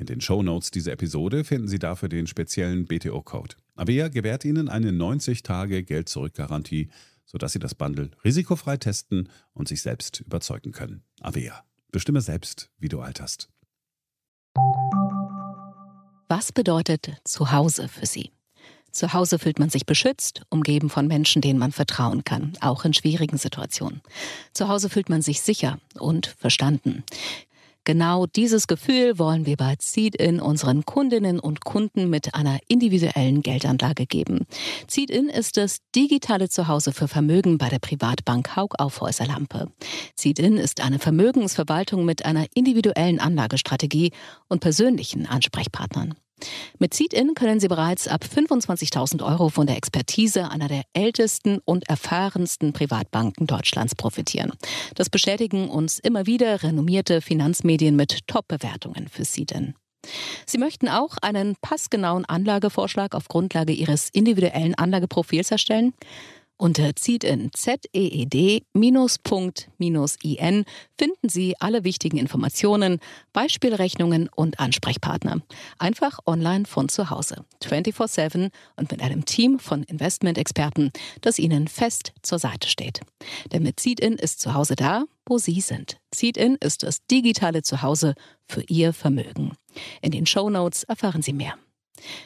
In den Shownotes dieser Episode finden Sie dafür den speziellen BTO-Code. Avea gewährt Ihnen eine 90-Tage-Geld-Zurück-Garantie, sodass Sie das Bundle risikofrei testen und sich selbst überzeugen können. Avea. Bestimme selbst, wie du alterst. Was bedeutet Zuhause für Sie? Zu Hause fühlt man sich beschützt, umgeben von Menschen, denen man vertrauen kann, auch in schwierigen Situationen. Zu Hause fühlt man sich sicher und verstanden. Genau dieses Gefühl wollen wir bei Seed-In unseren Kundinnen und Kunden mit einer individuellen Geldanlage geben. Seed-In ist das digitale Zuhause für Vermögen bei der Privatbank Haug Aufhäuser Lampe. Seed-In ist eine Vermögensverwaltung mit einer individuellen Anlagestrategie und persönlichen Ansprechpartnern. Mit Seed-In können Sie bereits ab 25.000 Euro von der Expertise einer der ältesten und erfahrensten Privatbanken Deutschlands profitieren. Das bestätigen uns immer wieder renommierte Finanzmedien mit Top-Bewertungen für Seed-In. Sie möchten auch einen passgenauen Anlagevorschlag auf Grundlage Ihres individuellen Anlageprofils erstellen? Unter in ZEED-Punkt-IN finden Sie alle wichtigen Informationen, Beispielrechnungen und Ansprechpartner. Einfach online von zu Hause. 24-7 und mit einem Team von Investmentexperten, das Ihnen fest zur Seite steht. Denn mit Zieht in ist zu Hause da, wo Sie sind. Zieht in ist das digitale Zuhause für Ihr Vermögen. In den Show Notes erfahren Sie mehr.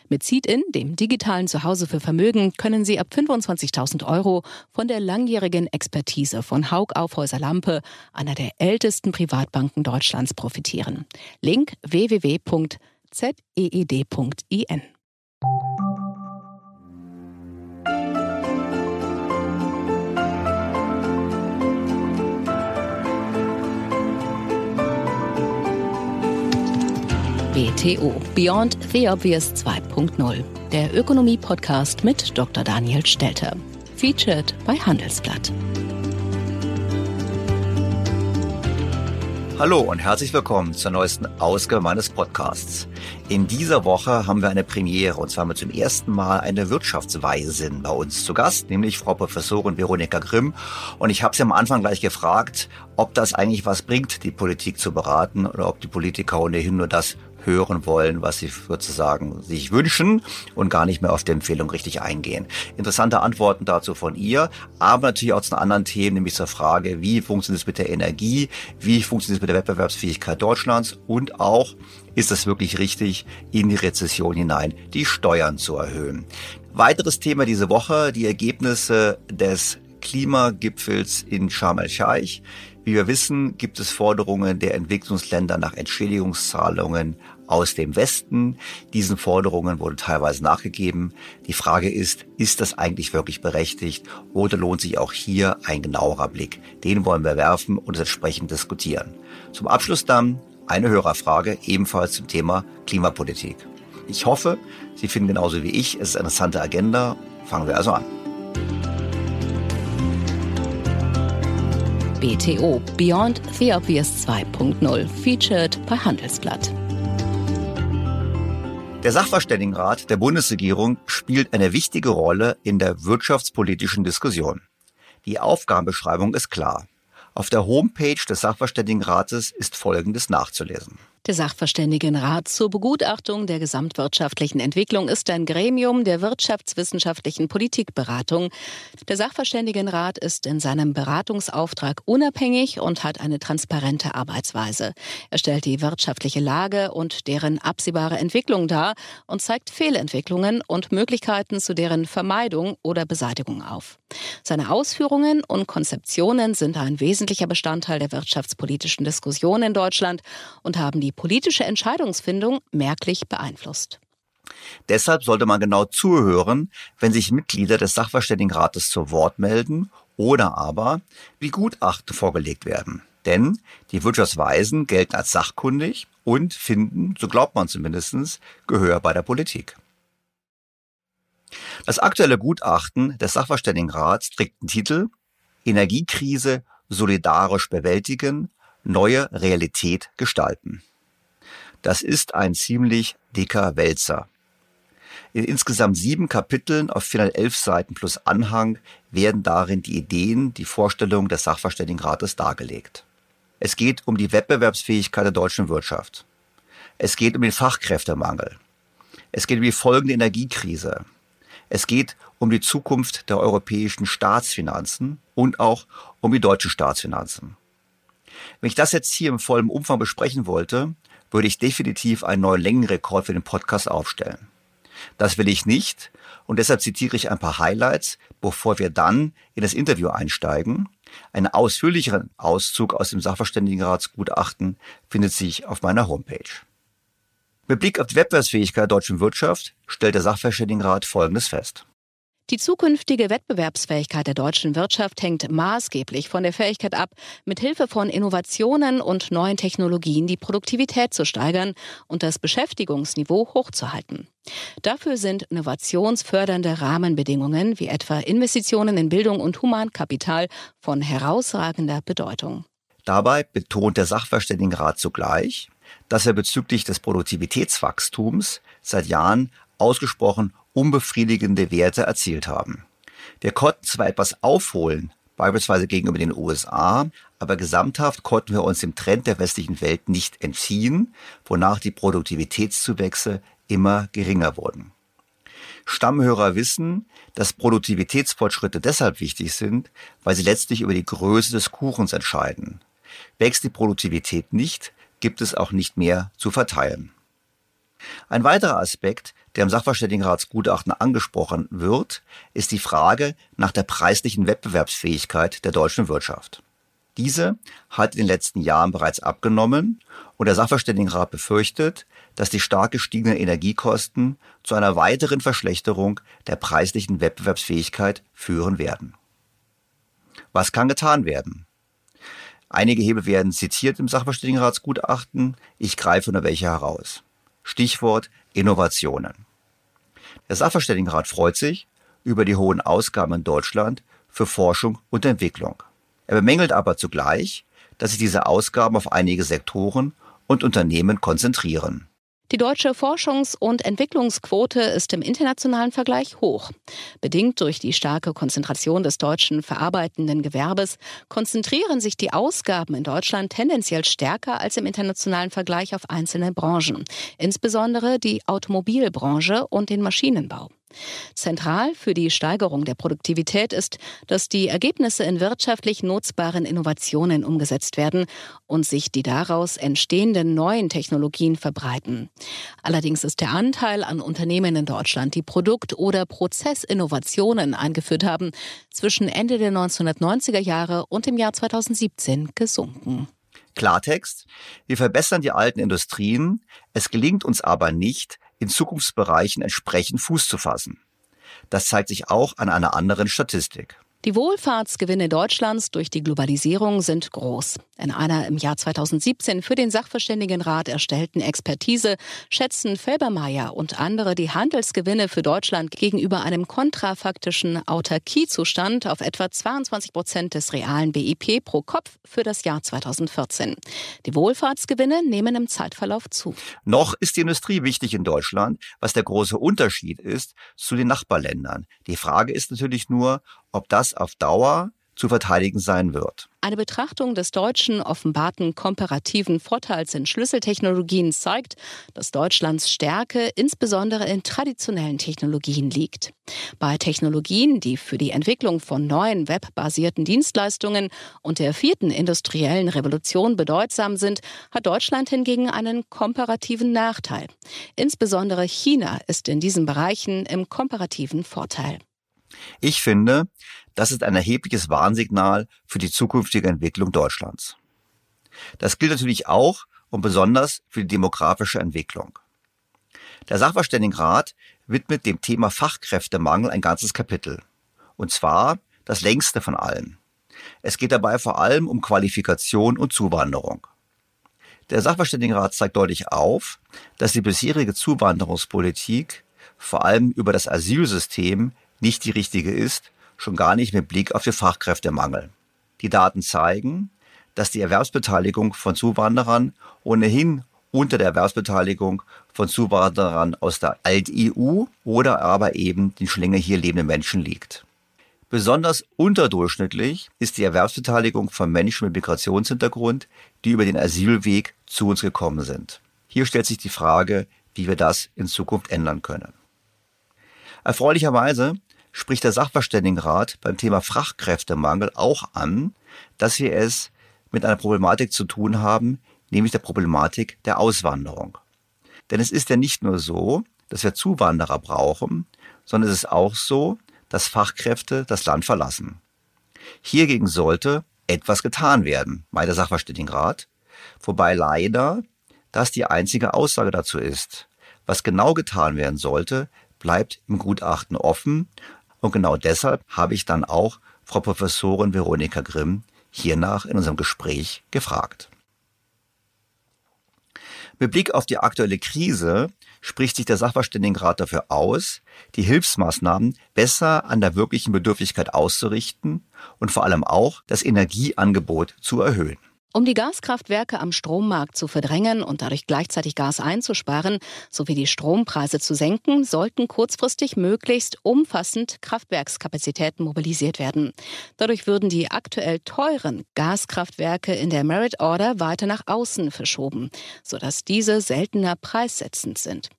Mit Seed-In, dem digitalen Zuhause für Vermögen, können Sie ab 25.000 Euro von der langjährigen Expertise von Haug Aufhäuser Lampe, einer der ältesten Privatbanken Deutschlands, profitieren. Link www.zeed.in. BTO Beyond the Obvious 2.0, der Ökonomie-Podcast mit Dr. Daniel Stelter. Featured bei Handelsblatt. Hallo und herzlich willkommen zur neuesten Ausgabe meines Podcasts. In dieser Woche haben wir eine Premiere und zwar wir zum ersten Mal eine Wirtschaftsweisin bei uns zu Gast, nämlich Frau Professorin Veronika Grimm. Und ich habe sie am Anfang gleich gefragt, ob das eigentlich was bringt, die Politik zu beraten oder ob die Politiker ohnehin nur das hören wollen, was sie sozusagen sich wünschen und gar nicht mehr auf die Empfehlung richtig eingehen. Interessante Antworten dazu von ihr, aber natürlich auch zu anderen Themen, nämlich zur Frage, wie funktioniert es mit der Energie, wie funktioniert es mit der Wettbewerbsfähigkeit Deutschlands und auch, ist es wirklich richtig, in die Rezession hinein die Steuern zu erhöhen. Weiteres Thema diese Woche, die Ergebnisse des Klimagipfels in Sharm el-Sheikh. Wie wir wissen, gibt es Forderungen der Entwicklungsländer nach Entschädigungszahlungen aus dem Westen. Diesen Forderungen wurde teilweise nachgegeben. Die Frage ist, ist das eigentlich wirklich berechtigt oder lohnt sich auch hier ein genauerer Blick? Den wollen wir werfen und entsprechend diskutieren. Zum Abschluss dann eine Hörerfrage, ebenfalls zum Thema Klimapolitik. Ich hoffe, Sie finden genauso wie ich, es ist eine interessante Agenda. Fangen wir also an. BTO Beyond the Obvious 2.0 featured bei Handelsblatt. Der Sachverständigenrat der Bundesregierung spielt eine wichtige Rolle in der wirtschaftspolitischen Diskussion. Die Aufgabenbeschreibung ist klar. Auf der Homepage des Sachverständigenrates ist Folgendes nachzulesen. Der Sachverständigenrat zur Begutachtung der gesamtwirtschaftlichen Entwicklung ist ein Gremium der wirtschaftswissenschaftlichen Politikberatung. Der Sachverständigenrat ist in seinem Beratungsauftrag unabhängig und hat eine transparente Arbeitsweise. Er stellt die wirtschaftliche Lage und deren absehbare Entwicklung dar und zeigt Fehlentwicklungen und Möglichkeiten zu deren Vermeidung oder Beseitigung auf. Seine Ausführungen und Konzeptionen sind ein wesentlicher Bestandteil der wirtschaftspolitischen Diskussion in Deutschland und haben die politische Entscheidungsfindung merklich beeinflusst. Deshalb sollte man genau zuhören, wenn sich Mitglieder des Sachverständigenrates zu Wort melden oder aber wie Gutachten vorgelegt werden. Denn die Wirtschaftsweisen gelten als sachkundig und finden, so glaubt man zumindest, Gehör bei der Politik. Das aktuelle Gutachten des Sachverständigenrats trägt den Titel Energiekrise solidarisch bewältigen, neue Realität gestalten. Das ist ein ziemlich dicker Wälzer. In insgesamt sieben Kapiteln auf 411 Seiten plus Anhang werden darin die Ideen, die Vorstellungen des Sachverständigenrates dargelegt. Es geht um die Wettbewerbsfähigkeit der deutschen Wirtschaft. Es geht um den Fachkräftemangel. Es geht um die Folgen der Energiekrise. Es geht um die Zukunft der europäischen Staatsfinanzen und auch um die deutschen Staatsfinanzen. Wenn ich das jetzt hier im vollen Umfang besprechen wollte, würde ich definitiv einen neuen Längenrekord für den Podcast aufstellen. Das will ich nicht und deshalb zitiere ich ein paar Highlights, bevor wir dann in das Interview einsteigen. Einen ausführlicheren Auszug aus dem Sachverständigenratsgutachten findet sich auf meiner Homepage. Mit Blick auf die Wettbewerbsfähigkeit der deutschen Wirtschaft stellt der Sachverständigenrat Folgendes fest. Die zukünftige Wettbewerbsfähigkeit der deutschen Wirtschaft hängt maßgeblich von der Fähigkeit ab, mit Hilfe von Innovationen und neuen Technologien die Produktivität zu steigern und das Beschäftigungsniveau hochzuhalten. Dafür sind innovationsfördernde Rahmenbedingungen wie etwa Investitionen in Bildung und Humankapital von herausragender Bedeutung. Dabei betont der Sachverständigenrat zugleich, dass er bezüglich des Produktivitätswachstums seit Jahren ausgesprochen unbefriedigende Werte erzielt haben. Wir konnten zwar etwas aufholen, beispielsweise gegenüber den USA, aber gesamthaft konnten wir uns dem Trend der westlichen Welt nicht entziehen, wonach die Produktivitätszuwächse immer geringer wurden. Stammhörer wissen, dass Produktivitätsfortschritte deshalb wichtig sind, weil sie letztlich über die Größe des Kuchens entscheiden. Wächst die Produktivität nicht, gibt es auch nicht mehr zu verteilen. Ein weiterer Aspekt, der im Sachverständigenratsgutachten angesprochen wird, ist die Frage nach der preislichen Wettbewerbsfähigkeit der deutschen Wirtschaft. Diese hat in den letzten Jahren bereits abgenommen und der Sachverständigenrat befürchtet, dass die stark gestiegenen Energiekosten zu einer weiteren Verschlechterung der preislichen Wettbewerbsfähigkeit führen werden. Was kann getan werden? Einige Hebel werden zitiert im Sachverständigenratsgutachten. Ich greife nur welche heraus. Stichwort Innovationen. Der Sachverständigenrat freut sich über die hohen Ausgaben in Deutschland für Forschung und Entwicklung. Er bemängelt aber zugleich, dass sich diese Ausgaben auf einige Sektoren und Unternehmen konzentrieren. Die deutsche Forschungs- und Entwicklungsquote ist im internationalen Vergleich hoch. Bedingt durch die starke Konzentration des deutschen verarbeitenden Gewerbes konzentrieren sich die Ausgaben in Deutschland tendenziell stärker als im internationalen Vergleich auf einzelne Branchen, insbesondere die Automobilbranche und den Maschinenbau. Zentral für die Steigerung der Produktivität ist, dass die Ergebnisse in wirtschaftlich nutzbaren Innovationen umgesetzt werden und sich die daraus entstehenden neuen Technologien verbreiten. Allerdings ist der Anteil an Unternehmen in Deutschland, die Produkt- oder Prozessinnovationen eingeführt haben, zwischen Ende der 1990er Jahre und dem Jahr 2017 gesunken. Klartext, wir verbessern die alten Industrien, es gelingt uns aber nicht, in Zukunftsbereichen entsprechend Fuß zu fassen. Das zeigt sich auch an einer anderen Statistik. Die Wohlfahrtsgewinne Deutschlands durch die Globalisierung sind groß. In einer im Jahr 2017 für den Sachverständigenrat erstellten Expertise schätzen Felbermeier und andere die Handelsgewinne für Deutschland gegenüber einem kontrafaktischen Autarkiezustand auf etwa 22 Prozent des realen BIP pro Kopf für das Jahr 2014. Die Wohlfahrtsgewinne nehmen im Zeitverlauf zu. Noch ist die Industrie wichtig in Deutschland, was der große Unterschied ist zu den Nachbarländern. Die Frage ist natürlich nur, ob das auf Dauer zu verteidigen sein wird. Eine Betrachtung des deutschen offenbarten komparativen Vorteils in Schlüsseltechnologien zeigt, dass Deutschlands Stärke insbesondere in traditionellen Technologien liegt. Bei Technologien, die für die Entwicklung von neuen webbasierten Dienstleistungen und der vierten industriellen Revolution bedeutsam sind, hat Deutschland hingegen einen komparativen Nachteil. Insbesondere China ist in diesen Bereichen im komparativen Vorteil. Ich finde, das ist ein erhebliches Warnsignal für die zukünftige Entwicklung Deutschlands. Das gilt natürlich auch und besonders für die demografische Entwicklung. Der Sachverständigenrat widmet dem Thema Fachkräftemangel ein ganzes Kapitel. Und zwar das längste von allen. Es geht dabei vor allem um Qualifikation und Zuwanderung. Der Sachverständigenrat zeigt deutlich auf, dass die bisherige Zuwanderungspolitik vor allem über das Asylsystem nicht die richtige ist, schon gar nicht mit Blick auf den Fachkräftemangel. Die Daten zeigen, dass die Erwerbsbeteiligung von Zuwanderern ohnehin unter der Erwerbsbeteiligung von Zuwanderern aus der Alt-EU oder aber eben den schon länger hier lebenden Menschen liegt. Besonders unterdurchschnittlich ist die Erwerbsbeteiligung von Menschen mit Migrationshintergrund, die über den Asylweg zu uns gekommen sind. Hier stellt sich die Frage, wie wir das in Zukunft ändern können. Erfreulicherweise spricht der Sachverständigenrat beim Thema Fachkräftemangel auch an, dass wir es mit einer Problematik zu tun haben, nämlich der Problematik der Auswanderung. Denn es ist ja nicht nur so, dass wir Zuwanderer brauchen, sondern es ist auch so, dass Fachkräfte das Land verlassen. Hiergegen sollte etwas getan werden, meint der Sachverständigenrat, wobei leider das die einzige Aussage dazu ist. Was genau getan werden sollte, bleibt im Gutachten offen und genau deshalb habe ich dann auch Frau Professorin Veronika Grimm hiernach in unserem Gespräch gefragt. Mit Blick auf die aktuelle Krise spricht sich der Sachverständigenrat dafür aus, die Hilfsmaßnahmen besser an der wirklichen Bedürftigkeit auszurichten und vor allem auch das Energieangebot zu erhöhen. Um die Gaskraftwerke am Strommarkt zu verdrängen und dadurch gleichzeitig Gas einzusparen sowie die Strompreise zu senken, sollten kurzfristig möglichst umfassend Kraftwerkskapazitäten mobilisiert werden. Dadurch würden die aktuell teuren Gaskraftwerke in der Merit Order weiter nach außen verschoben, sodass diese seltener preissetzend sind.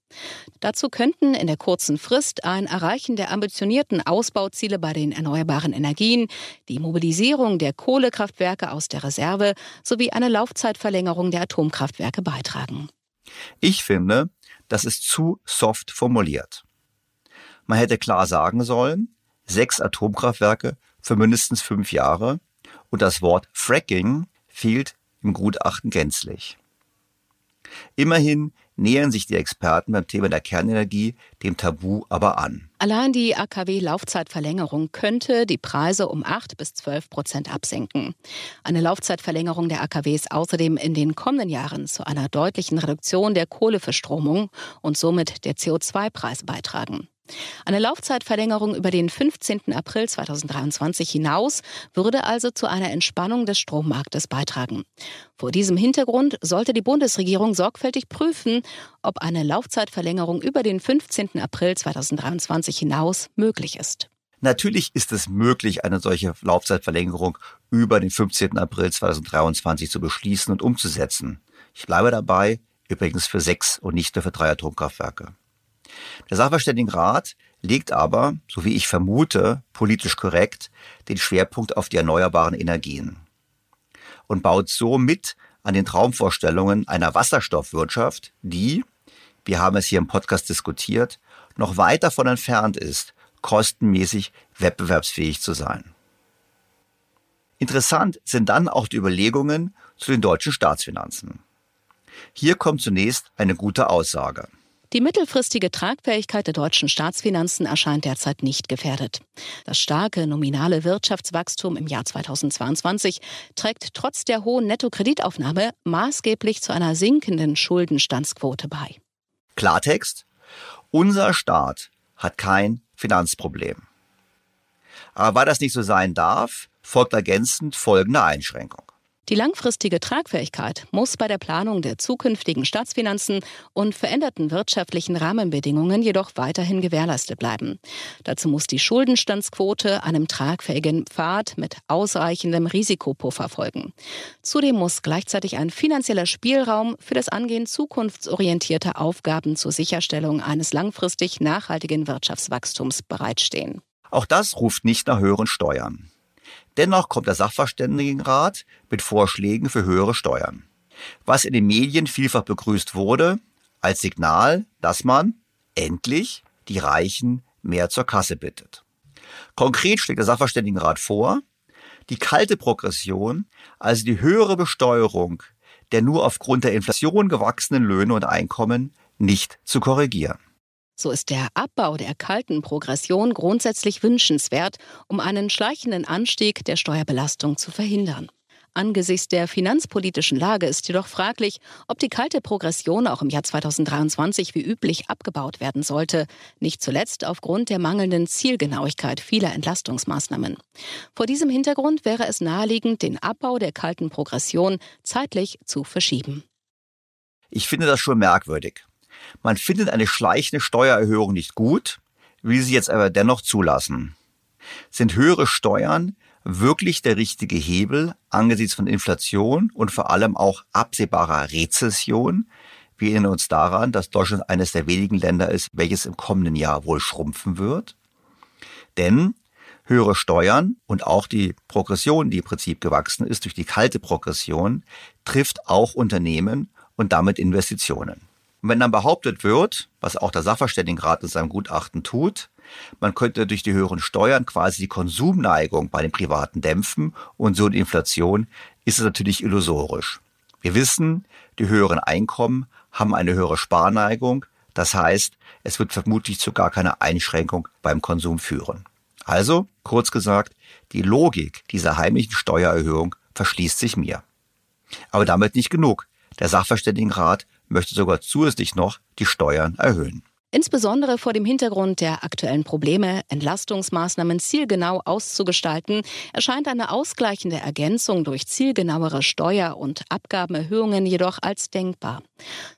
Dazu könnten in der kurzen Frist ein Erreichen der ambitionierten Ausbauziele bei den erneuerbaren Energien, die Mobilisierung der Kohlekraftwerke aus der Reserve sowie eine Laufzeitverlängerung der Atomkraftwerke beitragen. Ich finde, das ist zu soft formuliert. Man hätte klar sagen sollen, sechs Atomkraftwerke für mindestens fünf Jahre und das Wort Fracking fehlt im Gutachten gänzlich. Immerhin nähern sich die Experten beim Thema der Kernenergie dem Tabu aber an. Allein die AKW-Laufzeitverlängerung könnte die Preise um 8 bis 12 Prozent absenken. Eine Laufzeitverlängerung der AKWs außerdem in den kommenden Jahren zu einer deutlichen Reduktion der Kohleverstromung und somit der CO2-Preise beitragen. Eine Laufzeitverlängerung über den 15. April 2023 hinaus würde also zu einer Entspannung des Strommarktes beitragen. Vor diesem Hintergrund sollte die Bundesregierung sorgfältig prüfen, ob eine Laufzeitverlängerung über den 15. April 2023 hinaus möglich ist. Natürlich ist es möglich, eine solche Laufzeitverlängerung über den 15. April 2023 zu beschließen und umzusetzen. Ich bleibe dabei, übrigens für sechs und nicht nur für drei Atomkraftwerke. Der Sachverständigenrat legt aber, so wie ich vermute, politisch korrekt, den Schwerpunkt auf die erneuerbaren Energien und baut so mit an den Traumvorstellungen einer Wasserstoffwirtschaft, die, wir haben es hier im Podcast diskutiert, noch weit davon entfernt ist, kostenmäßig wettbewerbsfähig zu sein. Interessant sind dann auch die Überlegungen zu den deutschen Staatsfinanzen. Hier kommt zunächst eine gute Aussage. Die mittelfristige Tragfähigkeit der deutschen Staatsfinanzen erscheint derzeit nicht gefährdet. Das starke nominale Wirtschaftswachstum im Jahr 2022 trägt trotz der hohen Nettokreditaufnahme maßgeblich zu einer sinkenden Schuldenstandsquote bei. Klartext, unser Staat hat kein Finanzproblem. Aber weil das nicht so sein darf, folgt ergänzend folgende Einschränkung. Die langfristige Tragfähigkeit muss bei der Planung der zukünftigen Staatsfinanzen und veränderten wirtschaftlichen Rahmenbedingungen jedoch weiterhin gewährleistet bleiben. Dazu muss die Schuldenstandsquote einem tragfähigen Pfad mit ausreichendem Risikopuffer folgen. Zudem muss gleichzeitig ein finanzieller Spielraum für das Angehen zukunftsorientierter Aufgaben zur Sicherstellung eines langfristig nachhaltigen Wirtschaftswachstums bereitstehen. Auch das ruft nicht nach höheren Steuern. Dennoch kommt der Sachverständigenrat mit Vorschlägen für höhere Steuern. Was in den Medien vielfach begrüßt wurde, als Signal, dass man endlich die Reichen mehr zur Kasse bittet. Konkret schlägt der Sachverständigenrat vor, die kalte Progression, also die höhere Besteuerung der nur aufgrund der Inflation gewachsenen Löhne und Einkommen, nicht zu korrigieren. So ist der Abbau der kalten Progression grundsätzlich wünschenswert, um einen schleichenden Anstieg der Steuerbelastung zu verhindern. Angesichts der finanzpolitischen Lage ist jedoch fraglich, ob die kalte Progression auch im Jahr 2023 wie üblich abgebaut werden sollte, nicht zuletzt aufgrund der mangelnden Zielgenauigkeit vieler Entlastungsmaßnahmen. Vor diesem Hintergrund wäre es naheliegend, den Abbau der kalten Progression zeitlich zu verschieben. Ich finde das schon merkwürdig. Man findet eine schleichende Steuererhöhung nicht gut, will sie jetzt aber dennoch zulassen. Sind höhere Steuern wirklich der richtige Hebel angesichts von Inflation und vor allem auch absehbarer Rezession? Wir erinnern uns daran, dass Deutschland eines der wenigen Länder ist, welches im kommenden Jahr wohl schrumpfen wird. Denn höhere Steuern und auch die Progression, die im Prinzip gewachsen ist durch die kalte Progression, trifft auch Unternehmen und damit Investitionen. Und wenn dann behauptet wird, was auch der Sachverständigenrat in seinem Gutachten tut, man könnte durch die höheren Steuern quasi die Konsumneigung bei den Privaten dämpfen und so die Inflation, ist es natürlich illusorisch. Wir wissen, die höheren Einkommen haben eine höhere Sparneigung. Das heißt, es wird vermutlich zu gar keiner Einschränkung beim Konsum führen. Also, kurz gesagt, die Logik dieser heimlichen Steuererhöhung verschließt sich mir. Aber damit nicht genug. Der Sachverständigenrat möchte sogar zusätzlich noch die Steuern erhöhen. Insbesondere vor dem Hintergrund der aktuellen Probleme, Entlastungsmaßnahmen zielgenau auszugestalten, erscheint eine ausgleichende Ergänzung durch zielgenauere Steuer- und Abgabenerhöhungen jedoch als denkbar.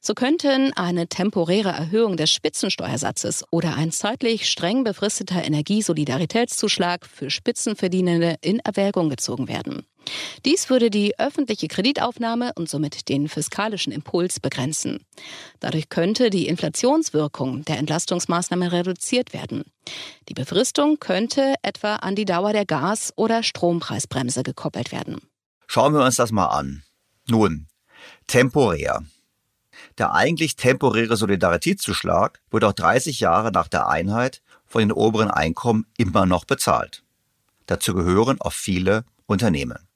So könnten eine temporäre Erhöhung des Spitzensteuersatzes oder ein zeitlich streng befristeter Energiesolidaritätszuschlag für Spitzenverdienende in Erwägung gezogen werden. Dies würde die öffentliche Kreditaufnahme und somit den fiskalischen Impuls begrenzen. Dadurch könnte die Inflationswirkung der Entlastungsmaßnahmen reduziert werden. Die Befristung könnte etwa an die Dauer der Gas- oder Strompreisbremse gekoppelt werden. Schauen wir uns das mal an. Nun, temporär. Der eigentlich temporäre Solidaritätszuschlag wird auch 30 Jahre nach der Einheit von den oberen Einkommen immer noch bezahlt. Dazu gehören auch viele Unternehmen.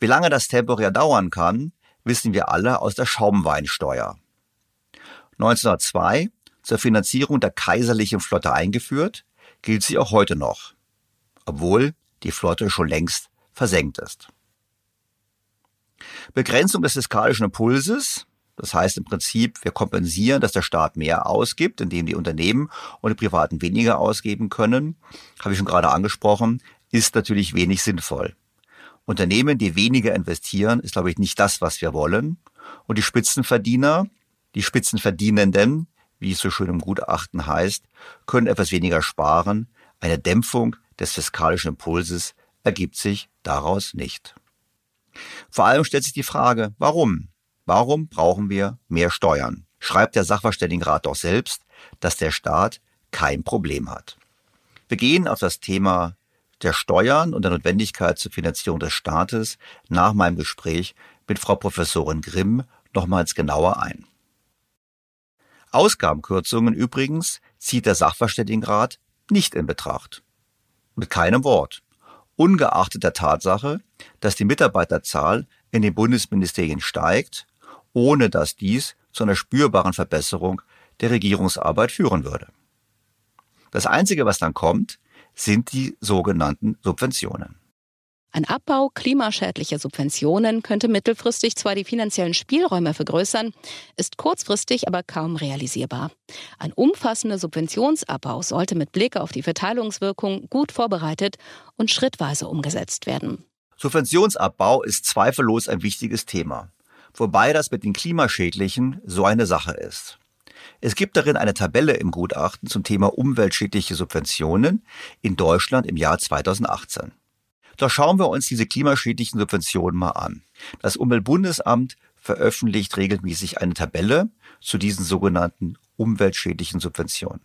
Wie lange das temporär dauern kann, wissen wir alle aus der Schaumweinsteuer. 1902 zur Finanzierung der kaiserlichen Flotte eingeführt, gilt sie auch heute noch, obwohl die Flotte schon längst versenkt ist. Begrenzung des fiskalischen Impulses, Das heißt im Prinzip, wir kompensieren, dass der Staat mehr ausgibt, indem die Unternehmen und die Privaten weniger ausgeben können. Habe ich schon gerade angesprochen, ist natürlich wenig sinnvoll. Unternehmen, die weniger investieren, ist, glaube ich, nicht das, was wir wollen. Und die Spitzenverdiener, die Spitzenverdienenden, wie es so schön im Gutachten heißt, können etwas weniger sparen. Eine Dämpfung des fiskalischen Impulses ergibt sich daraus nicht. Vor allem stellt sich die Frage, warum? Warum brauchen wir mehr Steuern? Schreibt der Sachverständigenrat doch selbst, dass der Staat kein Problem hat. Wir gehen auf das Thema der Steuern und der Notwendigkeit zur Finanzierung des Staates nach meinem Gespräch mit Frau Professorin Grimm nochmals genauer ein. Ausgabenkürzungen übrigens zieht der Sachverständigenrat nicht in Betracht. Mit keinem Wort. Ungeachtet der Tatsache, dass die Mitarbeiterzahl in den Bundesministerien steigt, ohne dass dies zu einer spürbaren Verbesserung der Regierungsarbeit führen würde. Das Einzige, was dann kommt, sind die sogenannten Subventionen. Ein Abbau klimaschädlicher Subventionen könnte mittelfristig zwar die finanziellen Spielräume vergrößern, ist kurzfristig aber kaum realisierbar. Ein umfassender Subventionsabbau sollte mit Blick auf die Verteilungswirkung gut vorbereitet und schrittweise umgesetzt werden. Subventionsabbau ist zweifellos ein wichtiges Thema, wobei das mit den klimaschädlichen so eine Sache ist. Es gibt darin eine Tabelle im Gutachten zum Thema umweltschädliche Subventionen in Deutschland im Jahr 2018. Doch schauen wir uns diese klimaschädlichen Subventionen mal an. Das Umweltbundesamt veröffentlicht regelmäßig eine Tabelle zu diesen sogenannten umweltschädlichen Subventionen.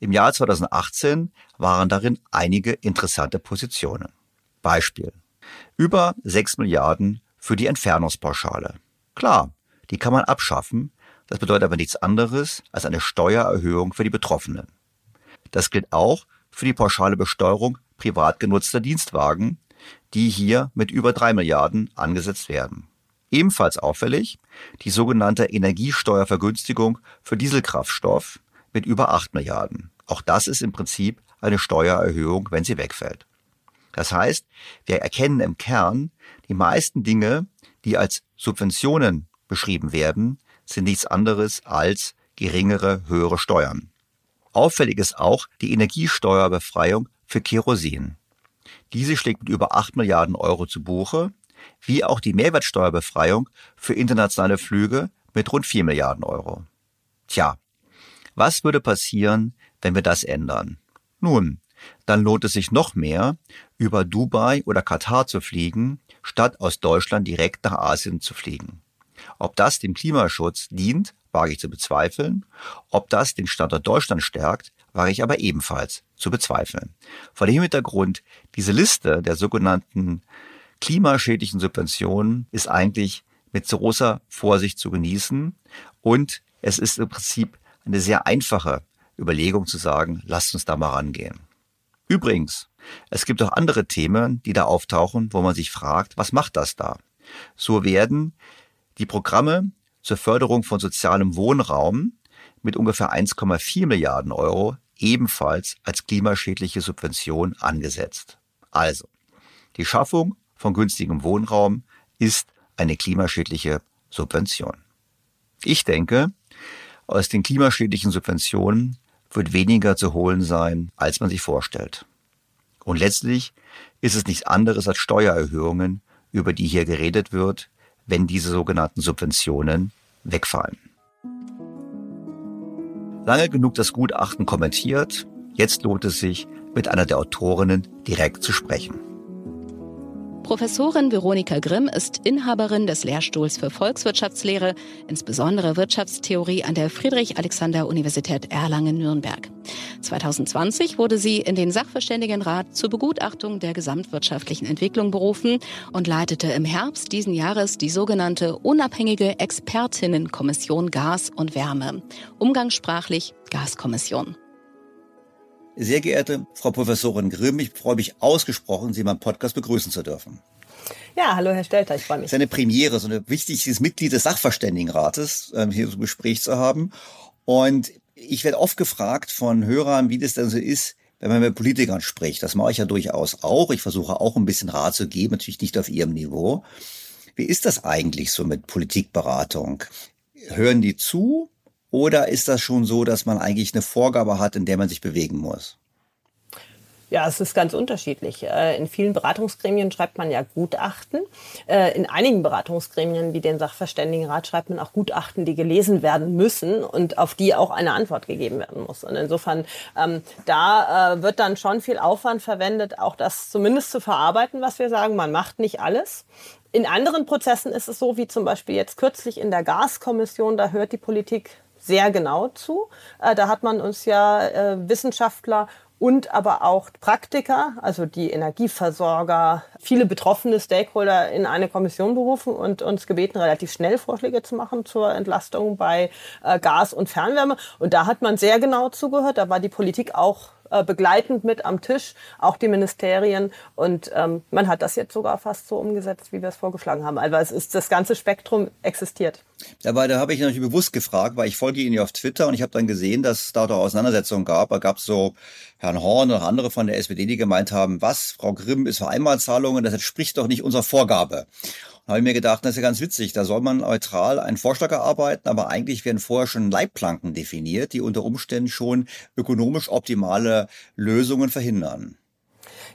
Im Jahr 2018 waren darin einige interessante Positionen. Beispiel. Über 6 Milliarden für die Entfernungspauschale. Klar, die kann man abschaffen, das bedeutet aber nichts anderes als eine Steuererhöhung für die Betroffenen. Das gilt auch für die pauschale Besteuerung privat genutzter Dienstwagen, die hier mit über drei Milliarden angesetzt werden. Ebenfalls auffällig die sogenannte Energiesteuervergünstigung für Dieselkraftstoff mit über acht Milliarden. Auch das ist im Prinzip eine Steuererhöhung, wenn sie wegfällt. Das heißt, wir erkennen im Kern, die meisten Dinge, die als Subventionen beschrieben werden, sind nichts anderes als geringere, höhere Steuern. Auffällig ist auch die Energiesteuerbefreiung für Kerosin. Diese schlägt mit über 8 Milliarden Euro zu Buche, wie auch die Mehrwertsteuerbefreiung für internationale Flüge mit rund 4 Milliarden Euro. Tja, was würde passieren, wenn wir das ändern? Nun, dann lohnt es sich noch mehr, über Dubai oder Katar zu fliegen, statt aus Deutschland direkt nach Asien zu fliegen. Ob das dem Klimaschutz dient, wage ich zu bezweifeln. Ob das den Standort Deutschland stärkt, wage ich aber ebenfalls zu bezweifeln. Vor dem Hintergrund, diese Liste der sogenannten klimaschädlichen Subventionen ist eigentlich mit großer Vorsicht zu genießen und es ist im Prinzip eine sehr einfache Überlegung zu sagen, lasst uns da mal rangehen. Übrigens, es gibt auch andere Themen, die da auftauchen, wo man sich fragt, was macht das da? So werden die Programme zur Förderung von sozialem Wohnraum mit ungefähr 1,4 Milliarden Euro ebenfalls als klimaschädliche Subvention angesetzt. Also, die Schaffung von günstigem Wohnraum ist eine klimaschädliche Subvention. Ich denke, aus den klimaschädlichen Subventionen wird weniger zu holen sein, als man sich vorstellt. Und letztlich ist es nichts anderes als Steuererhöhungen, über die hier geredet wird, wenn diese sogenannten Subventionen wegfallen. Lange genug das Gutachten kommentiert, jetzt lohnt es sich, mit einer der Autorinnen direkt zu sprechen. Professorin Veronika Grimm ist Inhaberin des Lehrstuhls für Volkswirtschaftslehre, insbesondere Wirtschaftstheorie an der Friedrich-Alexander-Universität Erlangen-Nürnberg. 2020 wurde sie in den Sachverständigenrat zur Begutachtung der gesamtwirtschaftlichen Entwicklung berufen und leitete im Herbst diesen Jahres die sogenannte unabhängige Expertinnenkommission Gas und Wärme, umgangssprachlich Gaskommission. Sehr geehrte Frau Professorin Grimm, ich freue mich ausgesprochen, Sie in meinem Podcast begrüßen zu dürfen. Ja, hallo Herr Stelter, ich freue mich. Es ist eine Premiere, so ein wichtiges Mitglied des Sachverständigenrates ähm, hier zum Gespräch zu haben. Und ich werde oft gefragt von Hörern, wie das denn so ist, wenn man mit Politikern spricht. Das mache ich ja durchaus auch. Ich versuche auch ein bisschen Rat zu geben, natürlich nicht auf ihrem Niveau. Wie ist das eigentlich so mit Politikberatung? hören die zu oder ist das schon so, dass man eigentlich eine Vorgabe hat, in der man sich bewegen muss? Ja, es ist ganz unterschiedlich. Äh, in vielen Beratungsgremien schreibt man ja Gutachten. Äh, in einigen Beratungsgremien, wie den Sachverständigenrat, schreibt man auch Gutachten, die gelesen werden müssen und auf die auch eine Antwort gegeben werden muss. Und insofern, ähm, da äh, wird dann schon viel Aufwand verwendet, auch das zumindest zu verarbeiten, was wir sagen. Man macht nicht alles. In anderen Prozessen ist es so, wie zum Beispiel jetzt kürzlich in der Gaskommission, da hört die Politik sehr genau zu. Da hat man uns ja Wissenschaftler und aber auch Praktiker, also die Energieversorger, viele betroffene Stakeholder in eine Kommission berufen und uns gebeten, relativ schnell Vorschläge zu machen zur Entlastung bei äh, Gas und Fernwärme. Und da hat man sehr genau zugehört. Da war die Politik auch äh, begleitend mit am Tisch, auch die Ministerien. Und ähm, man hat das jetzt sogar fast so umgesetzt, wie wir es vorgeschlagen haben. Also es ist das ganze Spektrum existiert. Dabei, da habe ich natürlich bewusst gefragt, weil ich folge Ihnen ja auf Twitter und ich habe dann gesehen, dass es da doch Auseinandersetzungen gab. Da gab es so Herrn Horn und andere von der SPD, die gemeint haben, was, Frau Grimm ist für Einmalzahlungen, das entspricht doch nicht unserer Vorgabe habe ich mir gedacht, das ist ja ganz witzig. Da soll man neutral einen Vorschlag erarbeiten, aber eigentlich werden vorher schon Leitplanken definiert, die unter Umständen schon ökonomisch optimale Lösungen verhindern.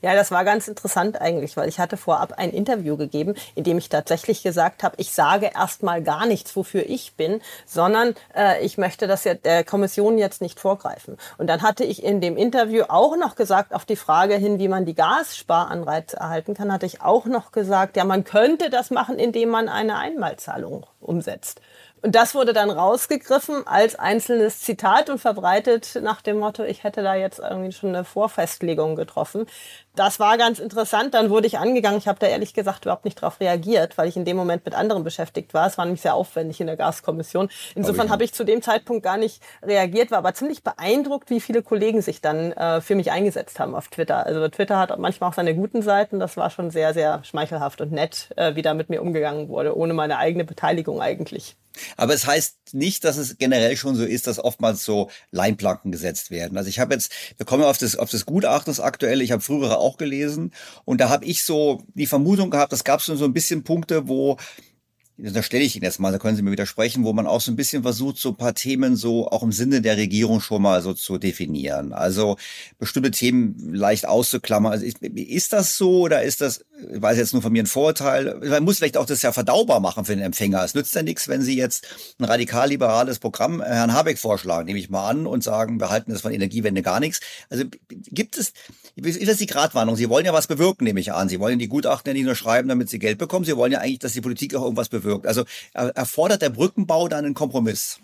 Ja, das war ganz interessant eigentlich, weil ich hatte vorab ein Interview gegeben, in dem ich tatsächlich gesagt habe, ich sage erstmal gar nichts, wofür ich bin, sondern äh, ich möchte das ja der Kommission jetzt nicht vorgreifen. Und dann hatte ich in dem Interview auch noch gesagt, auf die Frage hin, wie man die Gassparanreize erhalten kann, hatte ich auch noch gesagt, ja, man könnte das machen, indem man eine Einmalzahlung umsetzt. Und das wurde dann rausgegriffen als einzelnes Zitat und verbreitet nach dem Motto, ich hätte da jetzt irgendwie schon eine Vorfestlegung getroffen. Das war ganz interessant. Dann wurde ich angegangen. Ich habe da ehrlich gesagt überhaupt nicht darauf reagiert, weil ich in dem Moment mit anderen beschäftigt war. Es war nämlich sehr aufwendig in der Gaskommission. Insofern habe ich zu dem Zeitpunkt gar nicht reagiert, war aber ziemlich beeindruckt, wie viele Kollegen sich dann äh, für mich eingesetzt haben auf Twitter. Also Twitter hat manchmal auch seine guten Seiten. Das war schon sehr, sehr schmeichelhaft und nett, äh, wie da mit mir umgegangen wurde, ohne meine eigene Beteiligung eigentlich. Aber es heißt nicht, dass es generell schon so ist, dass oftmals so Leinplanken gesetzt werden. Also ich habe jetzt, wir kommen auf das, auf das Gutachten das aktuelle, ich habe frühere auch gelesen und da habe ich so die Vermutung gehabt, das gab es so ein bisschen Punkte, wo da stelle ich Ihnen jetzt mal, da können Sie mir widersprechen, wo man auch so ein bisschen versucht, so ein paar Themen so auch im Sinne der Regierung schon mal so zu definieren. Also bestimmte Themen leicht auszuklammern. Also ist, ist das so oder ist das, ich weiß jetzt nur von mir ein Vorurteil, man muss vielleicht auch das ja verdaubar machen für den Empfänger. Es nützt ja nichts, wenn Sie jetzt ein radikal-liberales Programm Herrn Habeck vorschlagen, nehme ich mal an, und sagen, wir halten das von Energiewende gar nichts. Also gibt es, ist das die Gratwanderung? Sie wollen ja was bewirken, nehme ich an. Sie wollen die Gutachten ja nicht nur schreiben, damit Sie Geld bekommen. Sie wollen ja eigentlich, dass die Politik auch irgendwas bewirkt wirkt. Also erfordert der Brückenbau dann einen Kompromiss?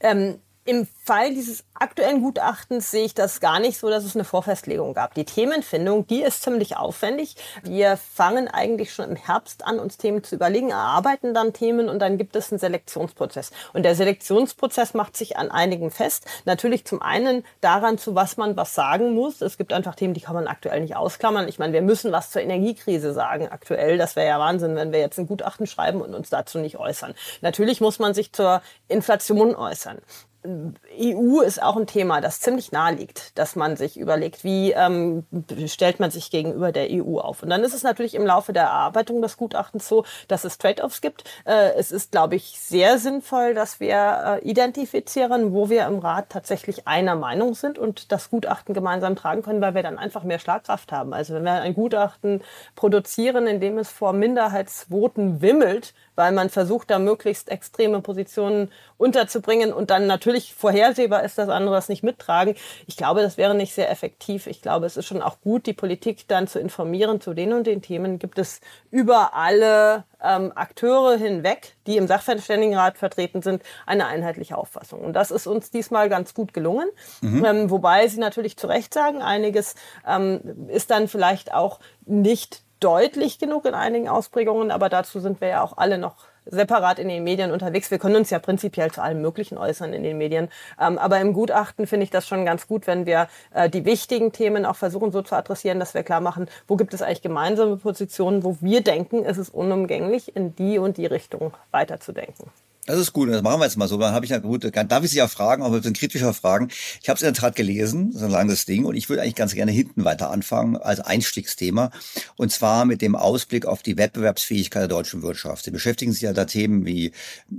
Ähm, Im Fall dieses aktuellen Gutachtens sehe ich das gar nicht so, dass es eine Vorfestlegung gab. Die Themenfindung, die ist ziemlich aufwendig. Wir fangen eigentlich schon im Herbst an, uns Themen zu überlegen, erarbeiten dann Themen und dann gibt es einen Selektionsprozess. Und der Selektionsprozess macht sich an einigen fest. Natürlich zum einen daran, zu was man was sagen muss. Es gibt einfach Themen, die kann man aktuell nicht ausklammern. Ich meine, wir müssen was zur Energiekrise sagen aktuell. Das wäre ja Wahnsinn, wenn wir jetzt ein Gutachten schreiben und uns dazu nicht äußern. Natürlich muss man sich zur Inflation äußern. EU ist auch ein Thema, das ziemlich nahe liegt, dass man sich überlegt, wie ähm, stellt man sich gegenüber der EU auf. Und dann ist es natürlich im Laufe der Erarbeitung des Gutachtens so, dass es Trade-offs gibt. Äh, es ist, glaube ich, sehr sinnvoll, dass wir äh, identifizieren, wo wir im Rat tatsächlich einer Meinung sind und das Gutachten gemeinsam tragen können, weil wir dann einfach mehr Schlagkraft haben. Also wenn wir ein Gutachten produzieren, in dem es vor Minderheitsvoten wimmelt, weil man versucht, da möglichst extreme Positionen unterzubringen und dann natürlich vorhersehbar ist, dass andere das nicht mittragen. Ich glaube, das wäre nicht sehr effektiv. Ich glaube, es ist schon auch gut, die Politik dann zu informieren zu den und den Themen. Gibt es über alle ähm, Akteure hinweg, die im Sachverständigenrat vertreten sind, eine einheitliche Auffassung. Und das ist uns diesmal ganz gut gelungen. Mhm. Ähm, wobei Sie natürlich zu Recht sagen, einiges ähm, ist dann vielleicht auch nicht deutlich genug in einigen Ausprägungen, aber dazu sind wir ja auch alle noch separat in den Medien unterwegs. Wir können uns ja prinzipiell zu allem Möglichen äußern in den Medien. Ähm, aber im Gutachten finde ich das schon ganz gut, wenn wir äh, die wichtigen Themen auch versuchen so zu adressieren, dass wir klar machen, wo gibt es eigentlich gemeinsame Positionen, wo wir denken, es ist unumgänglich, in die und die Richtung weiterzudenken. Das ist gut, das machen wir jetzt mal so. Dann habe ich gut, darf ich Sie ja fragen, mit ein kritischer Fragen. Ich habe es in der Tat gelesen, so ein langes Ding, und ich würde eigentlich ganz gerne hinten weiter anfangen als Einstiegsthema. Und zwar mit dem Ausblick auf die Wettbewerbsfähigkeit der deutschen Wirtschaft. Sie beschäftigen sich ja da Themen wie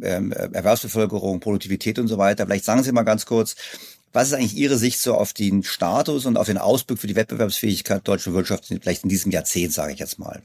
ähm, Erwerbsbevölkerung, Produktivität und so weiter. Vielleicht sagen Sie mal ganz kurz, was ist eigentlich Ihre Sicht so auf den Status und auf den Ausblick für die Wettbewerbsfähigkeit der deutschen Wirtschaft, vielleicht in diesem Jahrzehnt, sage ich jetzt mal?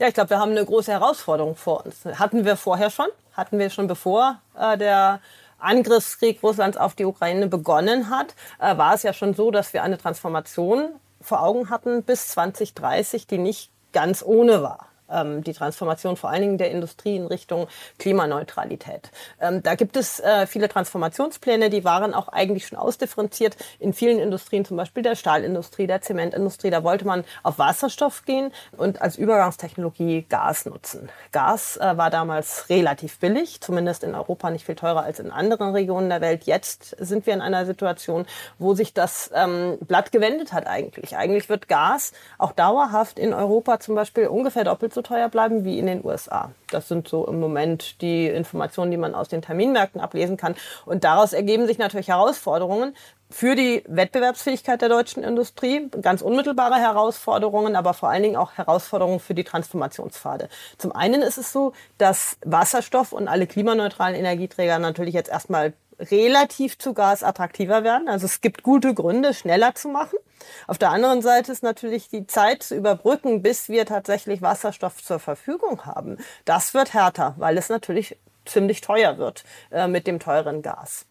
Ja, ich glaube, wir haben eine große Herausforderung vor uns. Hatten wir vorher schon, hatten wir schon bevor äh, der Angriffskrieg Russlands auf die Ukraine begonnen hat, äh, war es ja schon so, dass wir eine Transformation vor Augen hatten bis 2030, die nicht ganz ohne war ähm, die Transformation vor allen Dingen der Industrie in Richtung Klimaneutralität. Ähm, da gibt es äh, viele Transformationspläne, die waren auch eigentlich schon ausdifferenziert in vielen Industrien, zum Beispiel der Stahlindustrie, der Zementindustrie. Da wollte man auf Wasserstoff gehen und als Übergangstechnologie Gas nutzen. Gas äh, war damals relativ billig, zumindest in Europa nicht viel teurer als in anderen Regionen der Welt. Jetzt sind wir in einer Situation, wo sich das ähm, Blatt gewendet hat eigentlich. Eigentlich wird Gas auch dauerhaft in Europa zum Beispiel ungefähr doppelt so so teuer bleiben wie in den USA. Das sind so im Moment die Informationen, die man aus den Terminmärkten ablesen kann. Und daraus ergeben sich natürlich Herausforderungen für die Wettbewerbsfähigkeit der deutschen Industrie, ganz unmittelbare Herausforderungen, aber vor allen Dingen auch Herausforderungen für die Transformationspfade. Zum einen ist es so, dass Wasserstoff und alle klimaneutralen Energieträger natürlich jetzt erstmal relativ zu Gas attraktiver werden. Also es gibt gute Gründe, schneller zu machen. Auf der anderen Seite ist natürlich die Zeit zu überbrücken, bis wir tatsächlich Wasserstoff zur Verfügung haben. Das wird härter, weil es natürlich ziemlich teuer wird äh, mit dem teuren Gas.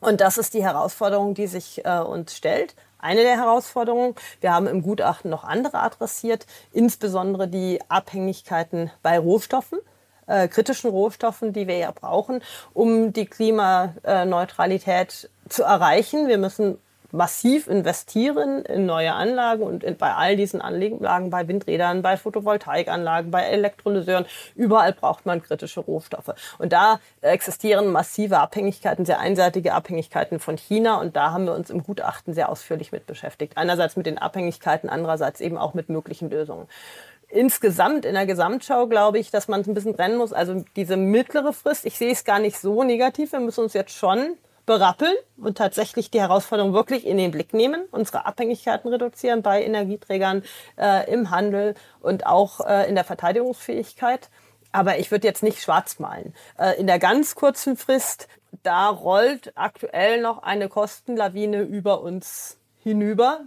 Und das ist die Herausforderung, die sich äh, uns stellt. Eine der Herausforderungen, wir haben im Gutachten noch andere adressiert, insbesondere die Abhängigkeiten bei Rohstoffen äh, kritischen Rohstoffen, die wir ja brauchen, um die Klimaneutralität zu erreichen. Wir müssen massiv investieren in neue Anlagen und in, bei all diesen Anlagen, bei Windrädern, bei Photovoltaikanlagen, bei Elektrolyseuren, überall braucht man kritische Rohstoffe. Und da existieren massive Abhängigkeiten, sehr einseitige Abhängigkeiten von China und da haben wir uns im Gutachten sehr ausführlich mit beschäftigt. Einerseits mit den Abhängigkeiten, andererseits eben auch mit möglichen Lösungen insgesamt in der Gesamtschau glaube ich, dass man es ein bisschen trennen muss. Also diese mittlere Frist, ich sehe es gar nicht so negativ. Wir müssen uns jetzt schon berappeln und tatsächlich die Herausforderung wirklich in den Blick nehmen, unsere Abhängigkeiten reduzieren bei Energieträgern äh, im Handel und auch äh, in der Verteidigungsfähigkeit. Aber ich würde jetzt nicht schwarz malen. Äh, in der ganz kurzen Frist, da rollt aktuell noch eine Kostenlawine über uns hinüber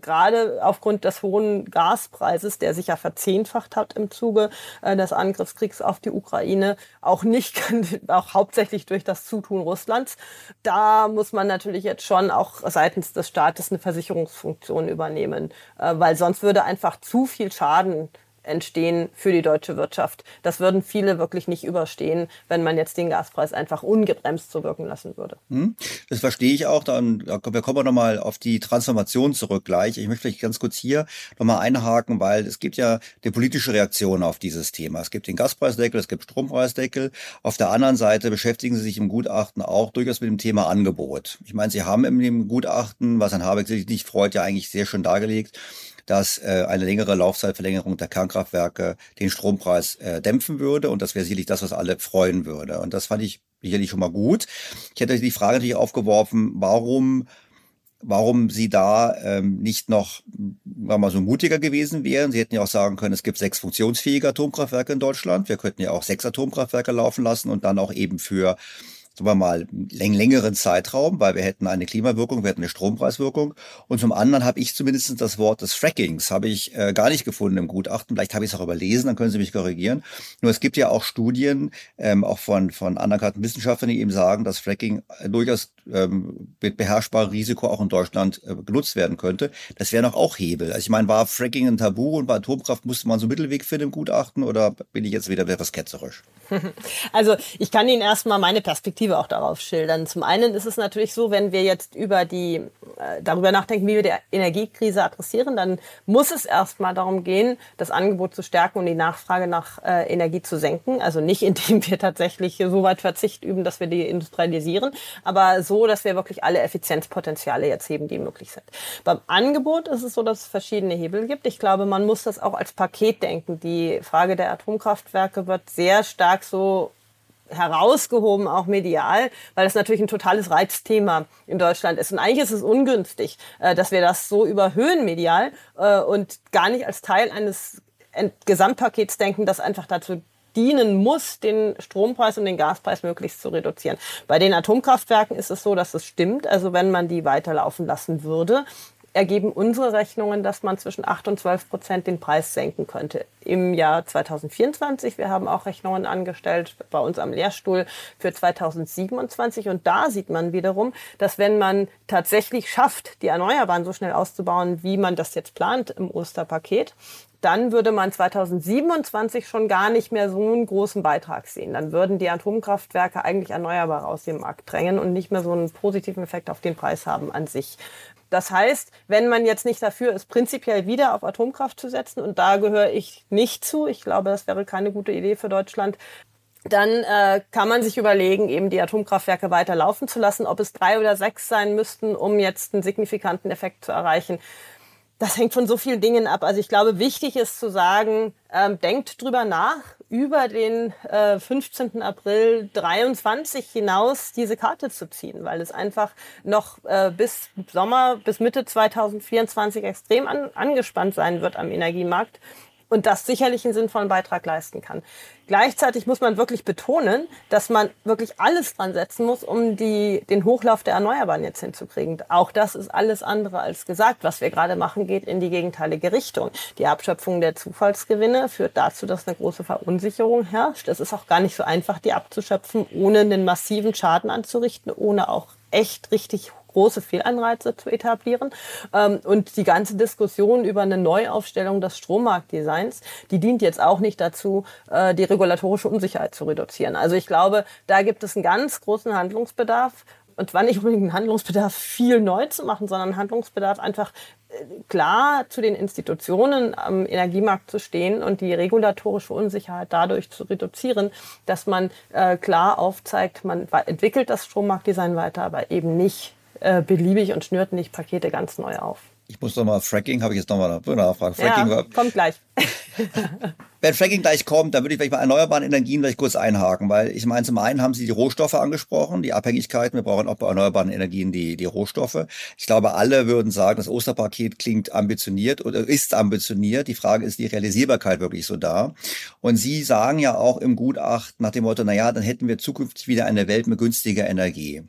gerade aufgrund des hohen Gaspreises, der sich ja verzehnfacht hat im Zuge äh, des Angriffskriegs auf die Ukraine, auch nicht, auch hauptsächlich durch das Zutun Russlands. Da muss man natürlich jetzt schon auch seitens des Staates eine Versicherungsfunktion übernehmen, äh, weil sonst würde einfach zu viel Schaden entstehen für die deutsche Wirtschaft. Das würden viele wirklich nicht überstehen, wenn man jetzt den Gaspreis einfach ungebremst so wirken lassen würde. Hm, das verstehe ich auch. Dann wir kommen wir nochmal auf die Transformation zurück gleich. Ich möchte vielleicht ganz kurz hier nochmal einhaken, weil es gibt ja die politische Reaktion auf dieses Thema. Es gibt den Gaspreisdeckel, es gibt Strompreisdeckel. Auf der anderen Seite beschäftigen Sie sich im Gutachten auch durchaus mit dem Thema Angebot. Ich meine, Sie haben in dem Gutachten, was Herrn Habeck sich nicht freut, ja eigentlich sehr schön dargelegt, dass äh, eine längere Laufzeitverlängerung der Kernkraftwerke den Strompreis äh, dämpfen würde. Und das wäre sicherlich das, was alle freuen würde. Und das fand ich sicherlich schon mal gut. Ich hätte die Frage natürlich aufgeworfen, warum warum sie da ähm, nicht noch war mal so mutiger gewesen wären. Sie hätten ja auch sagen können, es gibt sechs funktionsfähige Atomkraftwerke in Deutschland. Wir könnten ja auch sechs Atomkraftwerke laufen lassen und dann auch eben für sagen wir mal, läng längeren Zeitraum, weil wir hätten eine Klimawirkung, wir hätten eine Strompreiswirkung. Und zum anderen habe ich zumindest das Wort des Frackings habe ich äh, gar nicht gefunden im Gutachten. Vielleicht habe ich es auch überlesen, dann können Sie mich korrigieren. Nur es gibt ja auch Studien, ähm, auch von, von anerkannten Wissenschaftlern, die eben sagen, dass Fracking äh, durchaus ähm, mit beherrschbarem Risiko auch in Deutschland äh, genutzt werden könnte. Das wäre noch auch Hebel. Also ich meine, war Fracking ein Tabu und bei Atomkraft musste man so einen Mittelweg finden im Gutachten oder bin ich jetzt wieder etwas ketzerisch? Also ich kann Ihnen erstmal meine Perspektive auch darauf schildern. Zum einen ist es natürlich so, wenn wir jetzt über die, äh, darüber nachdenken, wie wir die Energiekrise adressieren, dann muss es erstmal darum gehen, das Angebot zu stärken und die Nachfrage nach äh, Energie zu senken. Also nicht, indem wir tatsächlich so weit Verzicht üben, dass wir die industrialisieren, aber so, dass wir wirklich alle Effizienzpotenziale jetzt heben, die möglich sind. Beim Angebot ist es so, dass es verschiedene Hebel gibt. Ich glaube, man muss das auch als Paket denken. Die Frage der Atomkraftwerke wird sehr stark so herausgehoben, auch medial, weil es natürlich ein totales Reizthema in Deutschland ist. Und eigentlich ist es ungünstig, äh, dass wir das so überhöhen medial äh, und gar nicht als Teil eines Gesamtpakets denken, das einfach dazu dienen muss, den Strompreis und den Gaspreis möglichst zu reduzieren. Bei den Atomkraftwerken ist es so, dass es stimmt. Also wenn man die weiterlaufen lassen würde, ergeben unsere Rechnungen, dass man zwischen 8 und 12 Prozent den Preis senken könnte im Jahr 2024. Wir haben auch Rechnungen angestellt bei uns am Lehrstuhl für 2027. Und da sieht man wiederum, dass wenn man tatsächlich schafft, die Erneuerbaren so schnell auszubauen, wie man das jetzt plant im Osterpaket, dann würde man 2027 schon gar nicht mehr so einen großen Beitrag sehen. Dann würden die Atomkraftwerke eigentlich erneuerbar aus dem Markt drängen und nicht mehr so einen positiven Effekt auf den Preis haben an sich. Das heißt, wenn man jetzt nicht dafür ist, prinzipiell wieder auf Atomkraft zu setzen, und da gehöre ich nicht zu, ich glaube, das wäre keine gute Idee für Deutschland, dann äh, kann man sich überlegen, eben die Atomkraftwerke weiter laufen zu lassen. Ob es drei oder sechs sein müssten, um jetzt einen signifikanten Effekt zu erreichen, das hängt von so vielen Dingen ab. Also ich glaube, wichtig ist zu sagen, ähm, denkt drüber nach, über den äh, 15. April 23 hinaus diese Karte zu ziehen, weil es einfach noch äh, bis Sommer, bis Mitte 2024 extrem an, angespannt sein wird am Energiemarkt und das sicherlich einen sinnvollen Beitrag leisten kann. Gleichzeitig muss man wirklich betonen, dass man wirklich alles dran setzen muss, um die, den Hochlauf der Erneuerbaren jetzt hinzukriegen. Auch das ist alles andere als gesagt. Was wir gerade machen, geht in die gegenteilige Richtung. Die Abschöpfung der Zufallsgewinne führt dazu, dass eine große Verunsicherung herrscht. Es ist auch gar nicht so einfach, die abzuschöpfen, ohne einen massiven Schaden anzurichten, ohne auch echt richtig große Fehlanreize zu etablieren. Ähm, und die ganze Diskussion über eine Neuaufstellung des Strommarktdesigns, die dient jetzt auch nicht dazu, äh, die regulatorische Unsicherheit zu reduzieren. Also ich glaube, da gibt es einen ganz großen Handlungsbedarf. Und zwar nicht unbedingt einen Handlungsbedarf, viel neu zu machen, sondern Handlungsbedarf einfach äh, klar zu den Institutionen am Energiemarkt zu stehen und die regulatorische Unsicherheit dadurch zu reduzieren, dass man äh, klar aufzeigt, man entwickelt das Strommarktdesign weiter, aber eben nicht äh, beliebig und schnürt nicht Pakete ganz neu auf. Ich muss noch mal Fracking, habe ich jetzt noch mal eine Nachfrage. Fracking ja, kommt gleich. Wenn Fracking gleich kommt, dann würde ich vielleicht bei erneuerbaren Energien vielleicht kurz einhaken, weil ich meine, zum einen haben Sie die Rohstoffe angesprochen, die Abhängigkeiten. Wir brauchen auch bei erneuerbaren Energien die, die Rohstoffe. Ich glaube, alle würden sagen, das Osterpaket klingt ambitioniert oder ist ambitioniert. Die Frage ist die Realisierbarkeit wirklich so da. Und Sie sagen ja auch im Gutachten nach dem Motto, na ja, dann hätten wir zukünftig wieder eine Welt mit günstiger Energie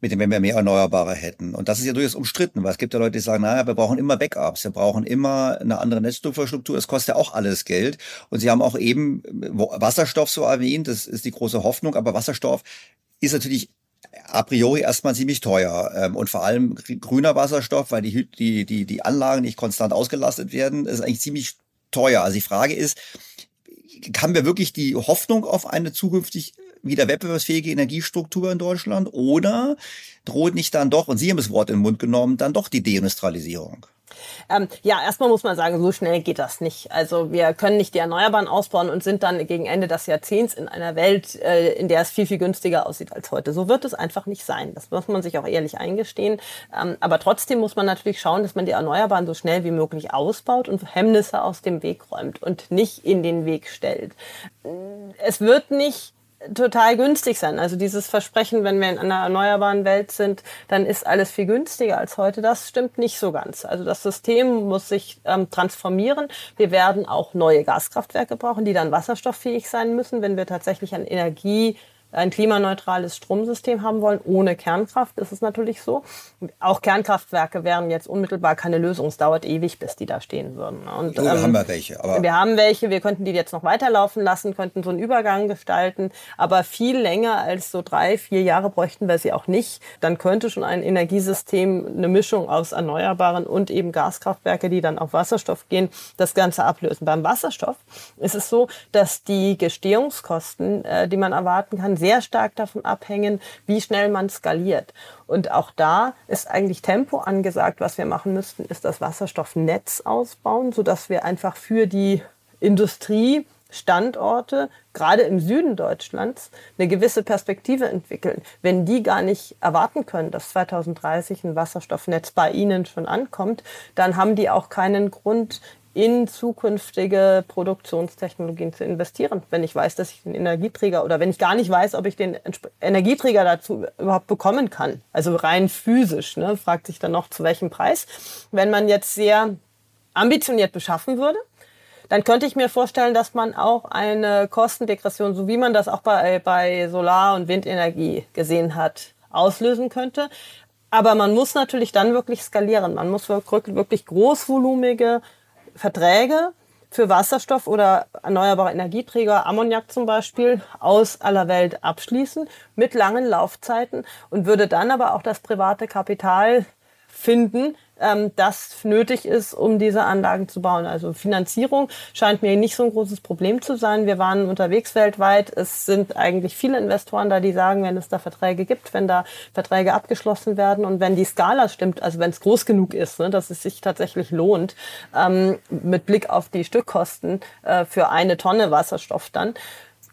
mit dem, wenn wir mehr Erneuerbare hätten. Und das ist ja durchaus umstritten, weil es gibt ja Leute, die sagen, naja, wir brauchen immer Backups, wir brauchen immer eine andere Netzinfrastruktur, das kostet ja auch alles Geld. Und Sie haben auch eben Wasserstoff so erwähnt, das ist die große Hoffnung, aber Wasserstoff ist natürlich a priori erstmal ziemlich teuer ähm, und vor allem grüner Wasserstoff, weil die, die, die, die Anlagen nicht konstant ausgelastet werden, ist eigentlich ziemlich teuer. Also die Frage ist, haben wir wirklich die Hoffnung auf eine zukünftig wieder wettbewerbsfähige Energiestruktur in Deutschland oder droht nicht dann doch, und Sie haben das Wort in den Mund genommen, dann doch die Deindustrialisierung? Ähm, ja, erstmal muss man sagen, so schnell geht das nicht. Also wir können nicht die Erneuerbaren ausbauen und sind dann gegen Ende des Jahrzehnts in einer Welt, äh, in der es viel, viel günstiger aussieht als heute. So wird es einfach nicht sein. Das muss man sich auch ehrlich eingestehen. Ähm, aber trotzdem muss man natürlich schauen, dass man die Erneuerbaren so schnell wie möglich ausbaut und Hemmnisse aus dem Weg räumt und nicht in den Weg stellt. Es wird nicht total günstig sein. Also dieses Versprechen, wenn wir in einer erneuerbaren Welt sind, dann ist alles viel günstiger als heute. Das stimmt nicht so ganz. Also das System muss sich ähm, transformieren. Wir werden auch neue Gaskraftwerke brauchen, die dann wasserstofffähig sein müssen, wenn wir tatsächlich an Energie ein klimaneutrales Stromsystem haben wollen, ohne Kernkraft, ist es natürlich so. Auch Kernkraftwerke wären jetzt unmittelbar keine Lösung. Es dauert ewig, bis die da stehen würden. Und, so, ähm, haben wir welche. Aber wir haben welche, wir könnten die jetzt noch weiterlaufen lassen, könnten so einen Übergang gestalten, aber viel länger als so drei, vier Jahre bräuchten wir sie auch nicht. Dann könnte schon ein Energiesystem, eine Mischung aus Erneuerbaren und eben Gaskraftwerke, die dann auf Wasserstoff gehen, das Ganze ablösen. Beim Wasserstoff ist es so, dass die Gestehungskosten, äh, die man erwarten kann, sehr stark davon abhängen, wie schnell man skaliert. Und auch da ist eigentlich Tempo angesagt. Was wir machen müssten, ist das Wasserstoffnetz ausbauen, sodass wir einfach für die Industrie Standorte, gerade im Süden Deutschlands, eine gewisse Perspektive entwickeln. Wenn die gar nicht erwarten können, dass 2030 ein Wasserstoffnetz bei ihnen schon ankommt, dann haben die auch keinen Grund, in zukünftige Produktionstechnologien zu investieren, wenn ich weiß, dass ich den Energieträger oder wenn ich gar nicht weiß, ob ich den Energieträger dazu überhaupt bekommen kann. Also rein physisch, ne, fragt sich dann noch zu welchem Preis. Wenn man jetzt sehr ambitioniert beschaffen würde, dann könnte ich mir vorstellen, dass man auch eine Kostendegression, so wie man das auch bei, bei Solar- und Windenergie gesehen hat, auslösen könnte. Aber man muss natürlich dann wirklich skalieren. Man muss wirklich großvolumige Verträge für Wasserstoff oder erneuerbare Energieträger, Ammoniak zum Beispiel, aus aller Welt abschließen mit langen Laufzeiten und würde dann aber auch das private Kapital finden, ähm, das nötig ist, um diese Anlagen zu bauen. Also Finanzierung scheint mir nicht so ein großes Problem zu sein. Wir waren unterwegs weltweit. Es sind eigentlich viele Investoren da, die sagen, wenn es da Verträge gibt, wenn da Verträge abgeschlossen werden und wenn die Skala stimmt, also wenn es groß genug ist, ne, dass es sich tatsächlich lohnt, ähm, mit Blick auf die Stückkosten äh, für eine Tonne Wasserstoff dann,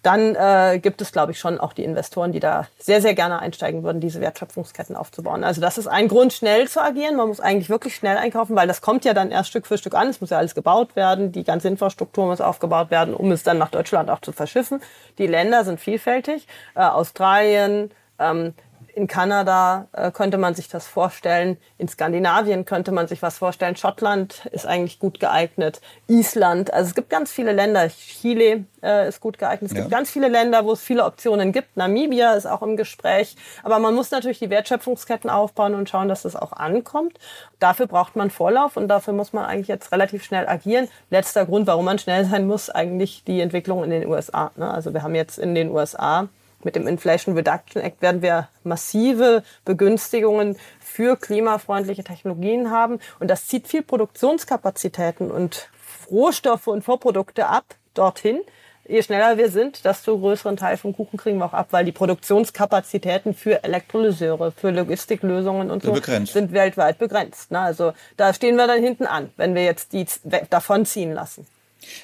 dann äh, gibt es, glaube ich, schon auch die Investoren, die da sehr, sehr gerne einsteigen würden, diese Wertschöpfungsketten aufzubauen. Also das ist ein Grund, schnell zu agieren. Man muss eigentlich wirklich schnell einkaufen, weil das kommt ja dann erst Stück für Stück an. Es muss ja alles gebaut werden, die ganze Infrastruktur muss aufgebaut werden, um es dann nach Deutschland auch zu verschiffen. Die Länder sind vielfältig. Äh, Australien, ähm, in Kanada äh, könnte man sich das vorstellen. In Skandinavien könnte man sich was vorstellen. Schottland ist eigentlich gut geeignet. Island. Also es gibt ganz viele Länder. Chile äh, ist gut geeignet. Es ja. gibt ganz viele Länder, wo es viele Optionen gibt. Namibia ist auch im Gespräch. Aber man muss natürlich die Wertschöpfungsketten aufbauen und schauen, dass das auch ankommt. Dafür braucht man Vorlauf und dafür muss man eigentlich jetzt relativ schnell agieren. Letzter Grund, warum man schnell sein muss, eigentlich die Entwicklung in den USA. Ne? Also wir haben jetzt in den USA mit dem Inflation Reduction Act werden wir massive Begünstigungen für klimafreundliche Technologien haben. Und das zieht viel Produktionskapazitäten und Rohstoffe und Vorprodukte ab dorthin. Je schneller wir sind, desto größeren Teil vom Kuchen kriegen wir auch ab, weil die Produktionskapazitäten für Elektrolyseure, für Logistiklösungen und so begrenzt. sind weltweit begrenzt. Also da stehen wir dann hinten an, wenn wir jetzt die davonziehen lassen.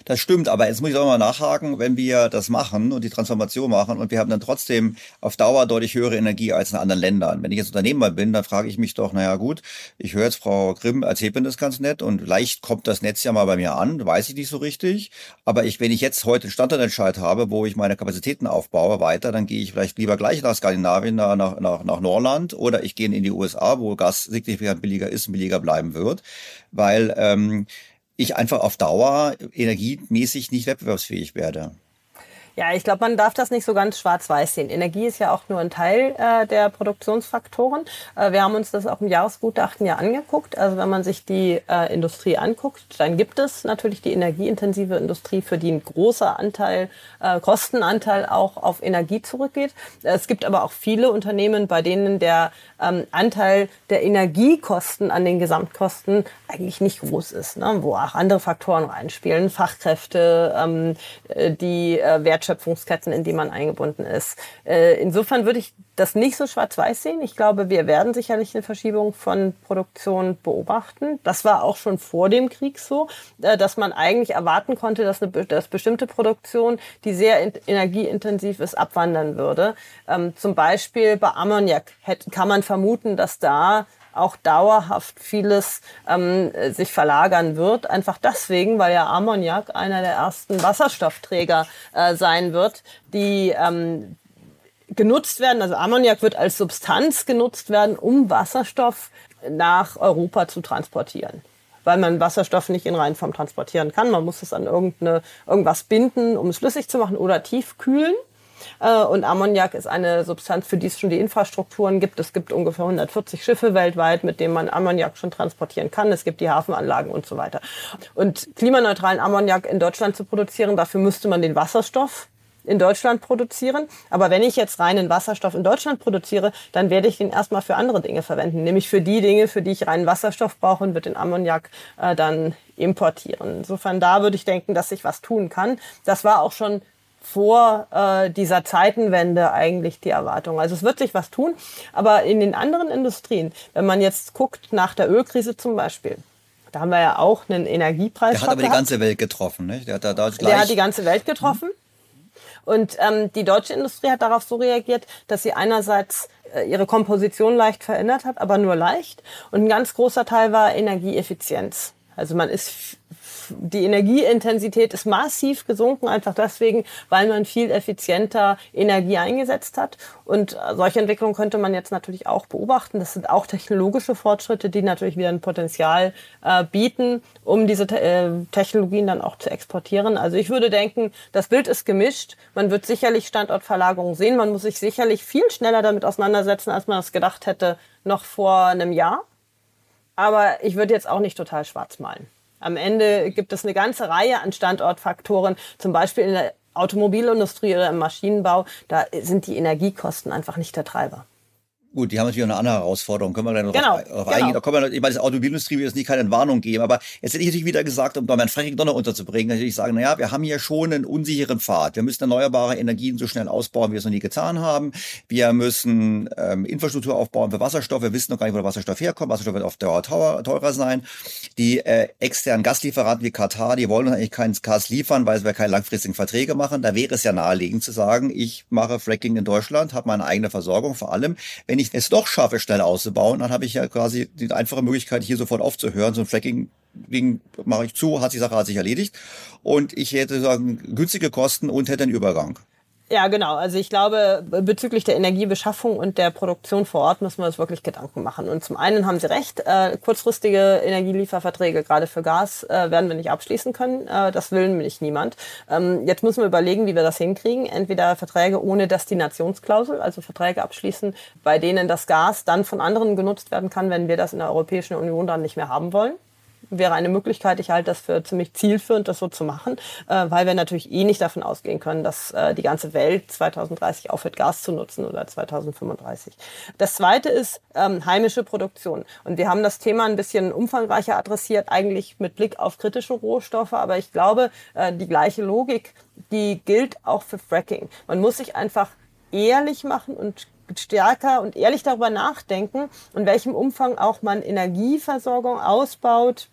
Das stimmt, aber jetzt muss ich auch mal nachhaken, wenn wir das machen und die Transformation machen und wir haben dann trotzdem auf Dauer deutlich höhere Energie als in anderen Ländern. Wenn ich jetzt Unternehmer bin, dann frage ich mich doch, naja gut, ich höre jetzt Frau Grimm erzählt mir das ganz nett und leicht kommt das Netz ja mal bei mir an, weiß ich nicht so richtig. Aber ich, wenn ich jetzt heute einen Standortentscheid habe, wo ich meine Kapazitäten aufbaue weiter, dann gehe ich vielleicht lieber gleich nach Skandinavien, nach, nach, nach Norland oder ich gehe in die USA, wo Gas signifikant billiger ist und billiger bleiben wird. Weil ähm, ich einfach auf Dauer energiemäßig nicht wettbewerbsfähig werde. Ja, ich glaube, man darf das nicht so ganz schwarz-weiß sehen. Energie ist ja auch nur ein Teil äh, der Produktionsfaktoren. Äh, wir haben uns das auch im Jahresgutachten ja angeguckt. Also wenn man sich die äh, Industrie anguckt, dann gibt es natürlich die energieintensive Industrie, für die ein großer Anteil, äh, Kostenanteil auch auf Energie zurückgeht. Es gibt aber auch viele Unternehmen, bei denen der ähm, Anteil der Energiekosten an den Gesamtkosten eigentlich nicht groß ist, ne? wo auch andere Faktoren reinspielen, Fachkräfte, ähm, äh, die äh, Wertschöpfungsketten, in die man eingebunden ist. Äh, insofern würde ich das nicht so schwarz-weiß sehen. Ich glaube, wir werden sicherlich eine Verschiebung von Produktion beobachten. Das war auch schon vor dem Krieg so, äh, dass man eigentlich erwarten konnte, dass, eine, dass bestimmte Produktion, die sehr energieintensiv ist, abwandern würde. Ähm, zum Beispiel bei Ammoniak kann man vermuten, dass da auch dauerhaft vieles ähm, sich verlagern wird. Einfach deswegen, weil ja Ammoniak einer der ersten Wasserstoffträger äh, sein wird, die ähm, genutzt werden. Also Ammoniak wird als Substanz genutzt werden, um Wasserstoff nach Europa zu transportieren weil man Wasserstoff nicht in Reinform transportieren kann. Man muss es an irgendeine, irgendwas binden, um es flüssig zu machen oder tiefkühlen. Äh, und Ammoniak ist eine Substanz, für die es schon die Infrastrukturen gibt. Es gibt ungefähr 140 Schiffe weltweit, mit denen man Ammoniak schon transportieren kann. Es gibt die Hafenanlagen und so weiter. Und klimaneutralen Ammoniak in Deutschland zu produzieren, dafür müsste man den Wasserstoff in Deutschland produzieren. Aber wenn ich jetzt reinen Wasserstoff in Deutschland produziere, dann werde ich den erstmal für andere Dinge verwenden, nämlich für die Dinge, für die ich reinen Wasserstoff brauche und wird den Ammoniak äh, dann importieren. Insofern da würde ich denken, dass sich was tun kann. Das war auch schon vor äh, dieser Zeitenwende eigentlich die Erwartung. Also es wird sich was tun, aber in den anderen Industrien, wenn man jetzt guckt nach der Ölkrise zum Beispiel, da haben wir ja auch einen Energiepreis. Der hat aber gehabt. die ganze Welt getroffen, nicht? Der hat, da, da der hat die ganze Welt getroffen. Und ähm, die deutsche Industrie hat darauf so reagiert, dass sie einerseits äh, ihre Komposition leicht verändert hat, aber nur leicht. Und ein ganz großer Teil war Energieeffizienz. Also man ist die Energieintensität ist massiv gesunken, einfach deswegen, weil man viel effizienter Energie eingesetzt hat. Und solche Entwicklungen könnte man jetzt natürlich auch beobachten. Das sind auch technologische Fortschritte, die natürlich wieder ein Potenzial äh, bieten, um diese äh, Technologien dann auch zu exportieren. Also ich würde denken, das Bild ist gemischt. Man wird sicherlich Standortverlagerungen sehen. Man muss sich sicherlich viel schneller damit auseinandersetzen, als man es gedacht hätte, noch vor einem Jahr. Aber ich würde jetzt auch nicht total schwarz malen. Am Ende gibt es eine ganze Reihe an Standortfaktoren, zum Beispiel in der Automobilindustrie oder im Maschinenbau. Da sind die Energiekosten einfach nicht der Treiber. Gut, die haben natürlich eine andere Herausforderung. Können wir gleich noch genau, drauf, drauf genau. eingehen. Da kommen wir, ich meine, das Automobilindustrie will jetzt nicht keine Warnung geben, aber jetzt hätte ich natürlich wieder gesagt, um da mein Fracking doch noch unterzubringen, natürlich sagen, naja, wir haben hier schon einen unsicheren Pfad. Wir müssen erneuerbare Energien so schnell ausbauen, wie wir es noch nie getan haben. Wir müssen ähm, Infrastruktur aufbauen für Wasserstoff. Wir wissen noch gar nicht, wo der Wasserstoff herkommt. Wasserstoff wird auf Dauer teurer, teurer sein. Die äh, externen Gaslieferanten wie Katar, die wollen uns eigentlich keinen Gas liefern, weil wir keine langfristigen Verträge machen. Da wäre es ja naheliegend zu sagen, ich mache Fracking in Deutschland, habe meine eigene Versorgung, vor allem, wenn ich es doch schaffe, schnell auszubauen, dann habe ich ja quasi die einfache Möglichkeit, hier sofort aufzuhören. So ein Fracking Ding mache ich zu, hat die Sache hat sich erledigt. Und ich hätte sagen günstige Kosten und hätte einen Übergang. Ja, genau. Also ich glaube, bezüglich der Energiebeschaffung und der Produktion vor Ort müssen wir uns wirklich Gedanken machen. Und zum einen haben Sie recht, äh, kurzfristige Energielieferverträge, gerade für Gas, äh, werden wir nicht abschließen können. Äh, das will nämlich niemand. Ähm, jetzt müssen wir überlegen, wie wir das hinkriegen. Entweder Verträge ohne Destinationsklausel, also Verträge abschließen, bei denen das Gas dann von anderen genutzt werden kann, wenn wir das in der Europäischen Union dann nicht mehr haben wollen wäre eine Möglichkeit. Ich halte das für ziemlich zielführend, das so zu machen, äh, weil wir natürlich eh nicht davon ausgehen können, dass äh, die ganze Welt 2030 aufhört, Gas zu nutzen oder 2035. Das zweite ist ähm, heimische Produktion. Und wir haben das Thema ein bisschen umfangreicher adressiert, eigentlich mit Blick auf kritische Rohstoffe. Aber ich glaube, äh, die gleiche Logik, die gilt auch für Fracking. Man muss sich einfach ehrlich machen und stärker und ehrlich darüber nachdenken, in welchem Umfang auch man Energieversorgung ausbaut,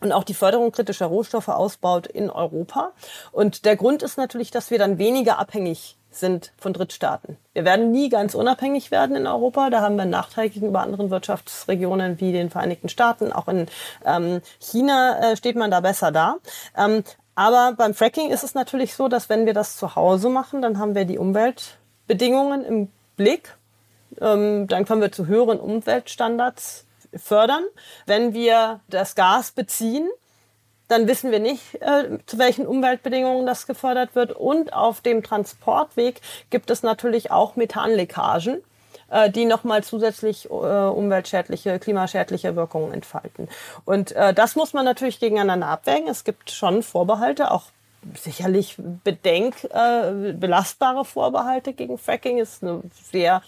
und auch die Förderung kritischer Rohstoffe ausbaut in Europa. Und der Grund ist natürlich, dass wir dann weniger abhängig sind von Drittstaaten. Wir werden nie ganz unabhängig werden in Europa. Da haben wir einen Nachteil gegenüber anderen Wirtschaftsregionen wie den Vereinigten Staaten. Auch in ähm, China äh, steht man da besser da. Ähm, aber beim Fracking ist es natürlich so, dass wenn wir das zu Hause machen, dann haben wir die Umweltbedingungen im Blick. Ähm, dann kommen wir zu höheren Umweltstandards fördern. Wenn wir das Gas beziehen, dann wissen wir nicht, äh, zu welchen Umweltbedingungen das gefördert wird. Und auf dem Transportweg gibt es natürlich auch Methanleckagen, äh, die nochmal zusätzlich äh, umweltschädliche, klimaschädliche Wirkungen entfalten. Und das muss man natürlich gegeneinander abwägen. Es gibt schon Vorbehalte, auch sicherlich bedenk belastbare Vorbehalte gegen Fracking. Ist eine sehr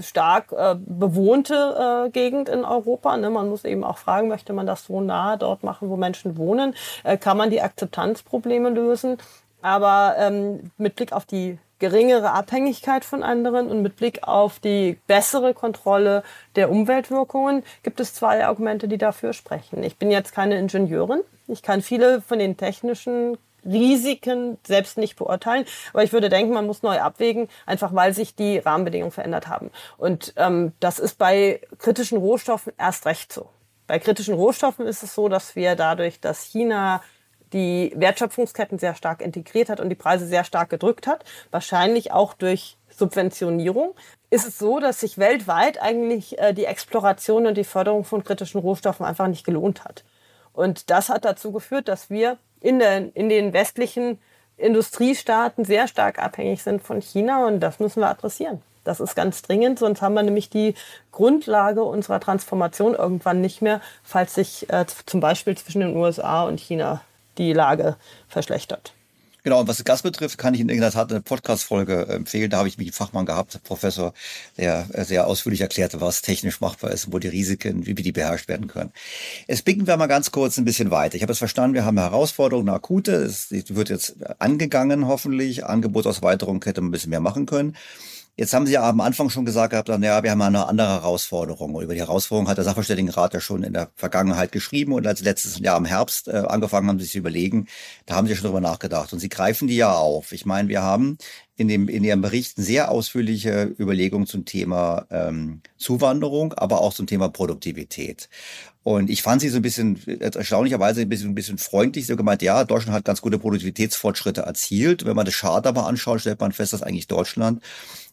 stark äh, bewohnte äh, Gegend in Europa. Ne? Man muss eben auch fragen, möchte man das so nah dort machen, wo Menschen wohnen? Äh, kann man die Akzeptanzprobleme lösen? Aber ähm, mit Blick auf die geringere Abhängigkeit von anderen und mit Blick auf die bessere Kontrolle der Umweltwirkungen gibt es zwei Argumente, die dafür sprechen. Ich bin jetzt keine Ingenieurin. Ich kann viele von den technischen Risiken selbst nicht beurteilen. Aber ich würde denken, man muss neu abwägen, einfach weil sich die Rahmenbedingungen verändert haben. Und ähm, das ist bei kritischen Rohstoffen erst recht so. Bei kritischen Rohstoffen ist es so, dass wir dadurch, dass China die Wertschöpfungsketten sehr stark integriert hat und die Preise sehr stark gedrückt hat, wahrscheinlich auch durch Subventionierung, ist es so, dass sich weltweit eigentlich äh, die Exploration und die Förderung von kritischen Rohstoffen einfach nicht gelohnt hat. Und das hat dazu geführt, dass wir in, der, in den westlichen Industriestaaten sehr stark abhängig sind von China und das müssen wir adressieren. Das ist ganz dringend, sonst haben wir nämlich die Grundlage unserer Transformation irgendwann nicht mehr, falls sich äh, zum Beispiel zwischen den USA und China die Lage verschlechtert. Genau, und was Gas betrifft, kann ich in der Tat eine Podcast-Folge empfehlen. Da habe ich mich einen Fachmann gehabt, Professor, der äh, sehr ausführlich erklärte, was technisch machbar ist wo die Risiken, wie die beherrscht werden können. Jetzt blicken wir mal ganz kurz ein bisschen weiter. Ich habe es verstanden, wir haben eine Herausforderung, eine akute. Es wird jetzt angegangen, hoffentlich. Angebotsausweiterung hätte man ein bisschen mehr machen können. Jetzt haben Sie ja am Anfang schon gesagt gehabt, ja, wir haben eine andere Herausforderung. über die Herausforderung hat der Sachverständigenrat ja schon in der Vergangenheit geschrieben und als letztes Jahr im Herbst äh, angefangen haben, sich zu überlegen, da haben Sie schon drüber nachgedacht. Und Sie greifen die ja auf. Ich meine, wir haben in, dem, in Ihrem Bericht sehr ausführliche Überlegung zum Thema ähm, Zuwanderung, aber auch zum Thema Produktivität. Und ich fand sie so ein bisschen, erstaunlicherweise ein bisschen, ein bisschen freundlich, so gemeint, ja, Deutschland hat ganz gute Produktivitätsfortschritte erzielt. Wenn man das Chart aber anschaut, stellt man fest, dass eigentlich Deutschland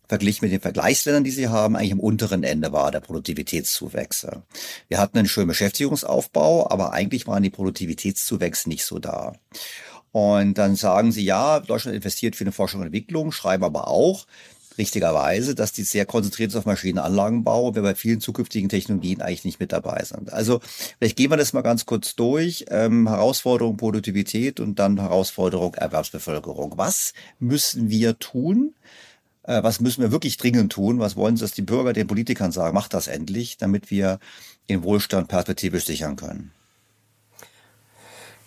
verglichen mit den Vergleichsländern, die sie haben, eigentlich am unteren Ende war der Produktivitätszuwächse. Wir hatten einen schönen Beschäftigungsaufbau, aber eigentlich waren die Produktivitätszuwächse nicht so da. Und dann sagen sie, ja, Deutschland investiert für eine Forschung und Entwicklung, schreiben aber auch, richtigerweise, dass die sehr konzentriert ist auf Maschinenanlagenbau und wir bei vielen zukünftigen Technologien eigentlich nicht mit dabei sind. Also vielleicht gehen wir das mal ganz kurz durch. Ähm, Herausforderung Produktivität und dann Herausforderung Erwerbsbevölkerung. Was müssen wir tun? Äh, was müssen wir wirklich dringend tun? Was wollen Sie, dass die Bürger den Politikern sagen? Macht das endlich, damit wir den Wohlstand perspektivisch sichern können.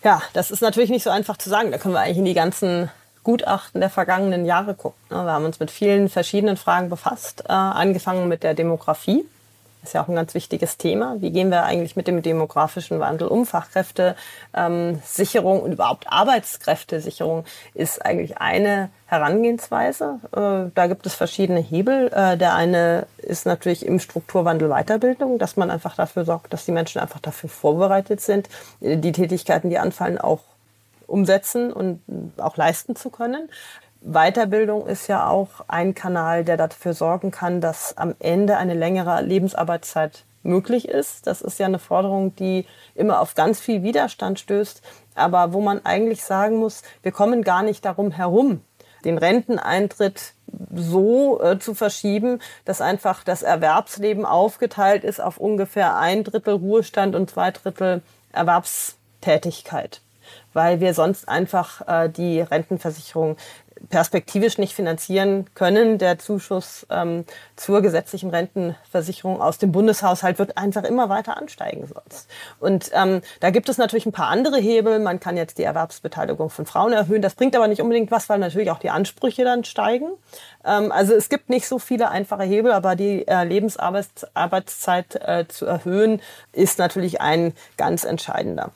Ja, das ist natürlich nicht so einfach zu sagen. Da können wir eigentlich in die ganzen Gutachten der vergangenen Jahre gucken. Wir haben uns mit vielen verschiedenen Fragen befasst, äh, angefangen mit der Demografie. Ist ja auch ein ganz wichtiges Thema. Wie gehen wir eigentlich mit dem demografischen Wandel um? Fachkräftesicherung ähm, und überhaupt Arbeitskräftesicherung ist eigentlich eine Herangehensweise. Äh, da gibt es verschiedene Hebel. Äh, der eine ist natürlich im Strukturwandel Weiterbildung, dass man einfach dafür sorgt, dass die Menschen einfach dafür vorbereitet sind, die Tätigkeiten, die anfallen, auch umsetzen und auch leisten zu können. Weiterbildung ist ja auch ein Kanal, der dafür sorgen kann, dass am Ende eine längere Lebensarbeitszeit möglich ist. Das ist ja eine Forderung, die immer auf ganz viel Widerstand stößt, aber wo man eigentlich sagen muss, wir kommen gar nicht darum herum, den Renteneintritt so äh, zu verschieben, dass einfach das Erwerbsleben aufgeteilt ist auf ungefähr ein Drittel Ruhestand und zwei Drittel Erwerbstätigkeit weil wir sonst einfach äh, die Rentenversicherung perspektivisch nicht finanzieren können. Der Zuschuss ähm, zur gesetzlichen Rentenversicherung aus dem Bundeshaushalt wird einfach immer weiter ansteigen sonst. Und ähm, da gibt es natürlich ein paar andere Hebel. Man kann jetzt die Erwerbsbeteiligung von Frauen erhöhen. Das bringt aber nicht unbedingt was, weil natürlich auch die Ansprüche dann steigen. Ähm, also es gibt nicht so viele einfache Hebel, aber die äh, Lebensarbeitszeit äh, zu erhöhen ist natürlich ein ganz entscheidender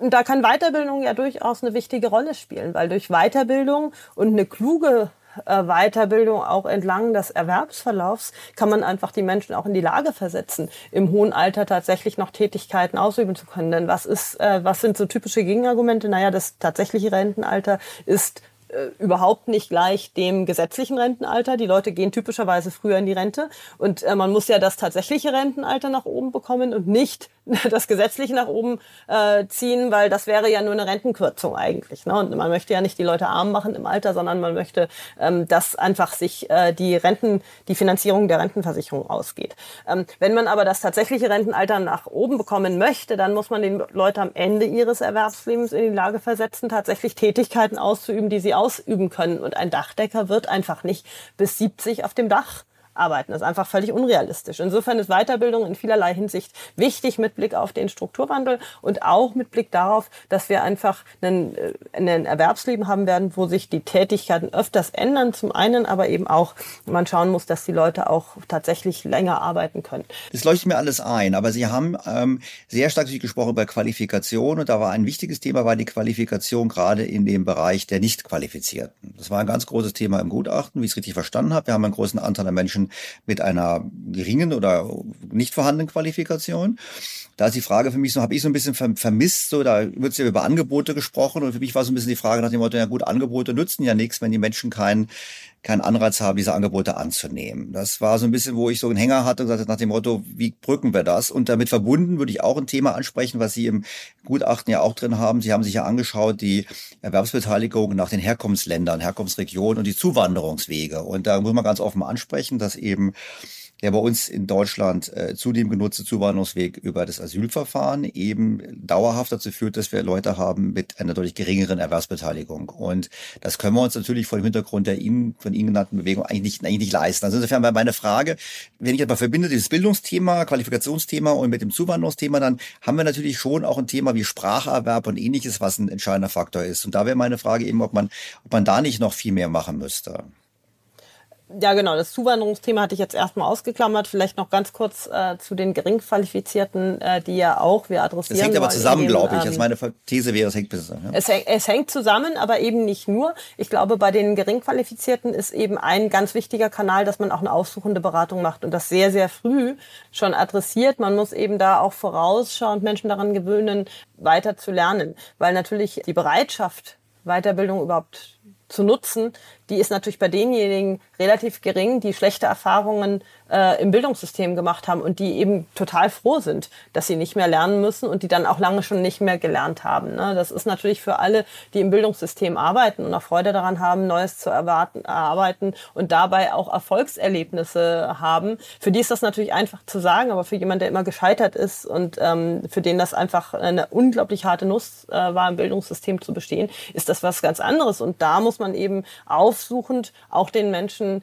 da kann Weiterbildung ja durchaus eine wichtige Rolle spielen, weil durch Weiterbildung und eine kluge äh, Weiterbildung auch entlang des Erwerbsverlaufs kann man einfach die Menschen auch in die Lage versetzen, im hohen Alter tatsächlich noch Tätigkeiten ausüben zu können. Denn was ist, äh, was sind so typische Gegenargumente? Naja, das tatsächliche Rentenalter ist äh, überhaupt nicht gleich dem gesetzlichen Rentenalter. Die Leute gehen typischerweise früher in die Rente und man muss ja das tatsächliche Rentenalter nach oben bekommen und nicht das gesetzliche nach oben äh, ziehen, weil das wäre ja nur eine Rentenkürzung eigentlich. Ne? Und man möchte ja nicht die Leute arm machen im Alter, sondern man möchte, ähm, dass einfach sich äh, die Renten, die Finanzierung der Rentenversicherung ausgeht. Ähm, wenn man aber das tatsächliche Rentenalter nach oben bekommen möchte, dann muss man den Leute am Ende ihres Erwerbslebens in die Lage versetzen, tatsächlich Tätigkeiten auszuüben, die sie ausüben können. Und ein Dachdecker wird einfach nicht bis 70 auf dem Dach arbeiten. Das ist einfach völlig unrealistisch. Insofern ist Weiterbildung in vielerlei Hinsicht wichtig mit Blick auf den Strukturwandel und auch mit Blick darauf, dass wir einfach einen, äh, einen Erwerbsleben haben werden, wo sich die Tätigkeiten öfters ändern. Zum einen aber eben auch, man schauen muss, dass die Leute auch tatsächlich länger arbeiten können. Das leuchtet mir alles ein, aber Sie haben ähm, sehr stark gesprochen über Qualifikation und da war ein wichtiges Thema, war die Qualifikation gerade in dem Bereich der Nicht-Qualifizierten. Das war ein ganz großes Thema im Gutachten, wie ich es richtig verstanden habe. Wir haben einen großen Anteil an Menschen, mit einer geringen oder nicht vorhandenen Qualifikation. Da ist die Frage für mich so, habe ich so ein bisschen vermisst, so da wird ja über Angebote gesprochen und für mich war so ein bisschen die Frage nach dem Motto, ja gut, Angebote nützen ja nichts, wenn die Menschen keinen keinen Anreiz haben, diese Angebote anzunehmen. Das war so ein bisschen, wo ich so einen Hänger hatte und sagte nach dem Motto, wie brücken wir das? Und damit verbunden würde ich auch ein Thema ansprechen, was Sie im Gutachten ja auch drin haben. Sie haben sich ja angeschaut, die Erwerbsbeteiligung nach den Herkunftsländern, Herkunftsregionen und die Zuwanderungswege. Und da muss man ganz offen ansprechen, dass eben der bei uns in Deutschland äh, zudem genutzte Zuwanderungsweg über das Asylverfahren eben dauerhaft dazu führt, dass wir Leute haben mit einer deutlich geringeren Erwerbsbeteiligung. Und das können wir uns natürlich vor dem Hintergrund der Ihnen, von Ihnen genannten Bewegung eigentlich nicht, eigentlich nicht leisten. Also insofern war meine Frage, wenn ich jetzt mal verbinde, dieses Bildungsthema, Qualifikationsthema und mit dem Zuwanderungsthema, dann haben wir natürlich schon auch ein Thema wie Spracherwerb und ähnliches, was ein entscheidender Faktor ist. Und da wäre meine Frage eben, ob man, ob man da nicht noch viel mehr machen müsste. Ja, genau. Das Zuwanderungsthema hatte ich jetzt erstmal ausgeklammert. Vielleicht noch ganz kurz äh, zu den Geringqualifizierten, äh, die ja auch wir adressieren. Das hängt aber zusammen, glaube ich. Ähm, also meine These wäre, es hängt zusammen. Ja? Es, es hängt zusammen, aber eben nicht nur. Ich glaube, bei den Geringqualifizierten ist eben ein ganz wichtiger Kanal, dass man auch eine aussuchende Beratung macht und das sehr, sehr früh schon adressiert. Man muss eben da auch vorausschauend Menschen daran gewöhnen, weiter zu lernen, weil natürlich die Bereitschaft, Weiterbildung überhaupt zu nutzen, die ist natürlich bei denjenigen relativ gering, die schlechte Erfahrungen äh, im Bildungssystem gemacht haben und die eben total froh sind, dass sie nicht mehr lernen müssen und die dann auch lange schon nicht mehr gelernt haben. Ne? Das ist natürlich für alle, die im Bildungssystem arbeiten und auch Freude daran haben, Neues zu erwarten, erarbeiten und dabei auch Erfolgserlebnisse haben. Für die ist das natürlich einfach zu sagen, aber für jemanden, der immer gescheitert ist und ähm, für den das einfach eine unglaublich harte Nuss äh, war, im Bildungssystem zu bestehen, ist das was ganz anderes. Und da muss man eben aufsuchend auch den Menschen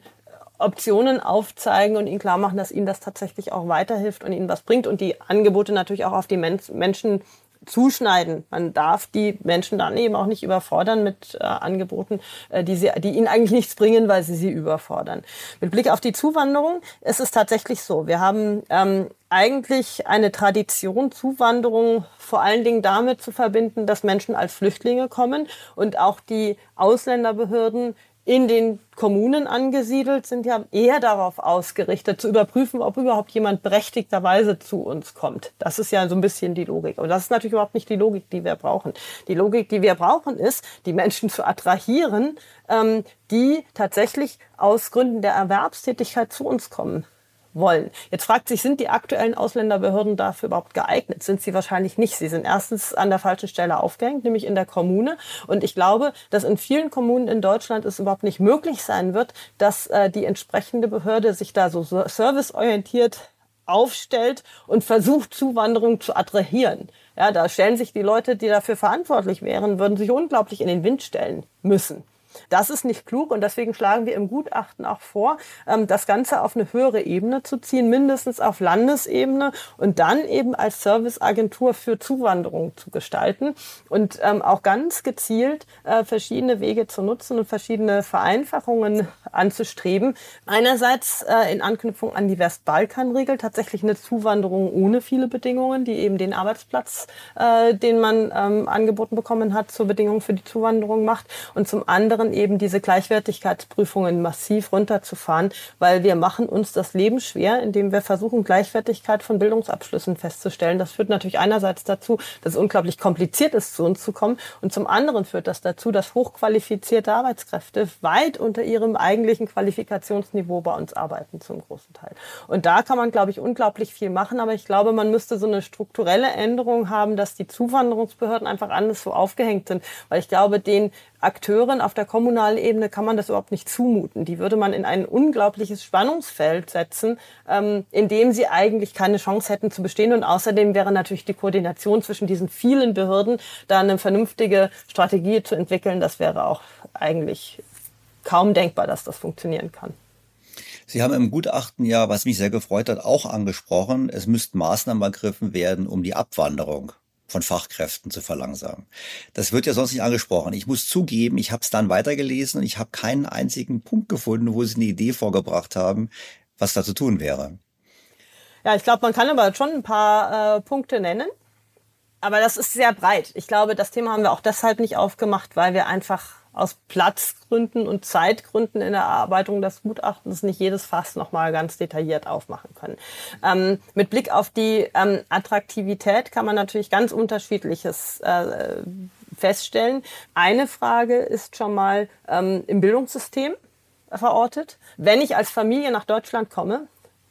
Optionen aufzeigen und ihnen klar machen, dass ihnen das tatsächlich auch weiterhilft und ihnen was bringt und die Angebote natürlich auch auf die Men Menschen zuschneiden. Man darf die Menschen dann eben auch nicht überfordern mit äh, Angeboten, äh, die, sie, die ihnen eigentlich nichts bringen, weil sie sie überfordern. Mit Blick auf die Zuwanderung ist es tatsächlich so. Wir haben ähm, eigentlich eine Tradition, Zuwanderung vor allen Dingen damit zu verbinden, dass Menschen als Flüchtlinge kommen und auch die Ausländerbehörden in den Kommunen angesiedelt sind ja eher darauf ausgerichtet, zu überprüfen, ob überhaupt jemand berechtigterweise zu uns kommt. Das ist ja so ein bisschen die Logik. Aber das ist natürlich überhaupt nicht die Logik, die wir brauchen. Die Logik, die wir brauchen, ist, die Menschen zu attrahieren, ähm, die tatsächlich aus Gründen der Erwerbstätigkeit zu uns kommen wollen. Jetzt fragt sich, sind die aktuellen Ausländerbehörden dafür überhaupt geeignet? Sind sie wahrscheinlich nicht. Sie sind erstens an der falschen Stelle aufgehängt, nämlich in der Kommune. Und ich glaube, dass in vielen Kommunen in Deutschland es überhaupt nicht möglich sein wird, dass äh, die entsprechende Behörde sich da so serviceorientiert aufstellt und versucht, Zuwanderung zu attrahieren. Ja, da stellen sich die Leute, die dafür verantwortlich wären, würden sich unglaublich in den Wind stellen müssen. Das ist nicht klug und deswegen schlagen wir im Gutachten auch vor, ähm, das Ganze auf eine höhere Ebene zu ziehen, mindestens auf Landesebene und dann eben als Serviceagentur für Zuwanderung zu gestalten und ähm, auch ganz gezielt äh, verschiedene Wege zu nutzen und verschiedene Vereinfachungen anzustreben. Einerseits äh, in Anknüpfung an die Westbalkanregel tatsächlich eine Zuwanderung ohne viele Bedingungen, die eben den Arbeitsplatz, äh, den man ähm, angeboten bekommen hat, zur Bedingung für die Zuwanderung macht und zum anderen anderen eben diese Gleichwertigkeitsprüfungen massiv runterzufahren, weil wir machen uns das Leben schwer, indem wir versuchen, Gleichwertigkeit von Bildungsabschlüssen festzustellen. Das führt natürlich einerseits dazu, dass es unglaublich kompliziert ist, zu uns zu kommen. Und zum anderen führt das dazu, dass hochqualifizierte Arbeitskräfte weit unter ihrem eigentlichen Qualifikationsniveau bei uns arbeiten, zum großen Teil. Und da kann man, glaube ich, unglaublich viel machen. Aber ich glaube, man müsste so eine strukturelle Änderung haben, dass die Zuwanderungsbehörden einfach anders so aufgehängt sind. Weil ich glaube, den Akteuren auf der kommunalen Ebene kann man das überhaupt nicht zumuten. Die würde man in ein unglaubliches Spannungsfeld setzen, ähm, in dem sie eigentlich keine Chance hätten zu bestehen. Und außerdem wäre natürlich die Koordination zwischen diesen vielen Behörden, da eine vernünftige Strategie zu entwickeln, das wäre auch eigentlich kaum denkbar, dass das funktionieren kann. Sie haben im Gutachten ja, was mich sehr gefreut hat, auch angesprochen, es müssten Maßnahmen ergriffen werden, um die Abwanderung von Fachkräften zu verlangsamen. Das wird ja sonst nicht angesprochen. Ich muss zugeben, ich habe es dann weitergelesen und ich habe keinen einzigen Punkt gefunden, wo Sie eine Idee vorgebracht haben, was da zu tun wäre. Ja, ich glaube, man kann aber schon ein paar äh, Punkte nennen. Aber das ist sehr breit. Ich glaube, das Thema haben wir auch deshalb nicht aufgemacht, weil wir einfach aus Platzgründen und Zeitgründen in der Erarbeitung des Gutachtens nicht jedes Fass nochmal ganz detailliert aufmachen können. Ähm, mit Blick auf die ähm, Attraktivität kann man natürlich ganz unterschiedliches äh, feststellen. Eine Frage ist schon mal ähm, im Bildungssystem verortet. Wenn ich als Familie nach Deutschland komme,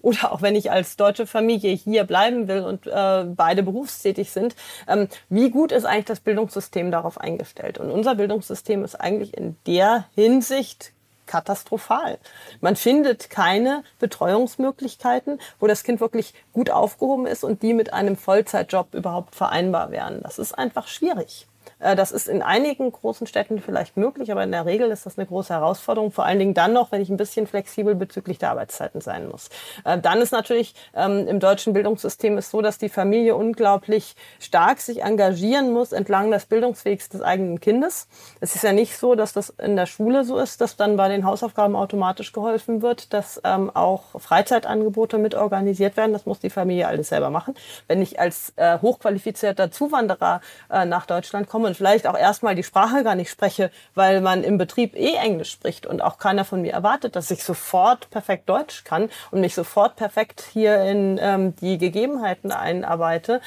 oder auch wenn ich als deutsche Familie hier bleiben will und äh, beide berufstätig sind, ähm, wie gut ist eigentlich das Bildungssystem darauf eingestellt? Und unser Bildungssystem ist eigentlich in der Hinsicht katastrophal. Man findet keine Betreuungsmöglichkeiten, wo das Kind wirklich gut aufgehoben ist und die mit einem Vollzeitjob überhaupt vereinbar wären. Das ist einfach schwierig. Äh, das ist in einigen großen Städten vielleicht möglich, aber in der Regel ist das eine große Herausforderung. Vor allen Dingen dann noch, wenn ich ein bisschen flexibel bezüglich der Arbeitszeiten sein muss. Äh, dann ist natürlich ähm, im deutschen Bildungssystem ist so, dass die Familie unglaublich stark sich engagieren muss entlang des Bildungswegs des eigenen Kindes. Es ist ja nicht so, dass das in der Schule so ist, dass dann bei den Hausaufgaben automatisch geholfen wird, dass ähm, auch Freizeitangebote mit organisiert werden. Das muss die Familie alles selber machen. Wenn ich als äh, hochqualifizierter Zuwanderer nach Deutschland komme und vielleicht auch erstmal die Sprache gar nicht spreche, weil man im Betrieb eh Englisch spricht und auch keiner von mir erwartet, dass ich sofort perfekt Deutsch kann und mich sofort perfekt hier in ähm, die Gegebenheiten einarbeite,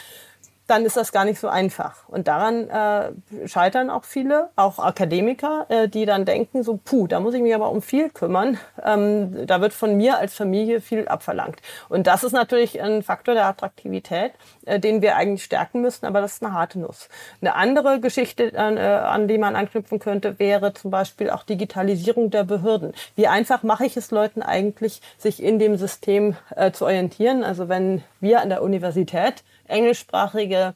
dann ist das gar nicht so einfach. Und daran äh, scheitern auch viele, auch Akademiker, äh, die dann denken, so, puh, da muss ich mich aber um viel kümmern. Ähm, da wird von mir als Familie viel abverlangt. Und das ist natürlich ein Faktor der Attraktivität, äh, den wir eigentlich stärken müssen, aber das ist eine harte Nuss. Eine andere Geschichte, äh, an die man anknüpfen könnte, wäre zum Beispiel auch Digitalisierung der Behörden. Wie einfach mache ich es Leuten eigentlich, sich in dem System äh, zu orientieren? Also wenn wir an der Universität englischsprachige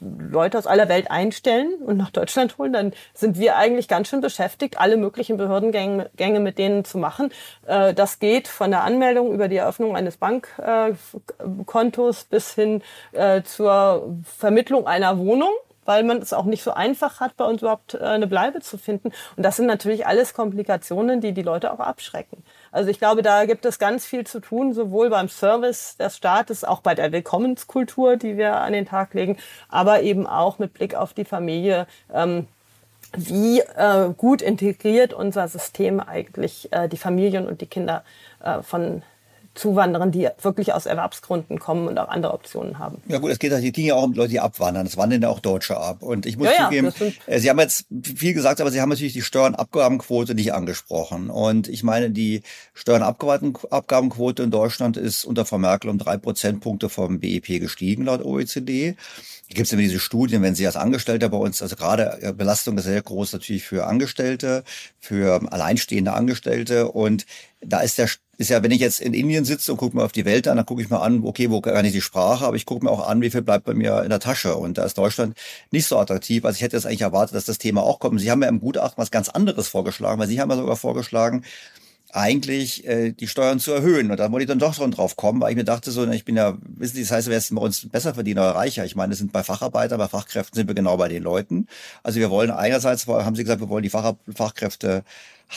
Leute aus aller Welt einstellen und nach Deutschland holen, dann sind wir eigentlich ganz schön beschäftigt, alle möglichen Behördengänge mit denen zu machen. Äh, das geht von der Anmeldung über die Eröffnung eines Bankkontos bis hin äh, zur Vermittlung einer Wohnung weil man es auch nicht so einfach hat, bei uns überhaupt äh, eine Bleibe zu finden. Und das sind natürlich alles Komplikationen, die die Leute auch abschrecken. Also ich glaube, da gibt es ganz viel zu tun, sowohl beim Service des Staates, auch bei der Willkommenskultur, die wir an den Tag legen, aber eben auch mit Blick auf die Familie. Ähm, wie äh, gut integriert unser System eigentlich äh, die Familien und die Kinder äh, von Zuwanderern, die wirklich aus Erwerbsgründen kommen und auch andere Optionen haben. Ja gut, es geht, es ging ja auch um Leute, die abwandern. Es wandern ja auch Deutsche ab. Und ich muss ja, zugeben, ja, äh, Sie haben jetzt viel gesagt, aber Sie haben natürlich die Steuernabgabenquote nicht angesprochen. Und ich meine, die Steuernabgabenquote in Deutschland ist unter Frau Merkel um drei Prozentpunkte vom BIP gestiegen, laut OECD. Hier gibt es immer diese Studien, wenn Sie als Angestellter bei uns, also gerade äh, Belastung ist sehr groß natürlich für Angestellte, für alleinstehende Angestellte. Und da ist der ist ja, wenn ich jetzt in Indien sitze und gucke mir auf die Welt an, dann gucke ich mir an, okay, wo kann ich die Sprache, aber ich gucke mir auch an, wie viel bleibt bei mir in der Tasche. Und da ist Deutschland nicht so attraktiv. Also ich hätte jetzt eigentlich erwartet, dass das Thema auch kommt. Sie haben ja im Gutachten was ganz anderes vorgeschlagen, weil Sie haben ja sogar vorgeschlagen, eigentlich äh, die Steuern zu erhöhen. Und da wollte ich dann doch schon drauf kommen, weil ich mir dachte so, ich bin ja, wissen Sie, das heißt, wer ist bei uns besser verdiener oder reicher? Ich meine, es sind bei Facharbeiter, bei Fachkräften sind wir genau bei den Leuten. Also wir wollen einerseits, haben Sie gesagt, wir wollen die Fach, Fachkräfte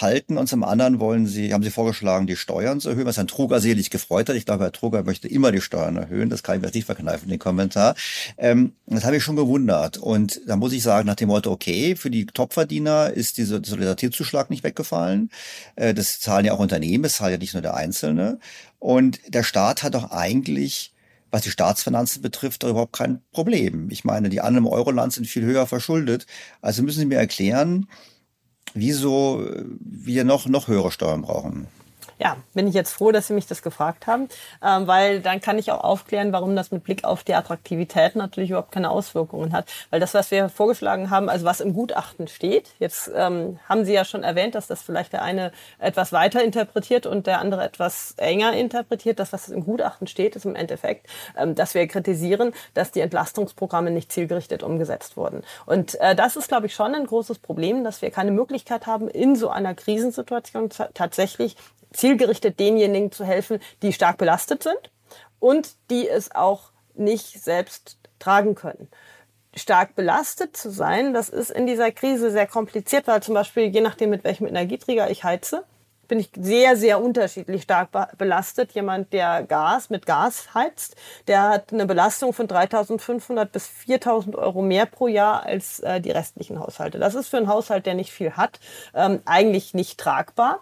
halten und zum anderen wollen sie, haben sie vorgeschlagen, die Steuern zu erhöhen, was Herrn Truger selig gefreut hat. Ich glaube, Herr Truger möchte immer die Steuern erhöhen. Das kann ich mir nicht verkneifen, den Kommentar. Ähm, das habe ich schon gewundert. Und da muss ich sagen, nach dem Motto, okay, für die Topverdiener ist dieser Solidaritätszuschlag nicht weggefallen. Äh, das zahlen ja auch Unternehmen, es zahlt ja nicht nur der Einzelne. Und der Staat hat doch eigentlich was die Staatsfinanzen betrifft, da überhaupt kein Problem. Ich meine, die anderen im Euroland sind viel höher verschuldet. Also müssen Sie mir erklären, wieso wir noch, noch höhere Steuern brauchen ja, bin ich jetzt froh, dass Sie mich das gefragt haben, ähm, weil dann kann ich auch aufklären, warum das mit Blick auf die Attraktivität natürlich überhaupt keine Auswirkungen hat. Weil das, was wir vorgeschlagen haben, also was im Gutachten steht, jetzt ähm, haben Sie ja schon erwähnt, dass das vielleicht der eine etwas weiter interpretiert und der andere etwas enger interpretiert. Das, was im Gutachten steht, ist im Endeffekt, ähm, dass wir kritisieren, dass die Entlastungsprogramme nicht zielgerichtet umgesetzt wurden. Und äh, das ist, glaube ich, schon ein großes Problem, dass wir keine Möglichkeit haben, in so einer Krisensituation tatsächlich zielgerichtet denjenigen zu helfen, die stark belastet sind und die es auch nicht selbst tragen können. Stark belastet zu sein, das ist in dieser Krise sehr kompliziert, weil zum Beispiel je nachdem, mit welchem Energieträger ich heize, bin ich sehr, sehr unterschiedlich stark belastet. Jemand, der Gas mit Gas heizt, der hat eine Belastung von 3.500 bis 4.000 Euro mehr pro Jahr als äh, die restlichen Haushalte. Das ist für einen Haushalt, der nicht viel hat, ähm, eigentlich nicht tragbar.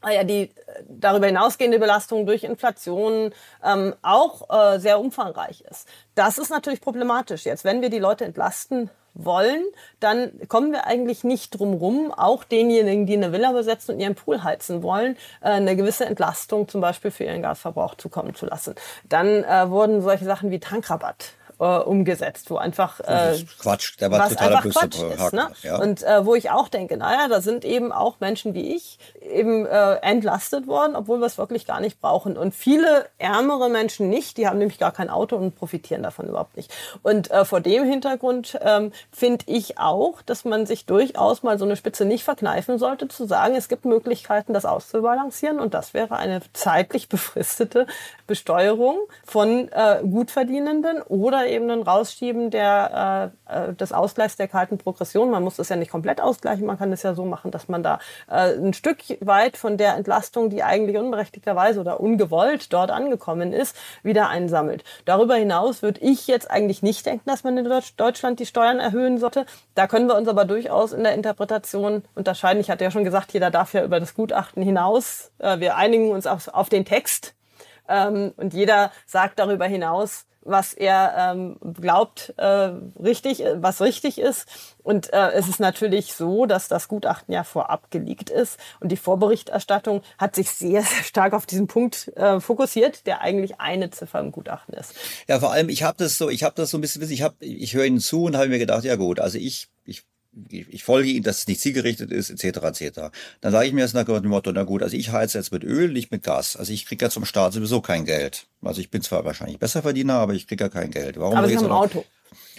Ah ja, die äh, darüber hinausgehende Belastung durch Inflation ähm, auch äh, sehr umfangreich ist. Das ist natürlich problematisch jetzt. Wenn wir die Leute entlasten wollen, dann kommen wir eigentlich nicht drum rum, auch denjenigen, die eine Villa besetzen und ihren Pool heizen wollen, äh, eine gewisse Entlastung zum Beispiel für ihren Gasverbrauch zukommen zu lassen. Dann äh, wurden solche Sachen wie Tankrabatt äh, umgesetzt, wo einfach äh, Quatsch, der war was totaler einfach Quatsch ist, ne? ja. Und äh, wo ich auch denke, naja, da sind eben auch Menschen wie ich eben äh, entlastet worden, obwohl wir es wirklich gar nicht brauchen. Und viele ärmere Menschen nicht, die haben nämlich gar kein Auto und profitieren davon überhaupt nicht. Und äh, vor dem Hintergrund ähm, finde ich auch, dass man sich durchaus mal so eine Spitze nicht verkneifen sollte, zu sagen, es gibt Möglichkeiten, das auszubalancieren. Und das wäre eine zeitlich befristete Besteuerung von äh, Gutverdienenden oder eben ein Rausschieben der, äh, äh, des Ausgleichs der kalten Progression. Man muss das ja nicht komplett ausgleichen, man kann es ja so machen, dass man da äh, ein Stück weit von der Entlastung, die eigentlich unberechtigterweise oder ungewollt dort angekommen ist, wieder einsammelt. Darüber hinaus würde ich jetzt eigentlich nicht denken, dass man in Deutschland die Steuern erhöhen sollte. Da können wir uns aber durchaus in der Interpretation unterscheiden. Ich hatte ja schon gesagt, jeder darf ja über das Gutachten hinaus. Äh, wir einigen uns auf, auf den Text ähm, und jeder sagt darüber hinaus, was er ähm, glaubt, äh, richtig, äh, was richtig ist. Und äh, es ist natürlich so, dass das Gutachten ja vorab geleakt ist und die Vorberichterstattung hat sich sehr, sehr stark auf diesen Punkt äh, fokussiert, der eigentlich eine Ziffer im Gutachten ist. Ja, vor allem ich habe das so, ich habe das so ein bisschen, ich ich höre Ihnen zu und habe mir gedacht, ja gut, also ich, ich ich folge ihm, dass es nicht zielgerichtet ist, etc. etc. Dann sage ich mir jetzt nach dem Motto, na gut, also ich heize jetzt mit Öl, nicht mit Gas. Also ich kriege ja zum Staat sowieso kein Geld. Also ich bin zwar wahrscheinlich besser Verdiener, aber ich kriege ja kein Geld. Warum aber Sie haben ein Auto.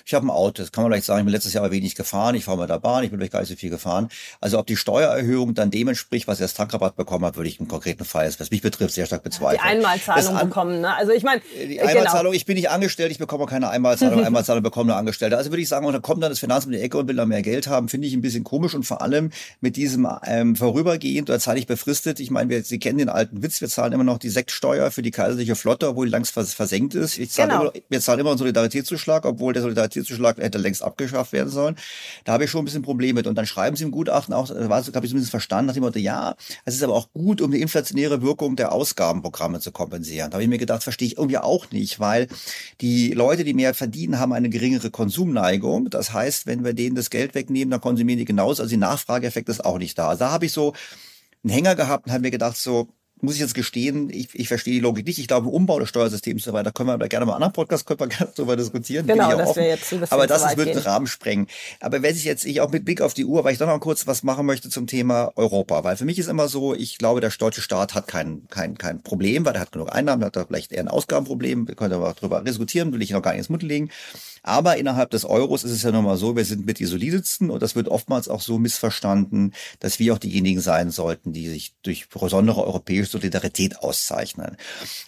Ich habe ein Auto, das kann man vielleicht sagen, ich bin letztes Jahr wenig gefahren, ich fahre mit der Bahn, ich bin vielleicht gar nicht so viel gefahren. Also ob die Steuererhöhung dann dem entspricht, was er als Tankrabatt bekommen hat, würde ich im konkreten Fall, was mich betrifft, sehr stark bezweifeln. Die Einmalzahlung an, bekommen, ne? Also ich meine, die äh, Einmalzahlung, genau. ich bin nicht angestellt, ich bekomme keine Einmalzahlung, Einmalzahlung bekommen nur Angestellte. Also würde ich sagen, und dann kommt dann das Finanzamt in die Ecke und will da mehr Geld haben, finde ich ein bisschen komisch und vor allem mit diesem ähm, vorübergehend oder zeitlich befristet. Ich meine, wir, Sie kennen den alten Witz, wir zahlen immer noch die Sektsteuer für die kaiserliche Flotte, obwohl die längst versenkt ist. Ich zahle genau. immer, wir zahlen immer einen Solidaritätszuschlag, obwohl der Solidaritätszuschlag hätte längst abgeschafft werden sollen. Da habe ich schon ein bisschen Probleme mit. Und dann schreiben sie im Gutachten auch, da habe ich zumindest verstanden, nach dem Motto, ja, es ist aber auch gut, um die inflationäre Wirkung der Ausgabenprogramme zu kompensieren. Da habe ich mir gedacht, verstehe ich irgendwie auch nicht, weil die Leute, die mehr verdienen, haben eine geringere Konsumneigung. Das heißt, wenn wir denen das Geld wegnehmen, dann konsumieren die genauso. Also die Nachfrageeffekt ist auch nicht da. Also da habe ich so einen Hänger gehabt und habe mir gedacht, so, muss ich jetzt gestehen, ich, ich verstehe die Logik nicht. Ich glaube, Umbau des Steuersystems und so weiter können wir da gerne mal einen anderen Podcast können wir gerne darüber diskutieren. Genau, das wäre jetzt das Aber das wird den Rahmen sprengen. Aber wenn ich jetzt, ich auch mit Blick auf die Uhr, weil ich doch noch kurz was machen möchte zum Thema Europa, weil für mich ist immer so, ich glaube, der deutsche Staat hat kein, kein, kein Problem, weil er hat genug Einnahmen, hat da vielleicht eher ein Ausgabenproblem, wir können aber darüber diskutieren, will ich noch gar nicht ins Mund legen. Aber innerhalb des Euros ist es ja nochmal so, wir sind mit die solidsten und das wird oftmals auch so missverstanden, dass wir auch diejenigen sein sollten, die sich durch besondere europäische Solidarität auszeichnen.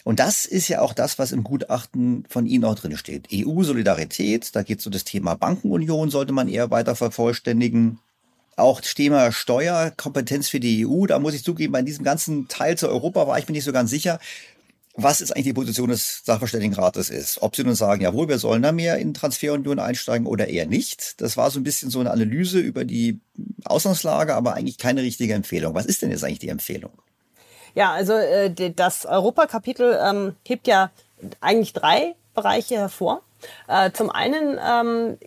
Und das ist ja auch das, was im Gutachten von Ihnen auch drin steht. EU-Solidarität, da geht so das Thema Bankenunion, sollte man eher weiter vervollständigen. Auch das Thema Steuerkompetenz für die EU, da muss ich zugeben, bei diesem ganzen Teil zu Europa war ich mir nicht so ganz sicher was jetzt eigentlich die Position des Sachverständigenrates ist. Ob sie nun sagen, jawohl, wir sollen da mehr in Transferunion einsteigen oder eher nicht. Das war so ein bisschen so eine Analyse über die Ausgangslage, aber eigentlich keine richtige Empfehlung. Was ist denn jetzt eigentlich die Empfehlung? Ja, also äh, das Europakapitel ähm, hebt ja eigentlich drei Bereiche hervor. Äh, zum einen ähm,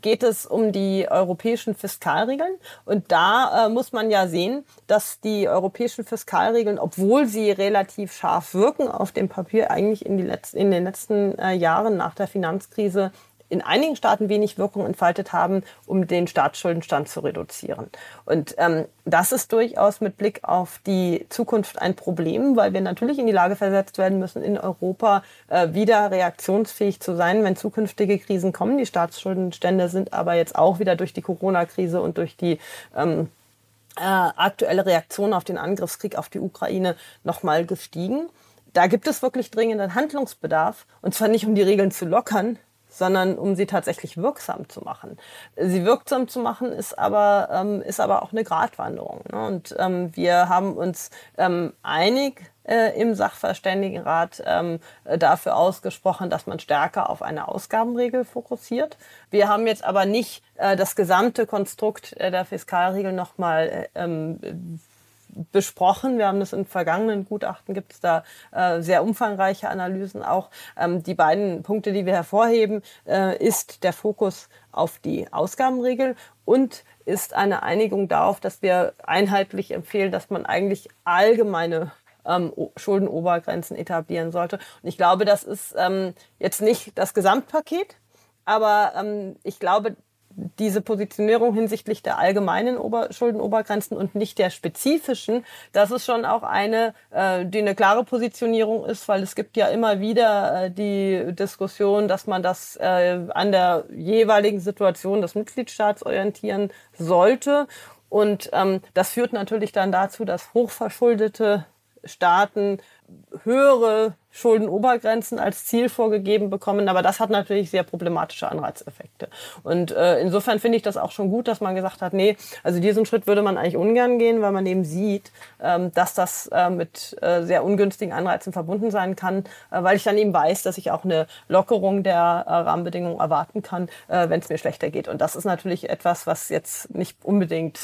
geht es um die europäischen Fiskalregeln. Und da äh, muss man ja sehen, dass die europäischen Fiskalregeln, obwohl sie relativ scharf wirken auf dem Papier, eigentlich in, die letzten, in den letzten äh, Jahren nach der Finanzkrise in einigen Staaten wenig Wirkung entfaltet haben, um den Staatsschuldenstand zu reduzieren. Und ähm, das ist durchaus mit Blick auf die Zukunft ein Problem, weil wir natürlich in die Lage versetzt werden müssen, in Europa äh, wieder reaktionsfähig zu sein, wenn zukünftige Krisen kommen. Die Staatsschuldenstände sind aber jetzt auch wieder durch die Corona-Krise und durch die ähm, äh, aktuelle Reaktion auf den Angriffskrieg auf die Ukraine nochmal gestiegen. Da gibt es wirklich dringenden Handlungsbedarf. Und zwar nicht, um die Regeln zu lockern, sondern um sie tatsächlich wirksam zu machen. Sie wirksam zu machen ist aber, ähm, ist aber auch eine Gratwanderung. Ne? Und ähm, wir haben uns ähm, einig äh, im Sachverständigenrat ähm, dafür ausgesprochen, dass man stärker auf eine Ausgabenregel fokussiert. Wir haben jetzt aber nicht äh, das gesamte Konstrukt äh, der Fiskalregel nochmal äh, ähm, besprochen. Wir haben das in vergangenen Gutachten, gibt es da äh, sehr umfangreiche Analysen auch. Ähm, die beiden Punkte, die wir hervorheben, äh, ist der Fokus auf die Ausgabenregel und ist eine Einigung darauf, dass wir einheitlich empfehlen, dass man eigentlich allgemeine ähm, Schuldenobergrenzen etablieren sollte. Und ich glaube, das ist ähm, jetzt nicht das Gesamtpaket, Aber ähm, ich glaube, diese Positionierung hinsichtlich der allgemeinen Ober Schuldenobergrenzen und nicht der spezifischen, das ist schon auch eine, äh, die eine klare Positionierung ist, weil es gibt ja immer wieder äh, die Diskussion, dass man das äh, an der jeweiligen Situation des Mitgliedstaats orientieren sollte. Und ähm, das führt natürlich dann dazu, dass hochverschuldete Staaten höhere Schuldenobergrenzen als Ziel vorgegeben bekommen. Aber das hat natürlich sehr problematische Anreizeffekte. Und äh, insofern finde ich das auch schon gut, dass man gesagt hat, nee, also diesen Schritt würde man eigentlich ungern gehen, weil man eben sieht, ähm, dass das äh, mit äh, sehr ungünstigen Anreizen verbunden sein kann, äh, weil ich dann eben weiß, dass ich auch eine Lockerung der äh, Rahmenbedingungen erwarten kann, äh, wenn es mir schlechter geht. Und das ist natürlich etwas, was jetzt nicht unbedingt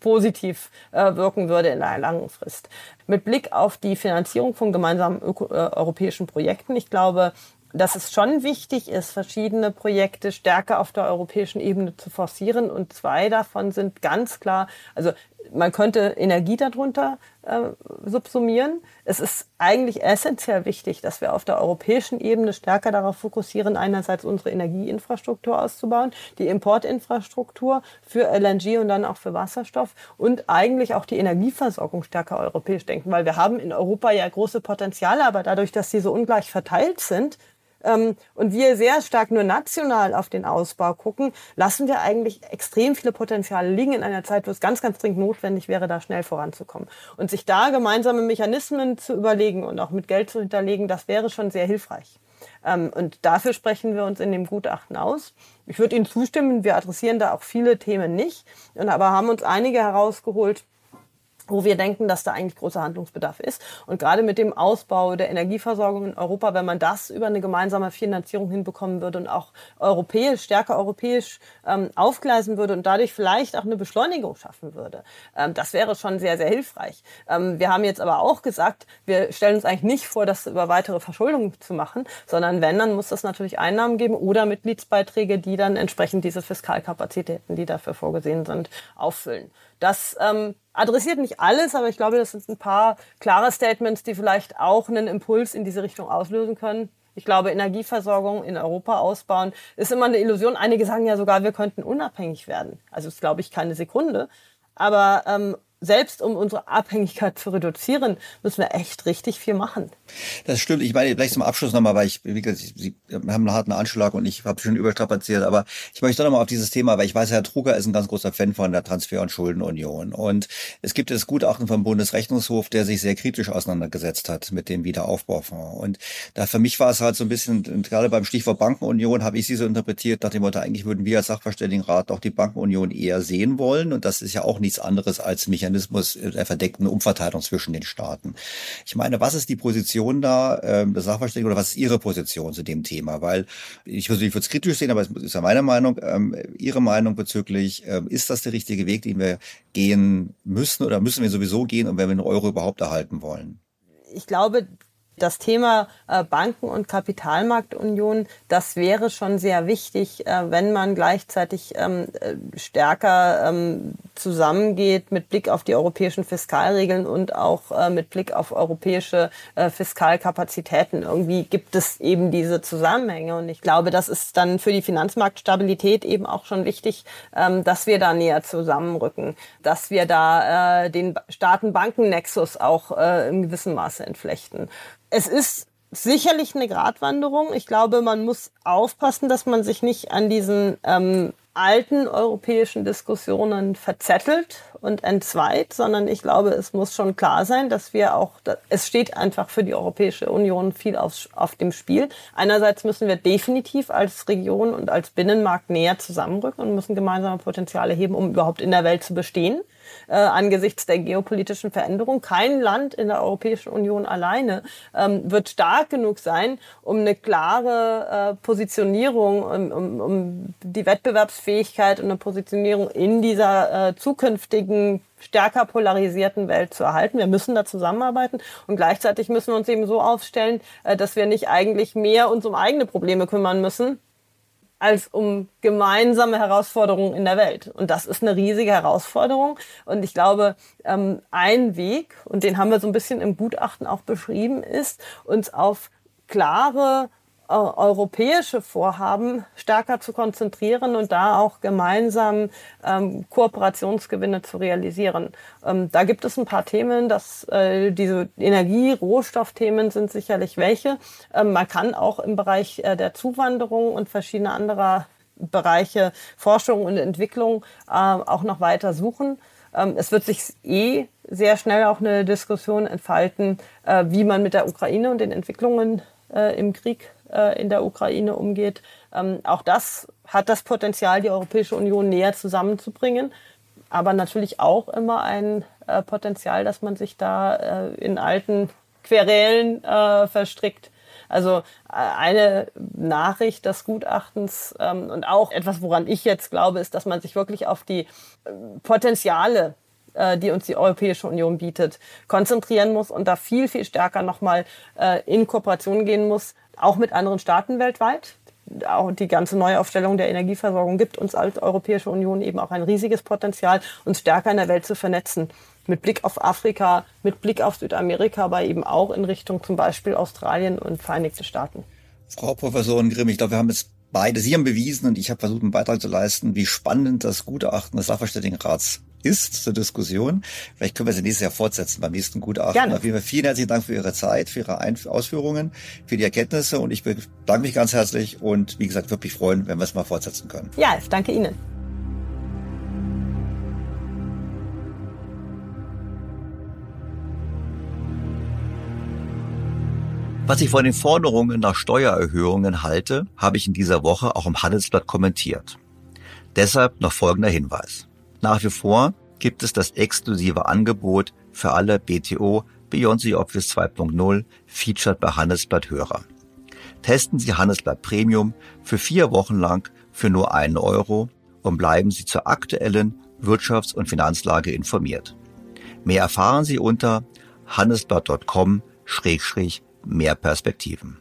positiv äh, wirken würde in einer langen Frist. Mit Blick auf die Finanzierung von gemeinsamen Öko äh, europäischen Projekten, ich glaube, dass es schon wichtig ist, verschiedene Projekte stärker auf der europäischen Ebene zu forcieren. Und zwei davon sind ganz klar, also man könnte Energie darunter äh, subsumieren. Es ist eigentlich essentiell wichtig, dass wir auf der europäischen Ebene stärker darauf fokussieren, einerseits unsere Energieinfrastruktur auszubauen, die Importinfrastruktur für LNG und dann auch für Wasserstoff und eigentlich auch die Energieversorgung stärker europäisch denken, weil wir haben in Europa ja große Potenziale, aber dadurch, dass sie so ungleich verteilt sind, ähm, und wir sehr stark nur national auf den Ausbau gucken, lassen wir eigentlich extrem viele Potenziale liegen in einer Zeit, wo es ganz, ganz dringend notwendig wäre, da schnell voranzukommen. Und sich da gemeinsame Mechanismen zu überlegen und auch mit Geld zu hinterlegen, das wäre schon sehr hilfreich. Ähm, und dafür sprechen wir uns in dem Gutachten aus. Ich würde Ihnen zustimmen, wir adressieren da auch viele Themen nicht, aber haben uns einige herausgeholt, wo wir denken, dass da eigentlich großer Handlungsbedarf ist. Und gerade mit dem Ausbau der Energieversorgung in Europa, wenn man das über eine gemeinsame Finanzierung hinbekommen würde und auch europäisch, stärker europäisch ähm, aufgleisen würde und dadurch vielleicht auch eine Beschleunigung schaffen würde, ähm, das wäre schon sehr, sehr hilfreich. Ähm, wir haben jetzt aber auch gesagt, wir stellen uns eigentlich nicht vor, das über weitere Verschuldung zu machen, sondern wenn, dann muss das natürlich Einnahmen geben oder Mitgliedsbeiträge, die dann entsprechend diese Fiskalkapazitäten, die dafür vorgesehen sind, auffüllen. Das ähm, adressiert nicht alles, aber ich glaube, das sind ein paar klare Statements, die vielleicht auch einen Impuls in diese Richtung auslösen können. Ich glaube, Energieversorgung in Europa ausbauen ist immer eine Illusion. Einige sagen ja sogar, wir könnten unabhängig werden. Also das glaube ich keine Sekunde. Aber ähm, selbst um unsere Abhängigkeit zu reduzieren, müssen wir echt richtig viel machen. Das stimmt. Ich meine, vielleicht zum Abschluss nochmal, weil ich, wie gesagt, Sie haben einen harten Anschlag und ich habe schon überstrapaziert, aber ich möchte nochmal auf dieses Thema, weil ich weiß, Herr Truger ist ein ganz großer Fan von der Transfer- und Schuldenunion. Und es gibt das Gutachten vom Bundesrechnungshof, der sich sehr kritisch auseinandergesetzt hat mit dem Wiederaufbaufonds. Und da für mich war es halt so ein bisschen, gerade beim Stichwort Bankenunion habe ich sie so interpretiert, nach dem Motto, eigentlich würden wir als Sachverständigenrat auch die Bankenunion eher sehen wollen. Und das ist ja auch nichts anderes als Mechanismus Mechanismus der verdeckten Umverteilung zwischen den Staaten. Ich meine, was ist die Position da äh, des Sachverständigen oder was ist Ihre Position zu dem Thema? Weil ich würde es kritisch sehen, aber es ist ja meine Meinung. Ähm, Ihre Meinung bezüglich, äh, ist das der richtige Weg, den wir gehen müssen oder müssen wir sowieso gehen und wenn wir den Euro überhaupt erhalten wollen? Ich glaube, das Thema äh, Banken- und Kapitalmarktunion, das wäre schon sehr wichtig, äh, wenn man gleichzeitig ähm, äh, stärker ähm, zusammengeht mit Blick auf die europäischen Fiskalregeln und auch mit Blick auf europäische Fiskalkapazitäten. Irgendwie gibt es eben diese Zusammenhänge und ich glaube, das ist dann für die Finanzmarktstabilität eben auch schon wichtig, ähm, dass wir da näher zusammenrücken, dass wir da den Staaten-Banken-Nexus auch in gewissem Maße entflechten es ist sicherlich eine Gratwanderung. Ich glaube, man muss aufpassen, dass man sich nicht an diesen ähm, alten europäischen Diskussionen verzettelt und entzweit, sondern ich glaube, es muss schon klar sein, dass wir auch, es steht einfach für die Europäische Union viel auf, auf dem Spiel. Einerseits müssen wir definitiv als Region und als Binnenmarkt näher zusammenrücken und müssen gemeinsame Potenziale heben, um überhaupt in der Welt zu bestehen äh, angesichts der geopolitischen Veränderung. Kein Land in der Europäischen Union alleine ähm, wird stark genug sein, um eine klare äh, Positionierung, um, um, um die Wettbewerbsfähigkeit und eine Positionierung in dieser äh, zukünftigen stärker polarisierten Welt zu erhalten. Wir müssen da zusammenarbeiten und gleichzeitig müssen wir uns eben so aufstellen, äh, dass wir nicht eigentlich mehr uns um eigene Probleme kümmern müssen, als um gemeinsame Herausforderungen in der Welt. Und das ist eine riesige Herausforderung. Und ich glaube, ähm, ein Weg, und den haben wir so ein bisschen im Gutachten auch beschrieben, ist, uns auf klare europäische Vorhaben stärker zu konzentrieren und da auch gemeinsam ähm, Kooperationsgewinne zu realisieren. Ähm, da gibt es ein paar Themen, dass äh, diese Energie-, Rohstoffthemen sind sicherlich welche. Ähm, man kann auch im Bereich äh, der Zuwanderung und verschiedene anderer Bereiche Forschung und Entwicklung äh, auch noch weiter suchen. Ähm, es wird sich eh sehr schnell auch eine Diskussion entfalten, äh, wie man mit der Ukraine und den Entwicklungen äh, im Krieg äh, in der Ukraine umgeht. Ähm, auch das hat das Potenzial, die Europäische Union näher zusammenzubringen, aber natürlich auch immer ein äh, Potenzial, dass man sich da äh, in alten Querelen äh, verstrickt. Also äh, eine Nachricht des Gutachtens ähm, und auch etwas, woran ich jetzt glaube, ist, dass man sich wirklich auf die äh, Potenziale äh, die uns die Europäische Union bietet, konzentrieren muss und da viel, viel stärker nochmal äh, in Kooperation gehen muss, auch mit anderen Staaten weltweit. Auch die ganze Neuaufstellung der Energieversorgung gibt uns als Europäische Union eben auch ein riesiges Potenzial, uns stärker in der Welt zu vernetzen. Mit Blick auf Afrika, mit Blick auf Südamerika, aber eben auch in Richtung zum Beispiel Australien und Vereinigte Staaten. Frau Professorin Grimm, ich glaube, wir haben jetzt beide, Sie haben bewiesen und ich habe versucht, einen Beitrag zu leisten, wie spannend das Gutachten des Sachverständigenrats ist zur Diskussion. Vielleicht können wir sie nächstes Jahr fortsetzen beim nächsten Gutachten. Gerne. Auf jeden Fall vielen herzlichen Dank für Ihre Zeit, für Ihre Ein Ausführungen, für die Erkenntnisse und ich bedanke mich ganz herzlich und wie gesagt, würde mich freuen, wenn wir es mal fortsetzen können. Ja, ich danke Ihnen. Was ich von den Forderungen nach Steuererhöhungen halte, habe ich in dieser Woche auch im Handelsblatt kommentiert. Deshalb noch folgender Hinweis. Nach wie vor gibt es das exklusive Angebot für alle BTO Beyond the Office 2.0 Featured bei Handelsblatt Hörer. Testen Sie Handelsblatt Premium für vier Wochen lang für nur einen Euro und bleiben Sie zur aktuellen Wirtschafts- und Finanzlage informiert. Mehr erfahren Sie unter handelsblatt.com-mehr Perspektiven.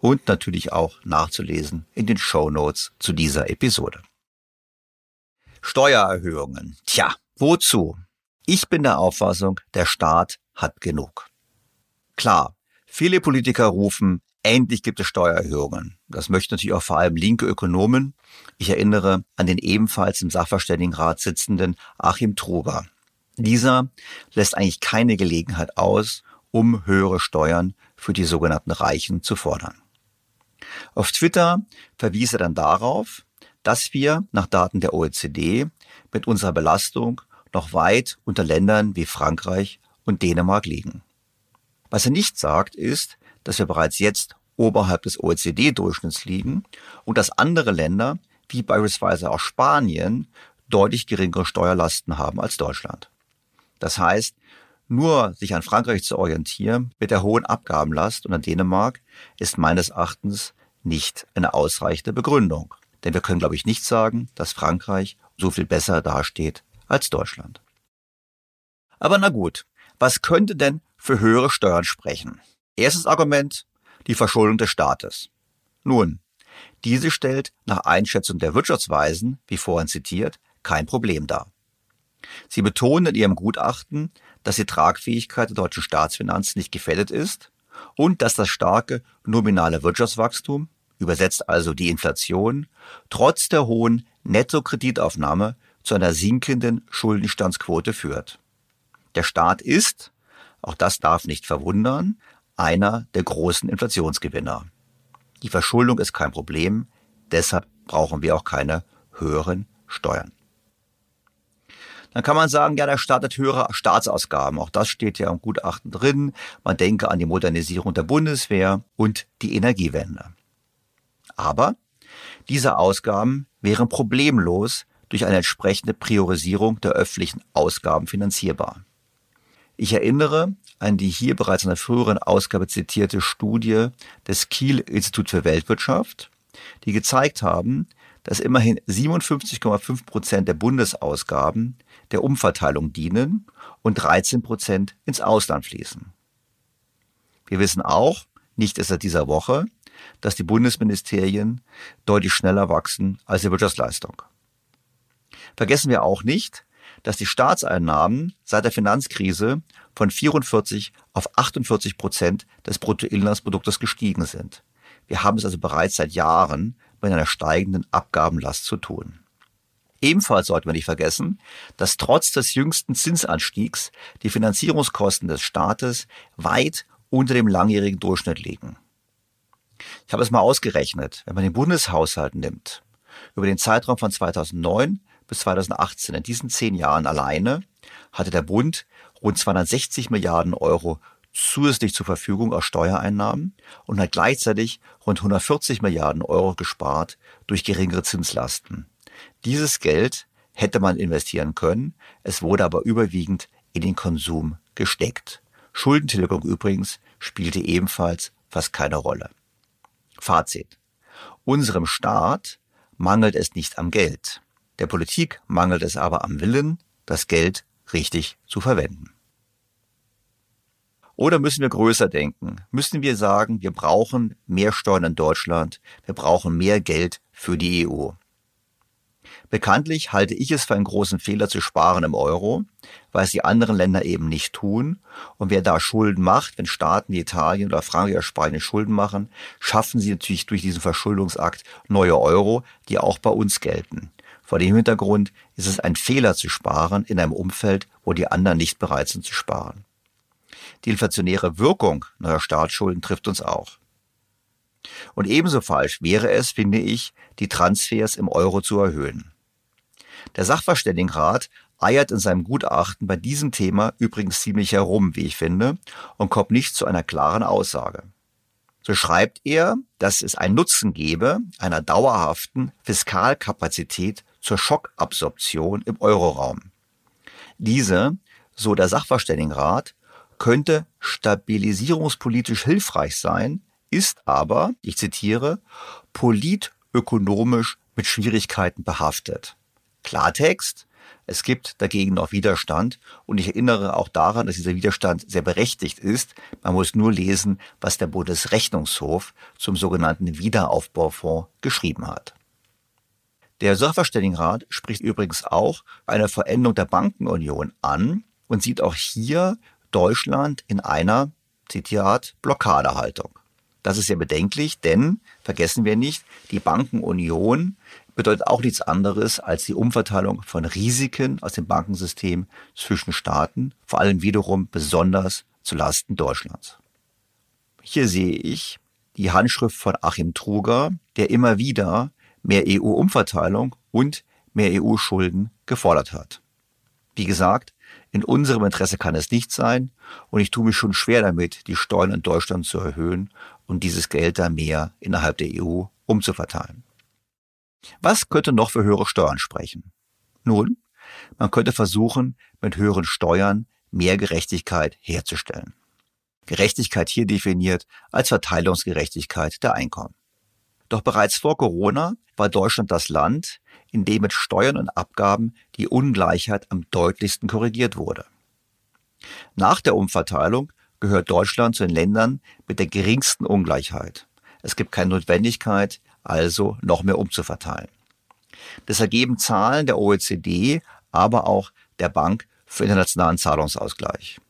Und natürlich auch nachzulesen in den Show Notes zu dieser Episode. Steuererhöhungen. Tja, wozu? Ich bin der Auffassung, der Staat hat genug. Klar, viele Politiker rufen, endlich gibt es Steuererhöhungen. Das möchten natürlich auch vor allem linke Ökonomen. Ich erinnere an den ebenfalls im Sachverständigenrat sitzenden Achim Truger. Dieser lässt eigentlich keine Gelegenheit aus, um höhere Steuern für die sogenannten Reichen zu fordern. Auf Twitter verwies er dann darauf, dass wir nach Daten der OECD mit unserer Belastung noch weit unter Ländern wie Frankreich und Dänemark liegen. Was er nicht sagt, ist, dass wir bereits jetzt oberhalb des OECD-Durchschnitts liegen und dass andere Länder, wie beispielsweise auch Spanien, deutlich geringere Steuerlasten haben als Deutschland. Das heißt, nur sich an Frankreich zu orientieren mit der hohen Abgabenlast und an Dänemark ist meines Erachtens nicht eine ausreichende Begründung. Denn wir können, glaube ich, nicht sagen, dass Frankreich so viel besser dasteht als Deutschland. Aber na gut, was könnte denn für höhere Steuern sprechen? Erstes Argument, die Verschuldung des Staates. Nun, diese stellt nach Einschätzung der Wirtschaftsweisen, wie vorhin zitiert, kein Problem dar. Sie betonen in ihrem Gutachten, dass die Tragfähigkeit der deutschen Staatsfinanzen nicht gefährdet ist und dass das starke nominale Wirtschaftswachstum übersetzt also die Inflation, trotz der hohen Nettokreditaufnahme zu einer sinkenden Schuldenstandsquote führt. Der Staat ist, auch das darf nicht verwundern, einer der großen Inflationsgewinner. Die Verschuldung ist kein Problem, deshalb brauchen wir auch keine höheren Steuern. Dann kann man sagen, ja, der Staat hat höhere Staatsausgaben. Auch das steht ja im Gutachten drin. Man denke an die Modernisierung der Bundeswehr und die Energiewende. Aber diese Ausgaben wären problemlos durch eine entsprechende Priorisierung der öffentlichen Ausgaben finanzierbar. Ich erinnere an die hier bereits in der früheren Ausgabe zitierte Studie des Kiel Institut für Weltwirtschaft, die gezeigt haben, dass immerhin 57,5 Prozent der Bundesausgaben der Umverteilung dienen und 13 Prozent ins Ausland fließen. Wir wissen auch, nicht erst seit dieser Woche, dass die Bundesministerien deutlich schneller wachsen als die Wirtschaftsleistung. Vergessen wir auch nicht, dass die Staatseinnahmen seit der Finanzkrise von 44 auf 48 Prozent des Bruttoinlandsproduktes gestiegen sind. Wir haben es also bereits seit Jahren mit einer steigenden Abgabenlast zu tun. Ebenfalls sollte man nicht vergessen, dass trotz des jüngsten Zinsanstiegs die Finanzierungskosten des Staates weit unter dem langjährigen Durchschnitt liegen. Ich habe es mal ausgerechnet, wenn man den Bundeshaushalt nimmt, über den Zeitraum von 2009 bis 2018, in diesen zehn Jahren alleine, hatte der Bund rund 260 Milliarden Euro zusätzlich zur Verfügung aus Steuereinnahmen und hat gleichzeitig rund 140 Milliarden Euro gespart durch geringere Zinslasten. Dieses Geld hätte man investieren können, es wurde aber überwiegend in den Konsum gesteckt. Schuldentilgung übrigens spielte ebenfalls fast keine Rolle. Fazit. Unserem Staat mangelt es nicht am Geld. Der Politik mangelt es aber am Willen, das Geld richtig zu verwenden. Oder müssen wir größer denken? Müssen wir sagen, wir brauchen mehr Steuern in Deutschland, wir brauchen mehr Geld für die EU? Bekanntlich halte ich es für einen großen Fehler zu sparen im Euro, weil es die anderen Länder eben nicht tun. Und wer da Schulden macht, wenn Staaten wie Italien oder Frankreich oder Spanien Schulden machen, schaffen sie natürlich durch diesen Verschuldungsakt neue Euro, die auch bei uns gelten. Vor dem Hintergrund ist es ein Fehler zu sparen in einem Umfeld, wo die anderen nicht bereit sind zu sparen. Die inflationäre Wirkung neuer Staatsschulden trifft uns auch. Und ebenso falsch wäre es, finde ich, die Transfers im Euro zu erhöhen. Der Sachverständigenrat eiert in seinem Gutachten bei diesem Thema übrigens ziemlich herum, wie ich finde, und kommt nicht zu einer klaren Aussage. So schreibt er, dass es einen Nutzen gebe einer dauerhaften Fiskalkapazität zur Schockabsorption im Euroraum. Diese, so der Sachverständigenrat, könnte stabilisierungspolitisch hilfreich sein, ist aber, ich zitiere, politökonomisch mit Schwierigkeiten behaftet. Klartext, es gibt dagegen noch Widerstand und ich erinnere auch daran, dass dieser Widerstand sehr berechtigt ist. Man muss nur lesen, was der Bundesrechnungshof zum sogenannten Wiederaufbaufonds geschrieben hat. Der Sachverständigenrat spricht übrigens auch eine Veränderung der Bankenunion an und sieht auch hier Deutschland in einer, Zitat, Blockadehaltung. Das ist sehr bedenklich, denn vergessen wir nicht, die Bankenunion bedeutet auch nichts anderes als die Umverteilung von Risiken aus dem Bankensystem zwischen Staaten, vor allem wiederum besonders zu Lasten Deutschlands. Hier sehe ich die Handschrift von Achim Truger, der immer wieder mehr EU-Umverteilung und mehr EU-Schulden gefordert hat. Wie gesagt, in unserem Interesse kann es nicht sein und ich tue mich schon schwer damit, die Steuern in Deutschland zu erhöhen und dieses Geld dann mehr innerhalb der EU umzuverteilen. Was könnte noch für höhere Steuern sprechen? Nun, man könnte versuchen, mit höheren Steuern mehr Gerechtigkeit herzustellen. Gerechtigkeit hier definiert als Verteilungsgerechtigkeit der Einkommen. Doch bereits vor Corona war Deutschland das Land, in dem mit Steuern und Abgaben die Ungleichheit am deutlichsten korrigiert wurde. Nach der Umverteilung gehört Deutschland zu den Ländern mit der geringsten Ungleichheit. Es gibt keine Notwendigkeit, also noch mehr umzuverteilen. Das ergeben Zahlen der OECD, aber auch der Bank für internationalen Zahlungsausgleich.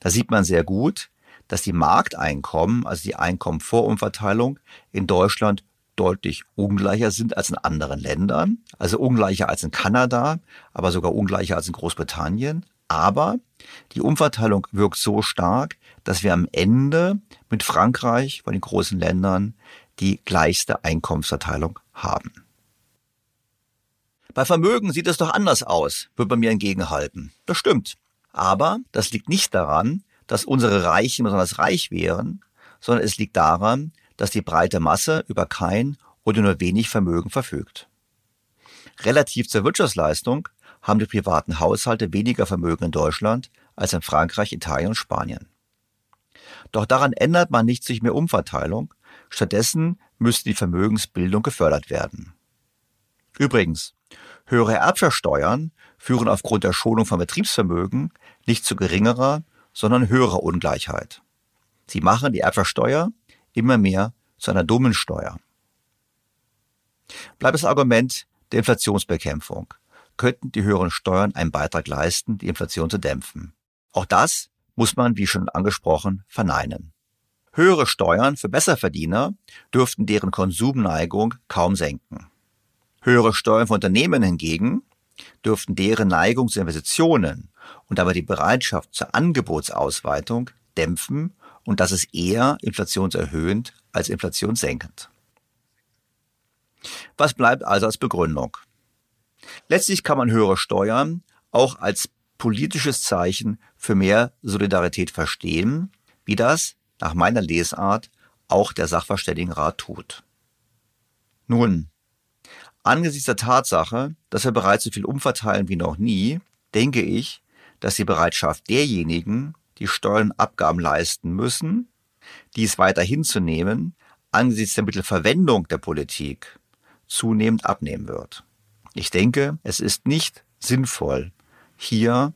Da sieht man sehr gut, dass die Markteinkommen, also die Einkommen vor Umverteilung, in Deutschland deutlich ungleicher sind als in anderen Ländern. Also ungleicher als in Kanada, aber sogar ungleicher als in Großbritannien. Aber die Umverteilung wirkt so stark, dass wir am Ende mit Frankreich, bei den großen Ländern, die gleichste Einkommensverteilung haben. Bei Vermögen sieht es doch anders aus, wird man mir entgegenhalten. Das stimmt. Aber das liegt nicht daran, dass unsere Reichen besonders reich wären, sondern es liegt daran, dass die breite Masse über kein oder nur wenig Vermögen verfügt. Relativ zur Wirtschaftsleistung haben die privaten Haushalte weniger Vermögen in Deutschland als in Frankreich, Italien und Spanien. Doch daran ändert man nicht durch mehr Umverteilung, Stattdessen müsste die Vermögensbildung gefördert werden. Übrigens, höhere Erbschaftssteuern führen aufgrund der Schonung von Betriebsvermögen nicht zu geringerer, sondern höherer Ungleichheit. Sie machen die Erbschaftssteuer immer mehr zu einer dummen Steuer. Bleibt das Argument der Inflationsbekämpfung. Könnten die höheren Steuern einen Beitrag leisten, die Inflation zu dämpfen? Auch das muss man, wie schon angesprochen, verneinen. Höhere Steuern für Besserverdiener dürften deren Konsumneigung kaum senken. Höhere Steuern für Unternehmen hingegen dürften deren Neigung zu Investitionen und dabei die Bereitschaft zur Angebotsausweitung dämpfen und das ist eher inflationserhöhend als inflationssenkend. Was bleibt also als Begründung? Letztlich kann man höhere Steuern auch als politisches Zeichen für mehr Solidarität verstehen, wie das nach meiner Lesart auch der Sachverständigenrat tut. Nun, angesichts der Tatsache, dass wir bereits so viel umverteilen wie noch nie, denke ich, dass die Bereitschaft derjenigen, die Steuern Abgaben leisten müssen, dies weiter hinzunehmen, angesichts der Mittelverwendung der Politik zunehmend abnehmen wird. Ich denke, es ist nicht sinnvoll, hier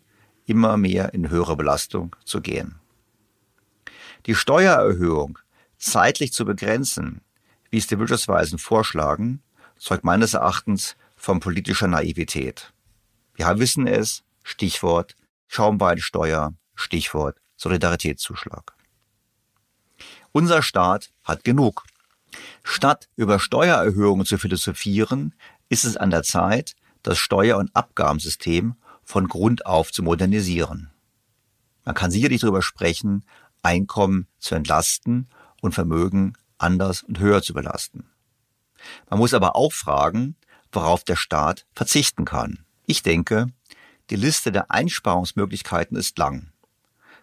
immer mehr in höhere Belastung zu gehen. Die Steuererhöhung zeitlich zu begrenzen, wie es die Wirtschaftsweisen vorschlagen, zeugt meines Erachtens von politischer Naivität. Wir wissen es, Stichwort Schaumbeinsteuer, Stichwort Solidaritätszuschlag. Unser Staat hat genug. Statt über Steuererhöhungen zu philosophieren, ist es an der Zeit, das Steuer- und Abgabensystem von Grund auf zu modernisieren. Man kann sicherlich darüber sprechen, Einkommen zu entlasten und Vermögen anders und höher zu belasten. Man muss aber auch fragen, worauf der Staat verzichten kann. Ich denke, die Liste der Einsparungsmöglichkeiten ist lang.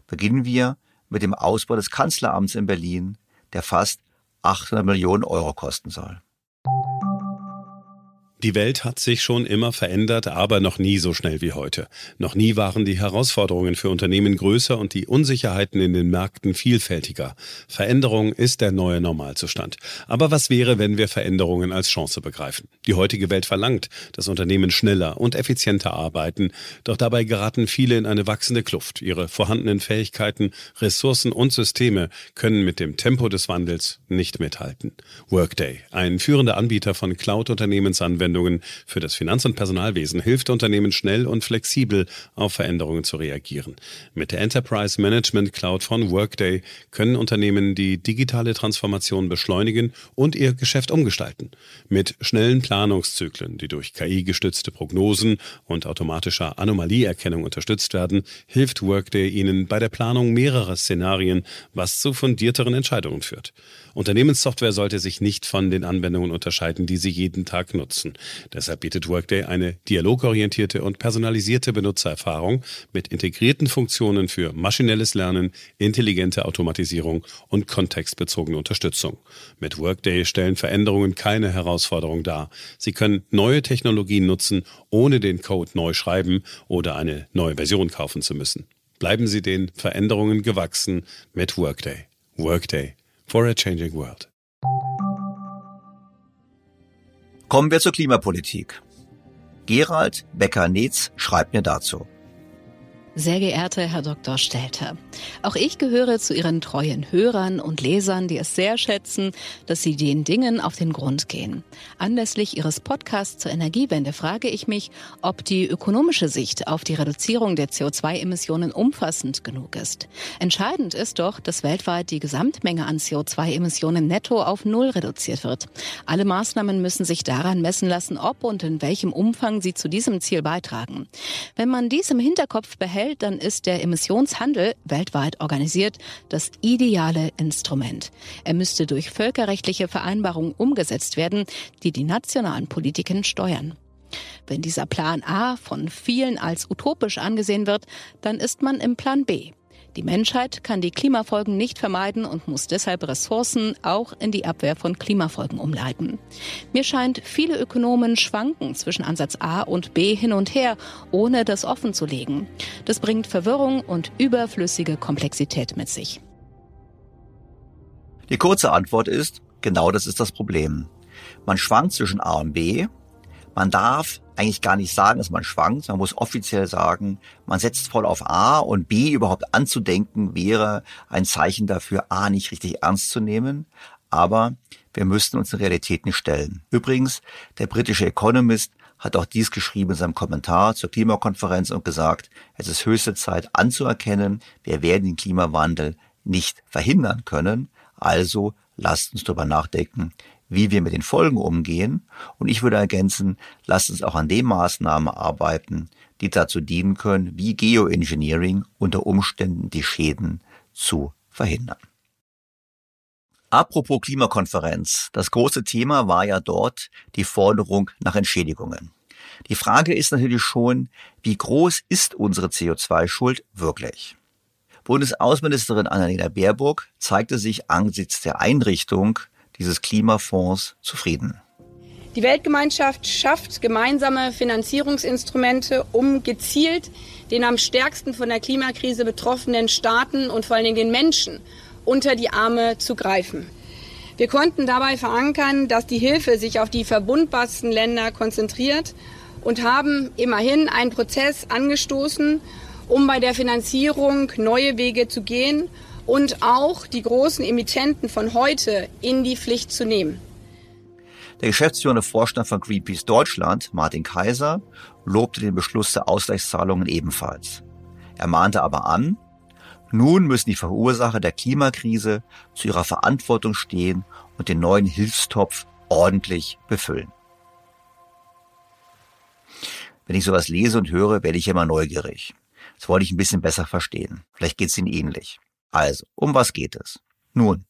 Beginnen wir mit dem Ausbau des Kanzleramts in Berlin, der fast 800 Millionen Euro kosten soll. Die Welt hat sich schon immer verändert, aber noch nie so schnell wie heute. Noch nie waren die Herausforderungen für Unternehmen größer und die Unsicherheiten in den Märkten vielfältiger. Veränderung ist der neue Normalzustand. Aber was wäre, wenn wir Veränderungen als Chance begreifen? Die heutige Welt verlangt, dass Unternehmen schneller und effizienter arbeiten, doch dabei geraten viele in eine wachsende Kluft. Ihre vorhandenen Fähigkeiten, Ressourcen und Systeme können mit dem Tempo des Wandels nicht mithalten. Workday, ein führender Anbieter von Cloud-Unternehmensanwendungen, Anwendungen für das Finanz- und Personalwesen hilft Unternehmen schnell und flexibel auf Veränderungen zu reagieren. Mit der Enterprise Management Cloud von Workday können Unternehmen die digitale Transformation beschleunigen und ihr Geschäft umgestalten. Mit schnellen Planungszyklen, die durch KI-gestützte Prognosen und automatischer Anomalieerkennung unterstützt werden, hilft Workday ihnen bei der Planung mehrerer Szenarien, was zu fundierteren Entscheidungen führt. Unternehmenssoftware sollte sich nicht von den Anwendungen unterscheiden, die Sie jeden Tag nutzen. Deshalb bietet Workday eine dialogorientierte und personalisierte Benutzererfahrung mit integrierten Funktionen für maschinelles Lernen, intelligente Automatisierung und kontextbezogene Unterstützung. Mit Workday stellen Veränderungen keine Herausforderung dar. Sie können neue Technologien nutzen, ohne den Code neu schreiben oder eine neue Version kaufen zu müssen. Bleiben Sie den Veränderungen gewachsen mit Workday. Workday for a changing world. Kommen wir zur Klimapolitik. Gerald Becker-Netz schreibt mir dazu. Sehr geehrter Herr Dr. Stelter, auch ich gehöre zu Ihren treuen Hörern und Lesern, die es sehr schätzen, dass Sie den Dingen auf den Grund gehen. Anlässlich Ihres Podcasts zur Energiewende frage ich mich, ob die ökonomische Sicht auf die Reduzierung der CO2-Emissionen umfassend genug ist. Entscheidend ist doch, dass weltweit die Gesamtmenge an CO2-Emissionen netto auf Null reduziert wird. Alle Maßnahmen müssen sich daran messen lassen, ob und in welchem Umfang sie zu diesem Ziel beitragen. Wenn man dies im Hinterkopf behält, dann ist der Emissionshandel weltweit organisiert das ideale Instrument. Er müsste durch völkerrechtliche Vereinbarungen umgesetzt werden, die die nationalen Politiken steuern. Wenn dieser Plan A von vielen als utopisch angesehen wird, dann ist man im Plan B. Die Menschheit kann die Klimafolgen nicht vermeiden und muss deshalb Ressourcen auch in die Abwehr von Klimafolgen umleiten. Mir scheint, viele Ökonomen schwanken zwischen Ansatz A und B hin und her, ohne das offen zu legen. Das bringt Verwirrung und überflüssige Komplexität mit sich. Die kurze Antwort ist, genau das ist das Problem. Man schwankt zwischen A und B. Man darf eigentlich gar nicht sagen, dass man schwankt. Man muss offiziell sagen, man setzt voll auf A und B überhaupt anzudenken wäre ein Zeichen dafür, A nicht richtig ernst zu nehmen. Aber wir müssten uns in Realität nicht stellen. Übrigens, der britische Economist hat auch dies geschrieben in seinem Kommentar zur Klimakonferenz und gesagt, es ist höchste Zeit anzuerkennen, wir werden den Klimawandel nicht verhindern können, Also lasst uns darüber nachdenken, wie wir mit den Folgen umgehen. Und ich würde ergänzen, lasst uns auch an den Maßnahmen arbeiten, die dazu dienen können, wie Geoengineering unter Umständen die Schäden zu verhindern. Apropos Klimakonferenz. Das große Thema war ja dort die Forderung nach Entschädigungen. Die Frage ist natürlich schon, wie groß ist unsere CO2-Schuld wirklich? Bundesaußenministerin Annalena Baerbock zeigte sich angesichts der Einrichtung dieses Klimafonds zufrieden. Die Weltgemeinschaft schafft gemeinsame Finanzierungsinstrumente, um gezielt den am stärksten von der Klimakrise betroffenen Staaten und vor allen Dingen den Menschen unter die Arme zu greifen. Wir konnten dabei verankern, dass die Hilfe sich auf die verbundbarsten Länder konzentriert und haben immerhin einen Prozess angestoßen, um bei der Finanzierung neue Wege zu gehen und auch die großen Emittenten von heute in die Pflicht zu nehmen. Der geschäftsführende Vorstand von Greenpeace Deutschland, Martin Kaiser, lobte den Beschluss der Ausgleichszahlungen ebenfalls. Er mahnte aber an, nun müssen die Verursacher der Klimakrise zu ihrer Verantwortung stehen und den neuen Hilfstopf ordentlich befüllen. Wenn ich sowas lese und höre, werde ich immer neugierig. Das wollte ich ein bisschen besser verstehen. Vielleicht geht es Ihnen ähnlich. Also, um was geht es? Nun,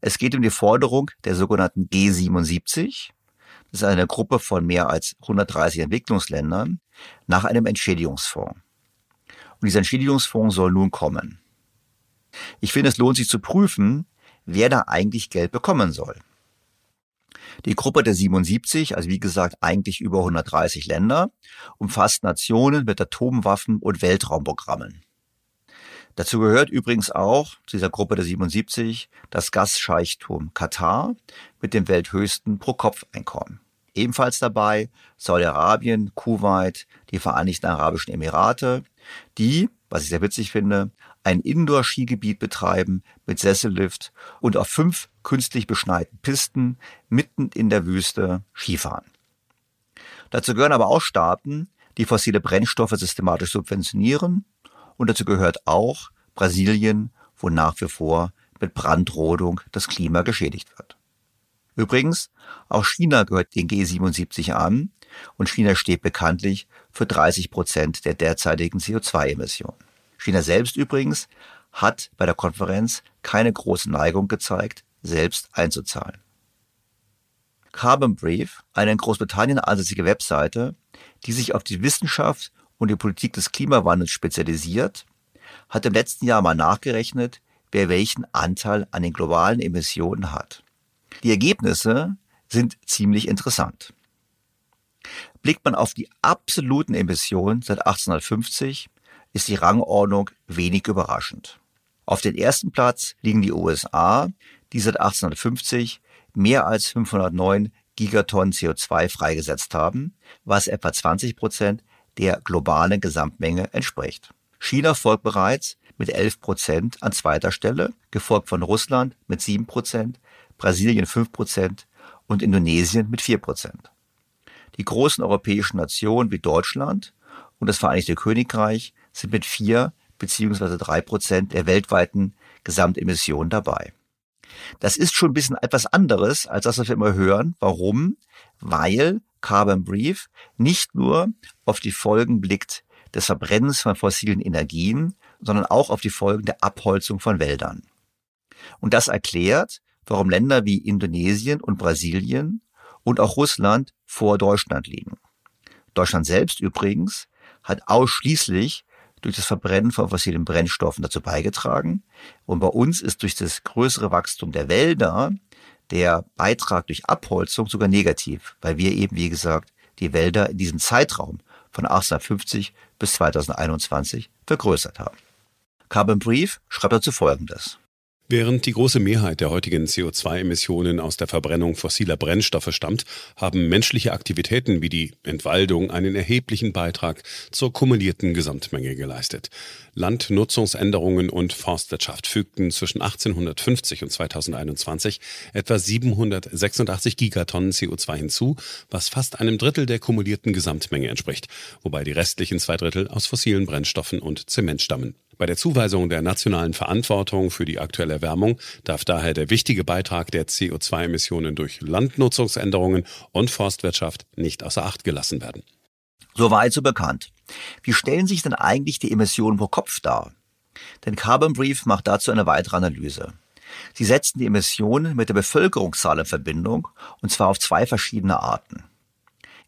es geht um die Forderung der sogenannten G77. Das ist eine Gruppe von mehr als 130 Entwicklungsländern nach einem Entschädigungsfonds. Und dieser Entschädigungsfonds soll nun kommen. Ich finde, es lohnt sich zu prüfen, wer da eigentlich Geld bekommen soll. Die Gruppe der 77, also wie gesagt eigentlich über 130 Länder, umfasst Nationen mit Atomwaffen und Weltraumprogrammen. Dazu gehört übrigens auch zu dieser Gruppe der 77 das Gasscheichtum Katar mit dem welthöchsten Pro-Kopf-Einkommen. Ebenfalls dabei Saudi-Arabien, Kuwait, die Vereinigten Arabischen Emirate, die, was ich sehr witzig finde, ein Indoor-Skigebiet betreiben mit Sessellift und auf fünf künstlich beschneiten Pisten mitten in der Wüste Skifahren. Dazu gehören aber auch Staaten, die fossile Brennstoffe systematisch subventionieren und dazu gehört auch Brasilien, wo nach wie vor mit Brandrodung das Klima geschädigt wird. Übrigens, auch China gehört den G77 an und China steht bekanntlich für 30 Prozent der derzeitigen CO2-Emissionen. China selbst übrigens hat bei der Konferenz keine große Neigung gezeigt, selbst einzuzahlen. Carbon Brief, eine in Großbritannien ansässige Webseite, die sich auf die Wissenschaft und die Politik des Klimawandels spezialisiert, hat im letzten Jahr mal nachgerechnet, wer welchen Anteil an den globalen Emissionen hat. Die Ergebnisse sind ziemlich interessant. Blickt man auf die absoluten Emissionen seit 1850, ist die Rangordnung wenig überraschend. Auf den ersten Platz liegen die USA, die seit 1850 mehr als 509 Gigatonnen CO2 freigesetzt haben, was etwa 20 Prozent der globalen Gesamtmenge entspricht. China folgt bereits mit 11 Prozent an zweiter Stelle, gefolgt von Russland mit 7 Prozent, Brasilien 5 Prozent und Indonesien mit 4 Prozent. Die großen europäischen Nationen wie Deutschland und das Vereinigte Königreich sind mit 4 bzw. 3 Prozent der weltweiten Gesamtemissionen dabei. Das ist schon ein bisschen etwas anderes als das, was wir immer hören. Warum? Weil Carbon Brief nicht nur auf die Folgen blickt des Verbrennens von fossilen Energien, sondern auch auf die Folgen der Abholzung von Wäldern. Und das erklärt, warum Länder wie Indonesien und Brasilien und auch Russland vor Deutschland liegen. Deutschland selbst übrigens hat ausschließlich durch das Verbrennen von fossilen Brennstoffen dazu beigetragen. Und bei uns ist durch das größere Wachstum der Wälder der Beitrag durch Abholzung sogar negativ, weil wir eben, wie gesagt, die Wälder in diesem Zeitraum von 1850 bis 2021 vergrößert haben. Carbon Brief schreibt dazu Folgendes. Während die große Mehrheit der heutigen CO2-Emissionen aus der Verbrennung fossiler Brennstoffe stammt, haben menschliche Aktivitäten wie die Entwaldung einen erheblichen Beitrag zur kumulierten Gesamtmenge geleistet. Landnutzungsänderungen und Forstwirtschaft fügten zwischen 1850 und 2021 etwa 786 Gigatonnen CO2 hinzu, was fast einem Drittel der kumulierten Gesamtmenge entspricht, wobei die restlichen zwei Drittel aus fossilen Brennstoffen und Zement stammen. Bei der Zuweisung der nationalen Verantwortung für die aktuelle Erwärmung darf daher der wichtige Beitrag der CO2-Emissionen durch Landnutzungsänderungen und Forstwirtschaft nicht außer Acht gelassen werden. Soweit so bekannt. Wie stellen sich denn eigentlich die Emissionen pro Kopf dar? Denn Carbon Brief macht dazu eine weitere Analyse. Sie setzen die Emissionen mit der Bevölkerungszahl in Verbindung, und zwar auf zwei verschiedene Arten.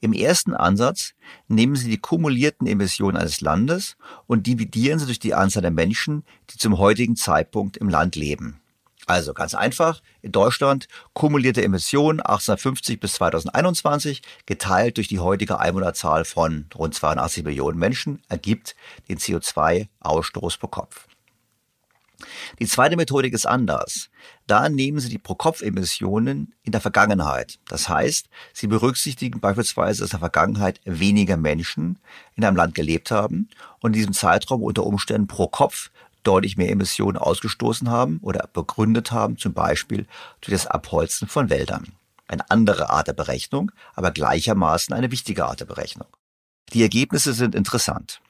Im ersten Ansatz nehmen Sie die kumulierten Emissionen eines Landes und dividieren sie durch die Anzahl der Menschen, die zum heutigen Zeitpunkt im Land leben. Also ganz einfach, in Deutschland kumulierte Emissionen 1850 bis 2021 geteilt durch die heutige Einwohnerzahl von rund 82 Millionen Menschen ergibt den CO2-Ausstoß pro Kopf. Die zweite Methodik ist anders. Da nehmen Sie die Pro-Kopf-Emissionen in der Vergangenheit. Das heißt, Sie berücksichtigen beispielsweise, dass in der Vergangenheit weniger Menschen in einem Land gelebt haben und in diesem Zeitraum unter Umständen pro Kopf deutlich mehr Emissionen ausgestoßen haben oder begründet haben, zum Beispiel durch das Abholzen von Wäldern. Eine andere Art der Berechnung, aber gleichermaßen eine wichtige Art der Berechnung. Die Ergebnisse sind interessant.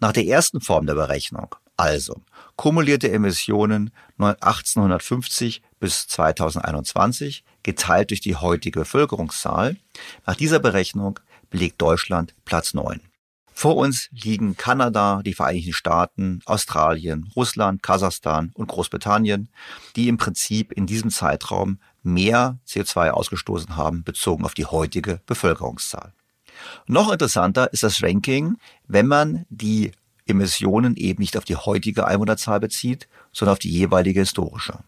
Nach der ersten Form der Berechnung, also kumulierte Emissionen 1850 bis 2021 geteilt durch die heutige Bevölkerungszahl, nach dieser Berechnung belegt Deutschland Platz 9. Vor uns liegen Kanada, die Vereinigten Staaten, Australien, Russland, Kasachstan und Großbritannien, die im Prinzip in diesem Zeitraum mehr CO2 ausgestoßen haben, bezogen auf die heutige Bevölkerungszahl. Noch interessanter ist das Ranking, wenn man die Emissionen eben nicht auf die heutige Einwohnerzahl bezieht, sondern auf die jeweilige historische.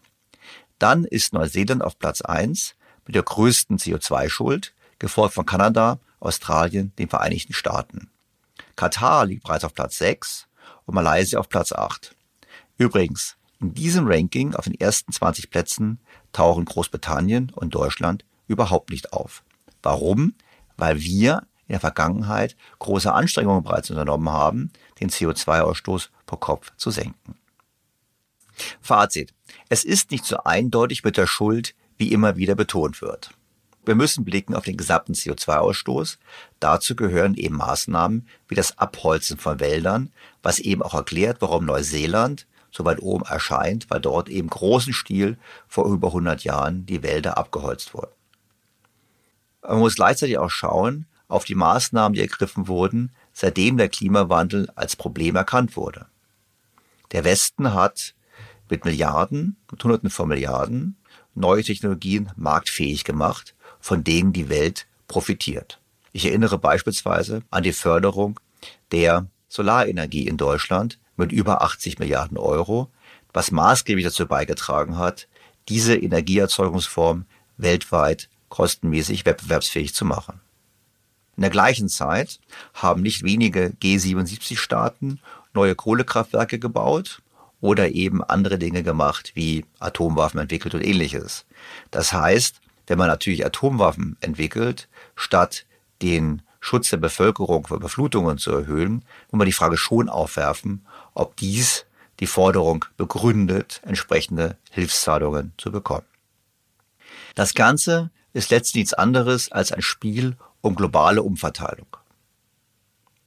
Dann ist Neuseeland auf Platz 1 mit der größten CO2-Schuld, gefolgt von Kanada, Australien, den Vereinigten Staaten. Katar liegt bereits auf Platz 6 und Malaysia auf Platz 8. Übrigens, in diesem Ranking auf den ersten 20 Plätzen tauchen Großbritannien und Deutschland überhaupt nicht auf. Warum? Weil wir in der Vergangenheit große Anstrengungen bereits unternommen haben, den CO2-Ausstoß pro Kopf zu senken. Fazit. Es ist nicht so eindeutig mit der Schuld, wie immer wieder betont wird. Wir müssen blicken auf den gesamten CO2-Ausstoß. Dazu gehören eben Maßnahmen wie das Abholzen von Wäldern, was eben auch erklärt, warum Neuseeland so weit oben erscheint, weil dort eben großen Stil vor über 100 Jahren die Wälder abgeholzt wurden. Man muss gleichzeitig auch schauen auf die Maßnahmen, die ergriffen wurden, seitdem der Klimawandel als Problem erkannt wurde. Der Westen hat mit Milliarden, mit Hunderten von Milliarden neue Technologien marktfähig gemacht von denen die Welt profitiert. Ich erinnere beispielsweise an die Förderung der Solarenergie in Deutschland mit über 80 Milliarden Euro, was maßgeblich dazu beigetragen hat, diese Energieerzeugungsform weltweit kostenmäßig wettbewerbsfähig zu machen. In der gleichen Zeit haben nicht wenige G77-Staaten neue Kohlekraftwerke gebaut oder eben andere Dinge gemacht, wie Atomwaffen entwickelt und ähnliches. Das heißt, wenn man natürlich Atomwaffen entwickelt, statt den Schutz der Bevölkerung vor Überflutungen zu erhöhen, muss man die Frage schon aufwerfen, ob dies die Forderung begründet, entsprechende Hilfszahlungen zu bekommen. Das Ganze ist letztlich nichts anderes als ein Spiel um globale Umverteilung.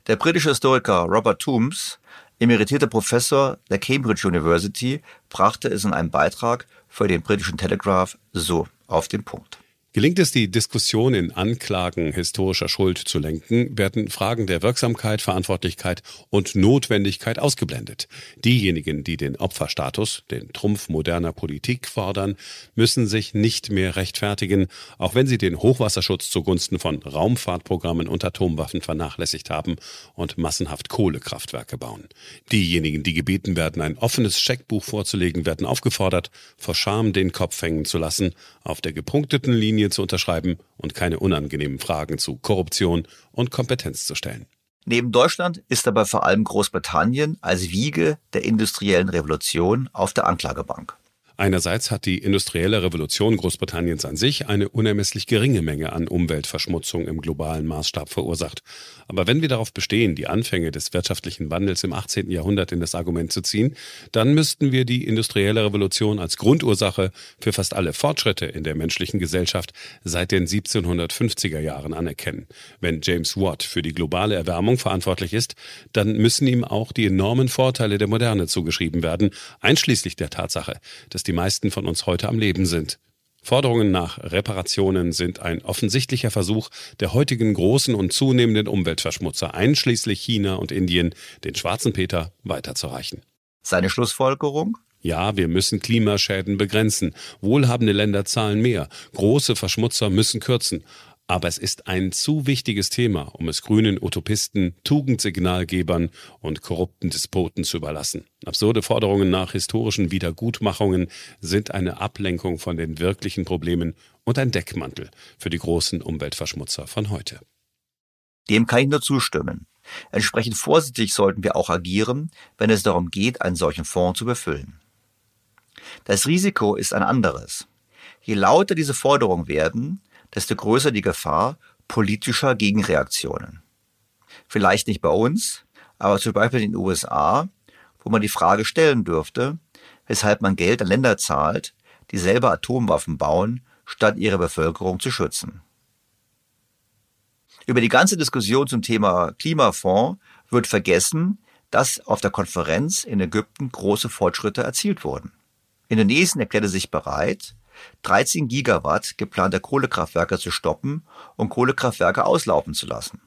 Der britische Historiker Robert Toombs, emeritierter Professor der Cambridge University, brachte es in einem Beitrag für den britischen Telegraph so auf den Punkt. Gelingt es, die Diskussion in Anklagen historischer Schuld zu lenken, werden Fragen der Wirksamkeit, Verantwortlichkeit und Notwendigkeit ausgeblendet. Diejenigen, die den Opferstatus, den Trumpf moderner Politik fordern, müssen sich nicht mehr rechtfertigen, auch wenn sie den Hochwasserschutz zugunsten von Raumfahrtprogrammen und Atomwaffen vernachlässigt haben und massenhaft Kohlekraftwerke bauen. Diejenigen, die gebeten werden, ein offenes Scheckbuch vorzulegen, werden aufgefordert, vor Scham den Kopf hängen zu lassen, auf der gepunkteten Linie Linie zu unterschreiben und keine unangenehmen Fragen zu Korruption und Kompetenz zu stellen. Neben Deutschland ist aber vor allem Großbritannien als Wiege der industriellen Revolution auf der Anklagebank. Einerseits hat die industrielle Revolution Großbritanniens an sich eine unermesslich geringe Menge an Umweltverschmutzung im globalen Maßstab verursacht. Aber wenn wir darauf bestehen, die Anfänge des wirtschaftlichen Wandels im 18. Jahrhundert in das Argument zu ziehen, dann müssten wir die industrielle Revolution als Grundursache für fast alle Fortschritte in der menschlichen Gesellschaft seit den 1750er Jahren anerkennen. Wenn James Watt für die globale Erwärmung verantwortlich ist, dann müssen ihm auch die enormen Vorteile der Moderne zugeschrieben werden, einschließlich der Tatsache, dass die meisten von uns heute am Leben sind. Forderungen nach Reparationen sind ein offensichtlicher Versuch der heutigen großen und zunehmenden Umweltverschmutzer, einschließlich China und Indien, den schwarzen Peter weiterzureichen. Seine Schlussfolgerung? Ja, wir müssen Klimaschäden begrenzen. Wohlhabende Länder zahlen mehr. Große Verschmutzer müssen kürzen. Aber es ist ein zu wichtiges Thema, um es grünen Utopisten, Tugendsignalgebern und korrupten Despoten zu überlassen. Absurde Forderungen nach historischen Wiedergutmachungen sind eine Ablenkung von den wirklichen Problemen und ein Deckmantel für die großen Umweltverschmutzer von heute. Dem kann ich nur zustimmen. Entsprechend vorsichtig sollten wir auch agieren, wenn es darum geht, einen solchen Fonds zu befüllen. Das Risiko ist ein anderes. Je lauter diese Forderungen werden, desto größer die Gefahr politischer Gegenreaktionen. Vielleicht nicht bei uns, aber zum Beispiel in den USA, wo man die Frage stellen dürfte, weshalb man Geld an Länder zahlt, die selber Atomwaffen bauen, statt ihre Bevölkerung zu schützen. Über die ganze Diskussion zum Thema Klimafonds wird vergessen, dass auf der Konferenz in Ägypten große Fortschritte erzielt wurden. Indonesien erklärte sich bereit, 13 Gigawatt geplanter Kohlekraftwerke zu stoppen und Kohlekraftwerke auslaufen zu lassen.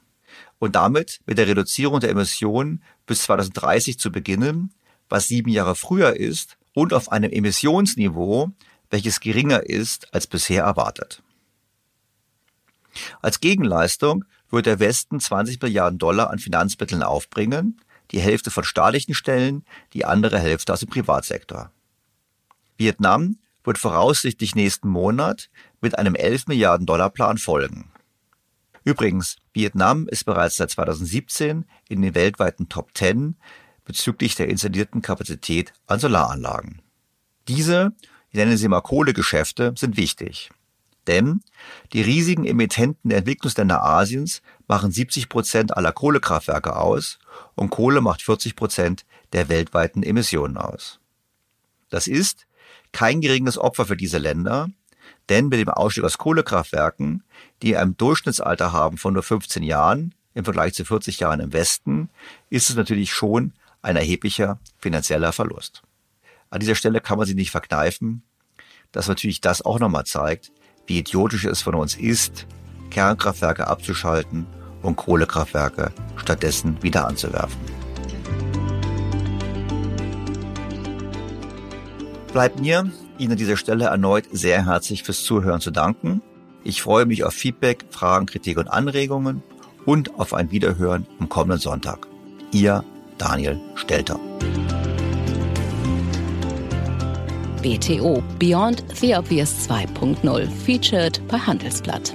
Und damit mit der Reduzierung der Emissionen bis 2030 zu beginnen, was sieben Jahre früher ist und auf einem Emissionsniveau, welches geringer ist als bisher erwartet. Als Gegenleistung wird der Westen 20 Milliarden Dollar an Finanzmitteln aufbringen, die Hälfte von staatlichen Stellen, die andere Hälfte aus dem Privatsektor. Vietnam wird voraussichtlich nächsten Monat mit einem 11 Milliarden Dollar Plan folgen. Übrigens, Vietnam ist bereits seit 2017 in den weltweiten Top 10 bezüglich der installierten Kapazität an Solaranlagen. Diese, ich nenne sie mal Kohlegeschäfte, sind wichtig. Denn die riesigen Emittenten der Entwicklungsländer Asiens machen 70 Prozent aller Kohlekraftwerke aus und Kohle macht 40 Prozent der weltweiten Emissionen aus. Das ist, kein geringes Opfer für diese Länder, denn mit dem Ausstieg aus Kohlekraftwerken, die ein Durchschnittsalter haben von nur 15 Jahren im Vergleich zu 40 Jahren im Westen, ist es natürlich schon ein erheblicher finanzieller Verlust. An dieser Stelle kann man sich nicht verkneifen, dass natürlich das auch nochmal zeigt, wie idiotisch es von uns ist, Kernkraftwerke abzuschalten und Kohlekraftwerke stattdessen wieder anzuwerfen. Bleibt mir, Ihnen an dieser Stelle erneut sehr herzlich fürs Zuhören zu danken. Ich freue mich auf Feedback, Fragen, Kritik und Anregungen und auf ein Wiederhören am kommenden Sonntag. Ihr Daniel Stelter. BTO Beyond the Obvious 2.0 featured bei Handelsblatt.